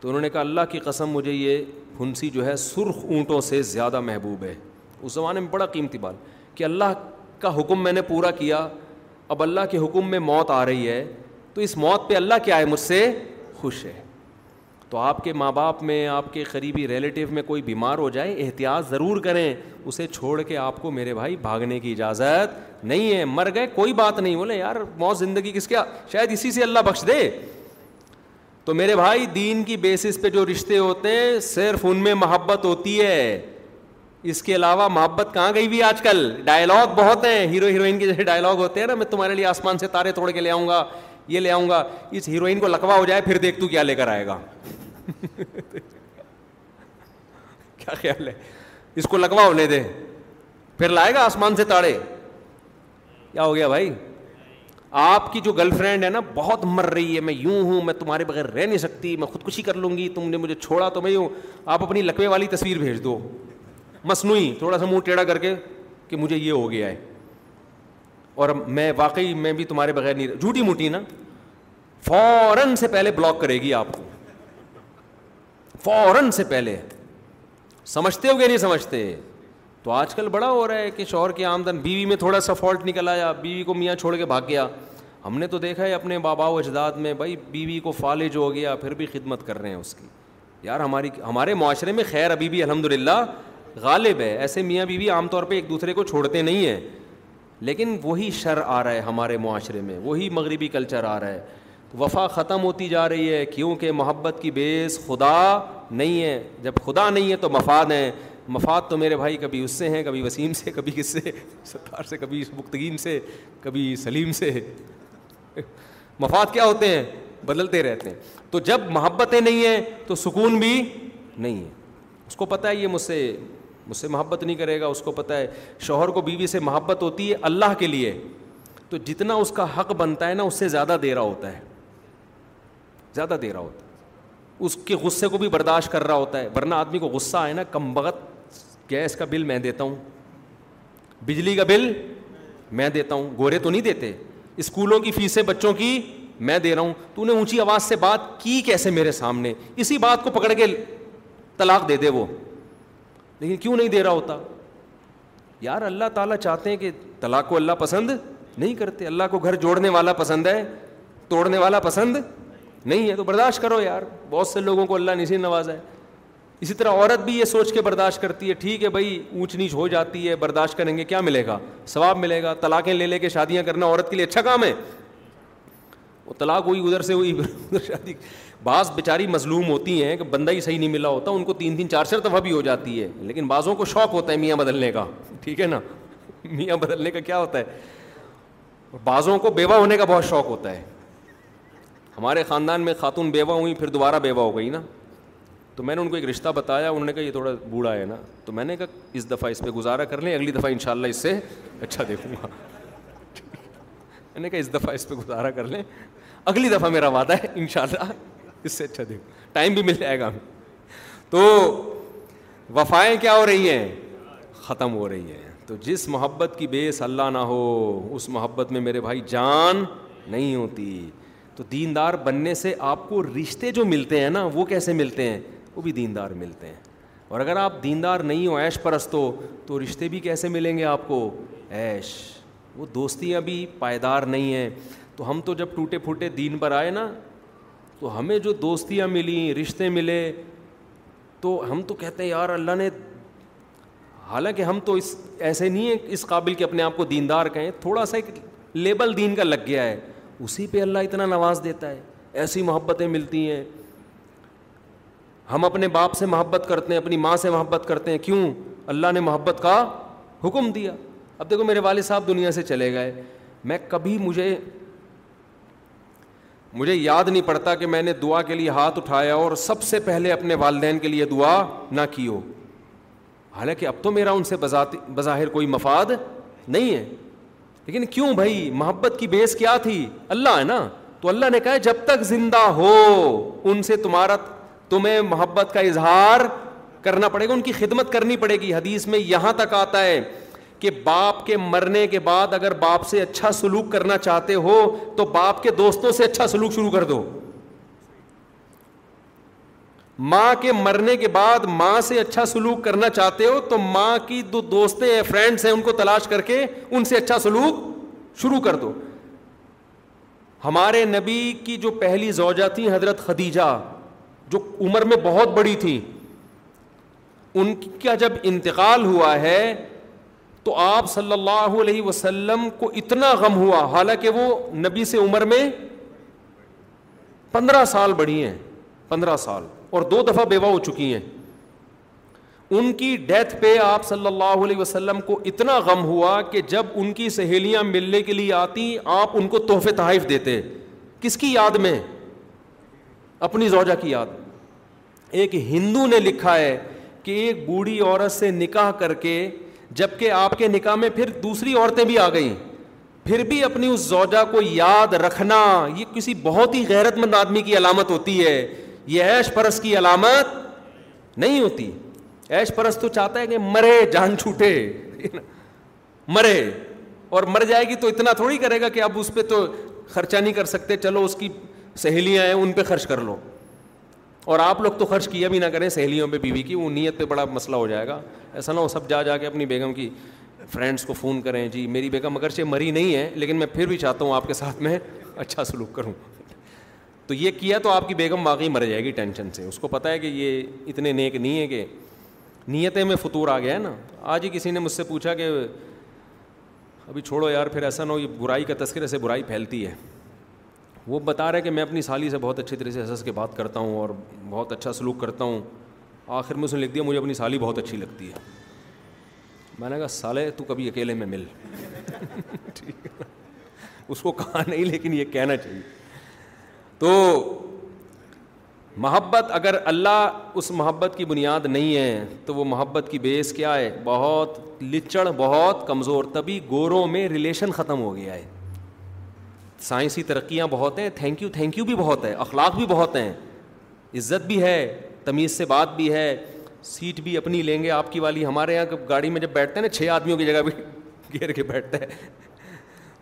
تو انہوں نے کہا اللہ کی قسم مجھے یہ ہنسی جو ہے سرخ اونٹوں سے زیادہ محبوب ہے اس زمانے میں بڑا قیمتی بال کہ اللہ کا حکم میں نے پورا کیا اب اللہ کے حکم میں موت آ رہی ہے تو اس موت پہ اللہ کیا ہے مجھ سے خوش ہے تو آپ کے ماں باپ میں آپ کے قریبی ریلیٹیو میں کوئی بیمار ہو جائے احتیاط ضرور کریں اسے چھوڑ کے آپ کو میرے بھائی بھاگنے کی اجازت نہیں ہے مر گئے کوئی بات نہیں بولے یار موت زندگی کس کیا شاید اسی سے اللہ بخش دے تو میرے بھائی دین کی بیسس پہ جو رشتے ہوتے ہیں صرف ان میں محبت ہوتی ہے اس کے علاوہ محبت کہاں گئی بھی آج کل ڈائلگ بہت ہیں ہیرو ہیروئن کے جیسے ڈائلاگ ہوتے ہیں نا میں تمہارے لیے آسمان سے تارے توڑ کے لے آؤں گا یہ لے آؤں گا اس ہیروئن کو لکوا ہو جائے پھر دیکھ تو کیا لے کر آئے گا کیا خیال ہے اس کو لکوا ہونے دے پھر لائے گا آسمان سے تاڑے کیا ہو گیا بھائی آپ کی جو گرل فرینڈ ہے نا بہت مر رہی ہے میں یوں ہوں میں تمہارے بغیر رہ نہیں سکتی میں خودکشی کر لوں گی تم نے مجھے چھوڑا تو میں یوں آپ اپنی لکوے والی تصویر بھیج دو مصنوعی تھوڑا سا منہ ٹیڑھا کر کے کہ مجھے یہ ہو گیا ہے اور میں واقعی میں بھی تمہارے بغیر نہیں جھوٹی موٹی نا فوراً سے پہلے بلاک کرے گی آپ کو فوراً سے پہلے سمجھتے ہو گیا نہیں سمجھتے تو آج کل بڑا ہو رہا ہے کہ شوہر کی آمدن بیوی میں تھوڑا سا فالٹ نکل آیا بیوی کو میاں چھوڑ کے بھاگ گیا ہم نے تو دیکھا ہے اپنے بابا و اجداد میں بھائی بیوی کو فالج ہو گیا پھر بھی خدمت کر رہے ہیں اس کی یار ہماری ہمارے معاشرے میں خیر ابھی بھی الحمد للہ غالب ہے ایسے میاں بیوی عام طور پہ ایک دوسرے کو چھوڑتے نہیں ہیں لیکن وہی شر آ رہا ہے ہمارے معاشرے میں وہی مغربی کلچر آ رہا ہے وفا ختم ہوتی جا رہی ہے کیونکہ محبت کی بیس خدا نہیں ہے جب خدا نہیں ہے تو مفاد ہیں مفاد تو میرے بھائی کبھی اس سے ہیں کبھی وسیم سے کبھی کس سے ستار سے کبھی مختگین سے کبھی سلیم سے مفاد کیا ہوتے ہیں بدلتے رہتے ہیں تو جب محبتیں نہیں ہیں تو سکون بھی نہیں ہے اس کو پتہ ہے یہ مجھ سے مجھ سے محبت نہیں کرے گا اس کو پتہ ہے شوہر کو بیوی سے محبت ہوتی ہے اللہ کے لیے تو جتنا اس کا حق بنتا ہے نا اس سے زیادہ دے رہا ہوتا ہے زیادہ دے رہا ہوتا ہے اس کے غصے کو بھی برداشت کر رہا ہوتا ہے ورنہ آدمی کو غصہ آئے نا کم بغت گیس کا بل میں دیتا ہوں بجلی کا بل میں دیتا ہوں گورے تو نہیں دیتے اسکولوں کی فیسیں بچوں کی میں دے رہا ہوں تو انہیں اونچی آواز سے بات کی کیسے میرے سامنے اسی بات کو پکڑ کے طلاق دے دے وہ لیکن کیوں نہیں دے رہا ہوتا یار اللہ تعالیٰ چاہتے ہیں کہ طلاق کو اللہ پسند نہیں کرتے اللہ کو گھر جوڑنے والا پسند ہے توڑنے والا پسند نہیں ہے تو برداشت کرو یار بہت سے لوگوں کو اللہ اسی نواز ہے اسی طرح عورت بھی یہ سوچ کے برداشت کرتی ہے ٹھیک ہے بھائی اونچ نیچ ہو جاتی ہے برداشت کریں گے کیا ملے گا ثواب ملے گا طلاقیں لے لے کے شادیاں کرنا عورت کے لیے اچھا کام ہے وہ طلاق ہوئی ادھر سے ہوئی ادھر شادی بعض بیچاری مظلوم ہوتی ہیں کہ بندہ ہی صحیح نہیں ملا ہوتا ان کو تین تین چار چار دفعہ بھی ہو جاتی ہے لیکن بعضوں کو شوق ہوتا ہے میاں بدلنے کا ٹھیک ہے نا میاں بدلنے کا کیا ہوتا ہے بعضوں کو بیوہ ہونے کا بہت شوق ہوتا ہے ہمارے خاندان میں خاتون بیوہ ہوئی پھر دوبارہ بیوہ ہو گئی نا تو میں نے ان کو ایک رشتہ بتایا انہوں نے کہا یہ تھوڑا بوڑھا ہے نا تو میں نے کہا اس دفعہ اس پہ گزارا کر لیں اگلی دفعہ ان شاء اللہ اس سے اچھا دیکھوں گا میں نے کہا اس دفعہ اس پہ گزارا کر لیں اگلی دفعہ میرا وعدہ ہے ان شاء اللہ اس سے اچھا دیکھوں ٹائم بھی مل جائے گا ہمیں تو وفائیں کیا ہو رہی ہیں ختم ہو رہی ہیں تو جس محبت کی بے اللہ نہ ہو اس محبت میں میرے بھائی جان نہیں ہوتی تو دیندار بننے سے آپ کو رشتے جو ملتے ہیں نا وہ کیسے ملتے ہیں وہ بھی دیندار ملتے ہیں اور اگر آپ دیندار نہیں ہو ایش پرست ہو تو رشتے بھی کیسے ملیں گے آپ کو ایش وہ دوستیاں بھی پائیدار نہیں ہیں تو ہم تو جب ٹوٹے پھوٹے دین پر آئے نا تو ہمیں جو دوستیاں ملیں رشتے ملے تو ہم تو کہتے ہیں یار اللہ نے حالانکہ ہم تو اس ایسے نہیں ہیں اس قابل کہ اپنے آپ کو دیندار کہیں تھوڑا سا ایک لیبل دین کا لگ گیا ہے اسی پہ اللہ اتنا نواز دیتا ہے ایسی محبتیں ملتی ہیں ہم اپنے باپ سے محبت کرتے ہیں اپنی ماں سے محبت کرتے ہیں کیوں اللہ نے محبت کا حکم دیا اب دیکھو میرے والد صاحب دنیا سے چلے گئے میں کبھی مجھے مجھے یاد نہیں پڑتا کہ میں نے دعا کے لیے ہاتھ اٹھایا اور سب سے پہلے اپنے والدین کے لیے دعا نہ کی ہو حالانکہ اب تو میرا ان سے بظاہر کوئی مفاد نہیں ہے لیکن کیوں بھائی محبت کی بیس کیا تھی اللہ ہے نا تو اللہ نے کہا جب تک زندہ ہو ان سے تمہارا تمہیں محبت کا اظہار کرنا پڑے گا ان کی خدمت کرنی پڑے گی حدیث میں یہاں تک آتا ہے کہ باپ کے مرنے کے بعد اگر باپ سے اچھا سلوک کرنا چاہتے ہو تو باپ کے دوستوں سے اچھا سلوک شروع کر دو ماں کے مرنے کے بعد ماں سے اچھا سلوک کرنا چاہتے ہو تو ماں کی دو دوستیں ہیں فرینڈس ہیں ان کو تلاش کر کے ان سے اچھا سلوک شروع کر دو ہمارے نبی کی جو پہلی زوجہ تھیں حضرت خدیجہ جو عمر میں بہت بڑی تھیں ان کا جب انتقال ہوا ہے تو آپ صلی اللہ علیہ وسلم کو اتنا غم ہوا حالانکہ وہ نبی سے عمر میں پندرہ سال بڑی ہیں پندرہ سال اور دو دفعہ بیوہ ہو چکی ہیں ان کی ڈیتھ پہ آپ صلی اللہ علیہ وسلم کو اتنا غم ہوا کہ جب ان کی سہیلیاں ملنے کے لیے آتی آپ ان کو تحفے تحائف دیتے کس کی یاد میں اپنی زوجہ کی یاد ایک ہندو نے لکھا ہے کہ ایک بوڑھی عورت سے نکاح کر کے جب کہ آپ کے نکاح میں پھر دوسری عورتیں بھی آ گئیں پھر بھی اپنی اس زوجہ کو یاد رکھنا یہ کسی بہت ہی غیرت مند آدمی کی علامت ہوتی ہے یہ ایش پرس کی علامت نہیں ہوتی ایش پرس تو چاہتا ہے کہ مرے جان چھوٹے مرے اور مر جائے گی تو اتنا تھوڑی کرے گا کہ اب اس پہ تو خرچہ نہیں کر سکتے چلو اس کی سہیلیاں ہیں ان پہ خرچ کر لو اور آپ لوگ تو خرچ کیا بھی نہ کریں سہیلیوں پہ بیوی کی وہ نیت پہ بڑا مسئلہ ہو جائے گا ایسا نہ ہو سب جا جا کے اپنی بیگم کی فرینڈس کو فون کریں جی میری بیگم اگرچہ مری نہیں ہے لیکن میں پھر بھی چاہتا ہوں آپ کے ساتھ میں اچھا سلوک کروں تو یہ کیا تو آپ کی بیگم واقعی مر جائے گی ٹینشن سے اس کو پتہ ہے کہ یہ اتنے نیک نہیں ہے کہ نیتیں میں فطور آ گیا ہے نا آج ہی کسی نے مجھ سے پوچھا کہ ابھی چھوڑو یار پھر ایسا نہ ہو یہ برائی کا تذکرے سے برائی پھیلتی ہے وہ بتا رہے کہ میں اپنی سالی سے بہت اچھی طرح سے حسس کے بات کرتا ہوں اور بہت اچھا سلوک کرتا ہوں آخر میں اس نے لکھ دیا مجھے اپنی سالی بہت اچھی لگتی ہے میں نے کہا سالے تو کبھی اکیلے میں مل ٹھیک اس کو کہا نہیں لیکن یہ کہنا چاہیے تو محبت اگر اللہ اس محبت کی بنیاد نہیں ہے تو وہ محبت کی بیس کیا ہے بہت لچڑ بہت کمزور تبھی گوروں میں ریلیشن ختم ہو گیا ہے سائنسی ترقیاں بہت ہیں تھینک یو تھینک یو بھی بہت ہے اخلاق بھی بہت ہیں عزت بھی ہے تمیز سے بات بھی ہے سیٹ بھی اپنی لیں گے آپ کی والی ہمارے یہاں گاڑی میں جب بیٹھتے ہیں نا چھ آدمیوں کی جگہ بھی گھیر کے بیٹھتے ہیں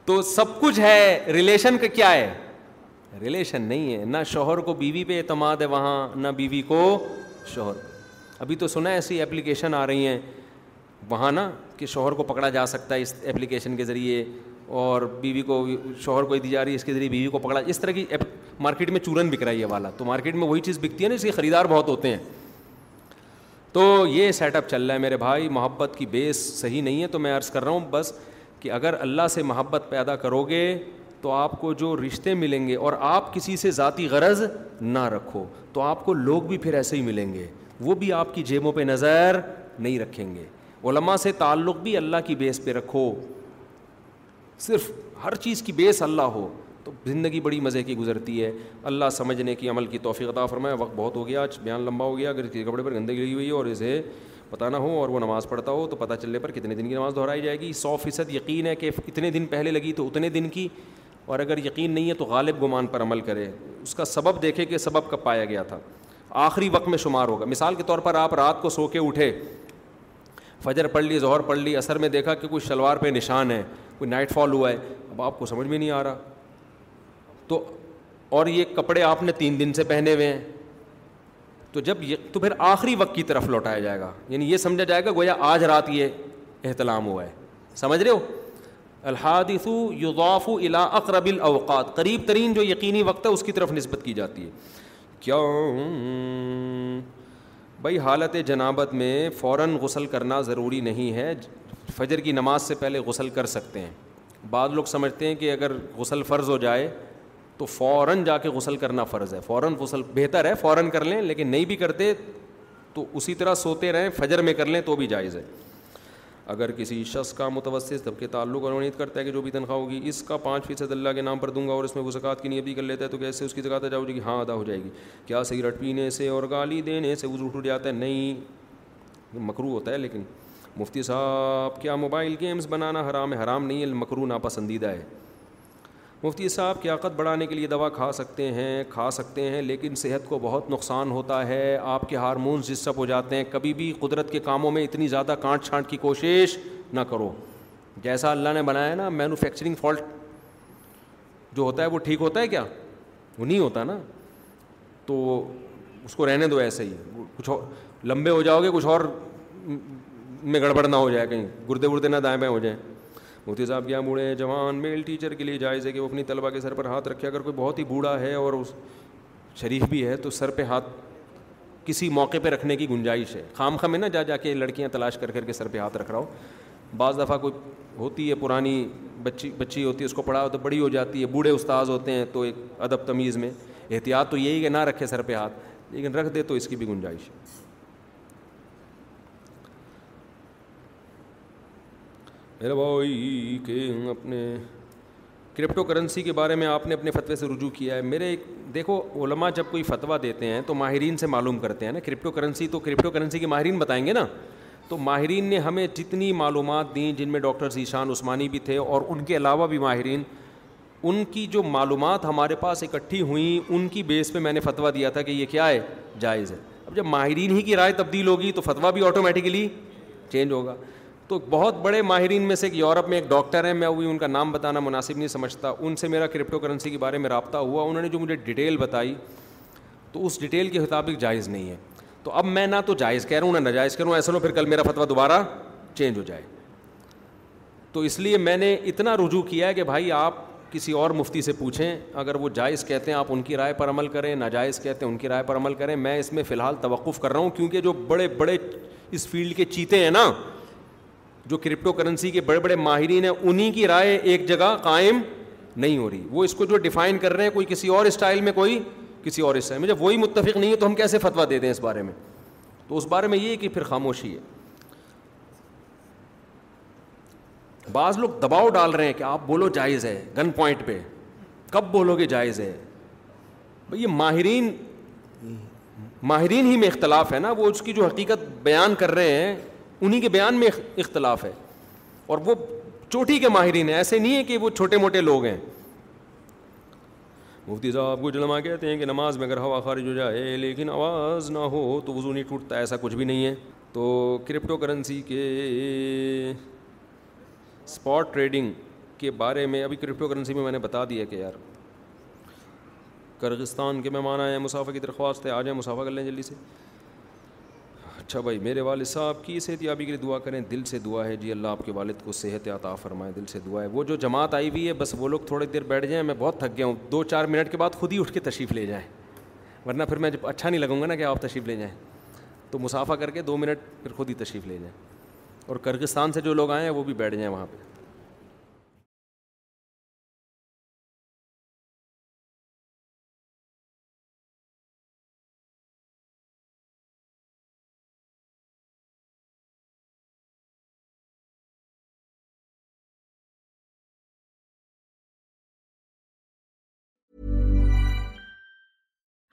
تو سب کچھ ہے ریلیشن کا کیا ہے ریلیشن نہیں ہے نہ شوہر کو بیوی پہ اعتماد ہے وہاں نہ بیوی کو شوہر ابھی تو سنا ایسی ایپلیکیشن آ رہی ہیں وہاں نا کہ شوہر کو پکڑا جا سکتا ہے اس ایپلیکیشن کے ذریعے اور بیوی کو شوہر کو دی جا رہی ہے اس کے ذریعے بیوی کو پکڑا اس طرح کی مارکیٹ میں چورن بک رہا ہے یہ والا تو مارکیٹ میں وہی چیز بکتی ہے نا اس کے خریدار بہت ہوتے ہیں تو یہ سیٹ اپ چل رہا ہے میرے بھائی محبت کی بیس صحیح نہیں ہے تو میں عرض کر رہا ہوں بس کہ اگر اللہ سے محبت پیدا کرو گے تو آپ کو جو رشتے ملیں گے اور آپ کسی سے ذاتی غرض نہ رکھو تو آپ کو لوگ بھی پھر ایسے ہی ملیں گے وہ بھی آپ کی جیبوں پہ نظر نہیں رکھیں گے علماء سے تعلق بھی اللہ کی بیس پہ رکھو صرف ہر چیز کی بیس اللہ ہو تو زندگی بڑی مزے کی گزرتی ہے اللہ سمجھنے کی عمل کی توفیق عطا فرمائے وقت بہت ہو گیا آج بیان لمبا ہو گیا اگر کپڑے پر گندگی لگی ہوئی ہے اور اسے پتہ نہ ہو اور وہ نماز پڑھتا ہو تو پتہ چلنے پر کتنے دن کی نماز دہرائی جائے گی سو فیصد یقین ہے کہ اتنے دن پہلے لگی تو اتنے دن کی اور اگر یقین نہیں ہے تو غالب گمان پر عمل کرے اس کا سبب دیکھے کہ سبب کب پایا گیا تھا آخری وقت میں شمار ہوگا مثال کے طور پر آپ رات کو سو کے اٹھے فجر پڑھ لی ظہر پڑھ لی اثر میں دیکھا کہ کوئی شلوار پہ نشان ہے کوئی نائٹ فال ہوا ہے اب آپ کو سمجھ میں نہیں آ رہا تو اور یہ کپڑے آپ نے تین دن سے پہنے ہوئے ہیں تو جب یہ تو پھر آخری وقت کی طرف لوٹایا جائے گا یعنی یہ سمجھا جائے گا گویا آج رات یہ احتلام ہوا ہے سمجھ رہے ہو الحادث یضاف الى الا اقرب الاوقات قریب ترین جو یقینی وقت ہے اس کی طرف نسبت کی جاتی ہے کیوں بھائی حالت جنابت میں فوراً غسل کرنا ضروری نہیں ہے فجر کی نماز سے پہلے غسل کر سکتے ہیں بعض لوگ سمجھتے ہیں کہ اگر غسل فرض ہو جائے تو فوراً جا کے غسل کرنا فرض ہے فوراً غسل بہتر ہے فوراً کر لیں لیکن نہیں بھی کرتے تو اسی طرح سوتے رہیں فجر میں کر لیں تو بھی جائز ہے اگر کسی شخص کا متوسط کے تعلق اور امید کرتا ہے کہ جو بھی تنخواہ ہوگی اس کا پانچ فیصد اللہ کے نام پر دوں گا اور اس میں زکوٰۃ کی نیت بھی کر لیتا ہے تو کیسے اس کی ادا ہو جائے گی ہاں ادا ہو جائے گی کیا سگریٹ پینے سے اور گالی دینے سے وضو ٹوٹ جاتا ہے نہیں مکرو ہوتا ہے لیکن مفتی صاحب کیا موبائل گیمز بنانا حرام ہے حرام نہیں مکرو ناپسندیدہ ہے مفتی صاحب کیا آقت بڑھانے کے لیے دوا کھا سکتے ہیں کھا سکتے ہیں لیکن صحت کو بہت نقصان ہوتا ہے آپ کے ہارمونز جسپ ہو جاتے ہیں کبھی بھی قدرت کے کاموں میں اتنی زیادہ کانٹ چھانٹ کی کوشش نہ کرو جیسا اللہ نے بنایا نا مینوفیکچرنگ فالٹ جو ہوتا ہے وہ ٹھیک ہوتا ہے کیا وہ نہیں ہوتا نا تو اس کو رہنے دو ایسے ہی کچھ لمبے ہو جاؤ گے کچھ اور میں گڑبڑ نہ ہو جائے کہیں گردے وردے نہ دائیں بائیں ہو جائیں مفتی صاحب کیا بوڑھے جوان میل ٹیچر کے لیے جائز ہے کہ وہ اپنی طلبہ کے سر پر ہاتھ رکھے اگر کوئی بہت ہی بوڑھا ہے اور اس شریف بھی ہے تو سر پہ ہاتھ کسی موقع پہ رکھنے کی گنجائش ہے خام خام میں نہ جا جا کے لڑکیاں تلاش کر کر کے سر پہ ہاتھ رکھ رہا ہو بعض دفعہ کوئی ہوتی ہے پرانی بچی بچی ہوتی ہے اس کو پڑھاؤ تو بڑی ہو جاتی ہے بوڑھے استاذ ہوتے ہیں تو ایک ادب تمیز میں احتیاط تو یہی کہ نہ رکھے سر پہ ہاتھ لیکن رکھ دے تو اس کی بھی گنجائش ہے میرا بھائی کہ اپنے کرپٹو کرنسی کے بارے میں آپ نے اپنے فتوے سے رجوع کیا ہے میرے ایک دیکھو علماء جب کوئی فتویٰ دیتے ہیں تو ماہرین سے معلوم کرتے ہیں نا کرپٹو کرنسی تو کرپٹو کرنسی کے ماہرین بتائیں گے نا تو ماہرین نے ہمیں جتنی معلومات دیں جن میں ڈاکٹر ذیشان عثمانی بھی تھے اور ان کے علاوہ بھی ماہرین ان کی جو معلومات ہمارے پاس اکٹھی ہوئیں ان کی بیس پہ میں نے فتویٰ دیا تھا کہ یہ کیا ہے جائز ہے اب جب ماہرین ہی کی رائے تبدیل ہوگی تو فتویٰ بھی آٹومیٹکلی چینج ہوگا تو بہت بڑے ماہرین میں سے ایک یورپ میں ایک ڈاکٹر ہے میں ابھی ان کا نام بتانا مناسب نہیں سمجھتا ان سے میرا کرپٹو کرنسی کے بارے میں رابطہ ہوا انہوں نے جو مجھے ڈیٹیل بتائی تو اس ڈیٹیل کے مطابق جائز نہیں ہے تو اب میں نہ تو جائز کہہ رہا ہوں نہ ناجائز کہہ رہا ہوں ایسا نہ پھر کل میرا فتویٰ دوبارہ چینج ہو جائے تو اس لیے میں نے اتنا رجوع کیا ہے کہ بھائی آپ کسی اور مفتی سے پوچھیں اگر وہ جائز کہتے ہیں آپ ان کی رائے پر عمل کریں ناجائز کہتے ہیں ان کی رائے پر عمل کریں میں اس میں فی الحال توقف کر رہا ہوں کیونکہ جو بڑے بڑے اس فیلڈ کے چیتے ہیں نا جو کرپٹو کرنسی کے بڑے بڑے ماہرین ہیں انہیں کی رائے ایک جگہ قائم نہیں ہو رہی وہ اس کو جو ڈیفائن کر رہے ہیں کوئی کسی اور اسٹائل میں کوئی کسی اور اسٹائل میں جب وہی متفق نہیں ہے تو ہم کیسے فتویٰ دے دیں اس بارے میں تو اس بارے میں یہ کہ پھر خاموشی ہے بعض لوگ دباؤ ڈال رہے ہیں کہ آپ بولو جائز ہے گن پوائنٹ پہ کب بولو گے جائز ہے بھائی یہ ماہرین ماہرین ہی میں اختلاف ہے نا وہ اس کی جو حقیقت بیان کر رہے ہیں انہیں کے بیان میں اختلاف ہے اور وہ چوٹی کے ماہرین ہیں ایسے نہیں ہے کہ وہ چھوٹے موٹے لوگ ہیں مفتی صاحب کچھ کو کہتے ہیں کہ نماز میں اگر ہوا خارج ہو جائے لیکن آواز نہ ہو تو وضو نہیں ٹوٹتا ایسا کچھ بھی نہیں ہے تو کرپٹو کرنسی کے اسپاٹ ٹریڈنگ کے بارے میں ابھی کرپٹو کرنسی میں میں نے بتا دیا کہ یار کرگستان کے مہمان آئے ہیں مسافہ کی درخواست ہے آ جائیں مسافہ کر لیں جلدی سے اچھا بھائی میرے والد صاحب کی صحت یابی کے لیے دعا کریں دل سے دعا ہے جی اللہ آپ کے والد کو صحت عطا فرمائے فرمائیں دل سے دعا ہے وہ جو جماعت آئی ہوئی ہے بس وہ لوگ تھوڑی دیر بیٹھ جائیں میں بہت تھک گیا ہوں دو چار منٹ کے بعد خود ہی اٹھ کے تشریف لے جائیں ورنہ پھر میں جب اچھا نہیں لگوں گا نا کہ آپ تشریف لے جائیں تو مسافہ کر کے دو منٹ پھر خود ہی تشریف لے جائیں اور کرگستان سے جو لوگ آئے ہیں وہ بھی بیٹھ جائیں وہاں پہ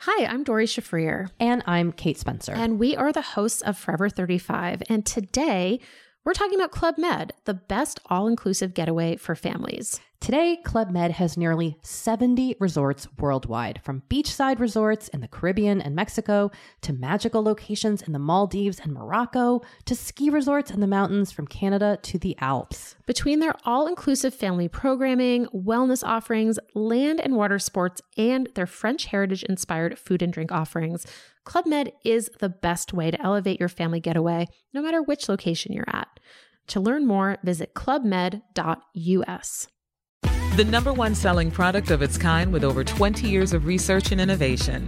Hi, I'm Dori Shafrir. And I'm Kate Spencer. And we are the hosts of Forever 35. And today we're talking about Club Med, the best all-inclusive getaway for families. Today, Club Med has nearly 70 resorts worldwide, from beachside resorts in the Caribbean and Mexico to magical locations in the Maldives and Morocco to ski resorts in the mountains from Canada to the Alps. Between their all-inclusive family programming, wellness offerings, land and water sports, and their French heritage-inspired food and drink offerings, Club Med is the best way to elevate your family getaway, no matter which location you're at. To learn more, visit clubmed.us. The number one selling product of its kind with over 20 years of research and innovation.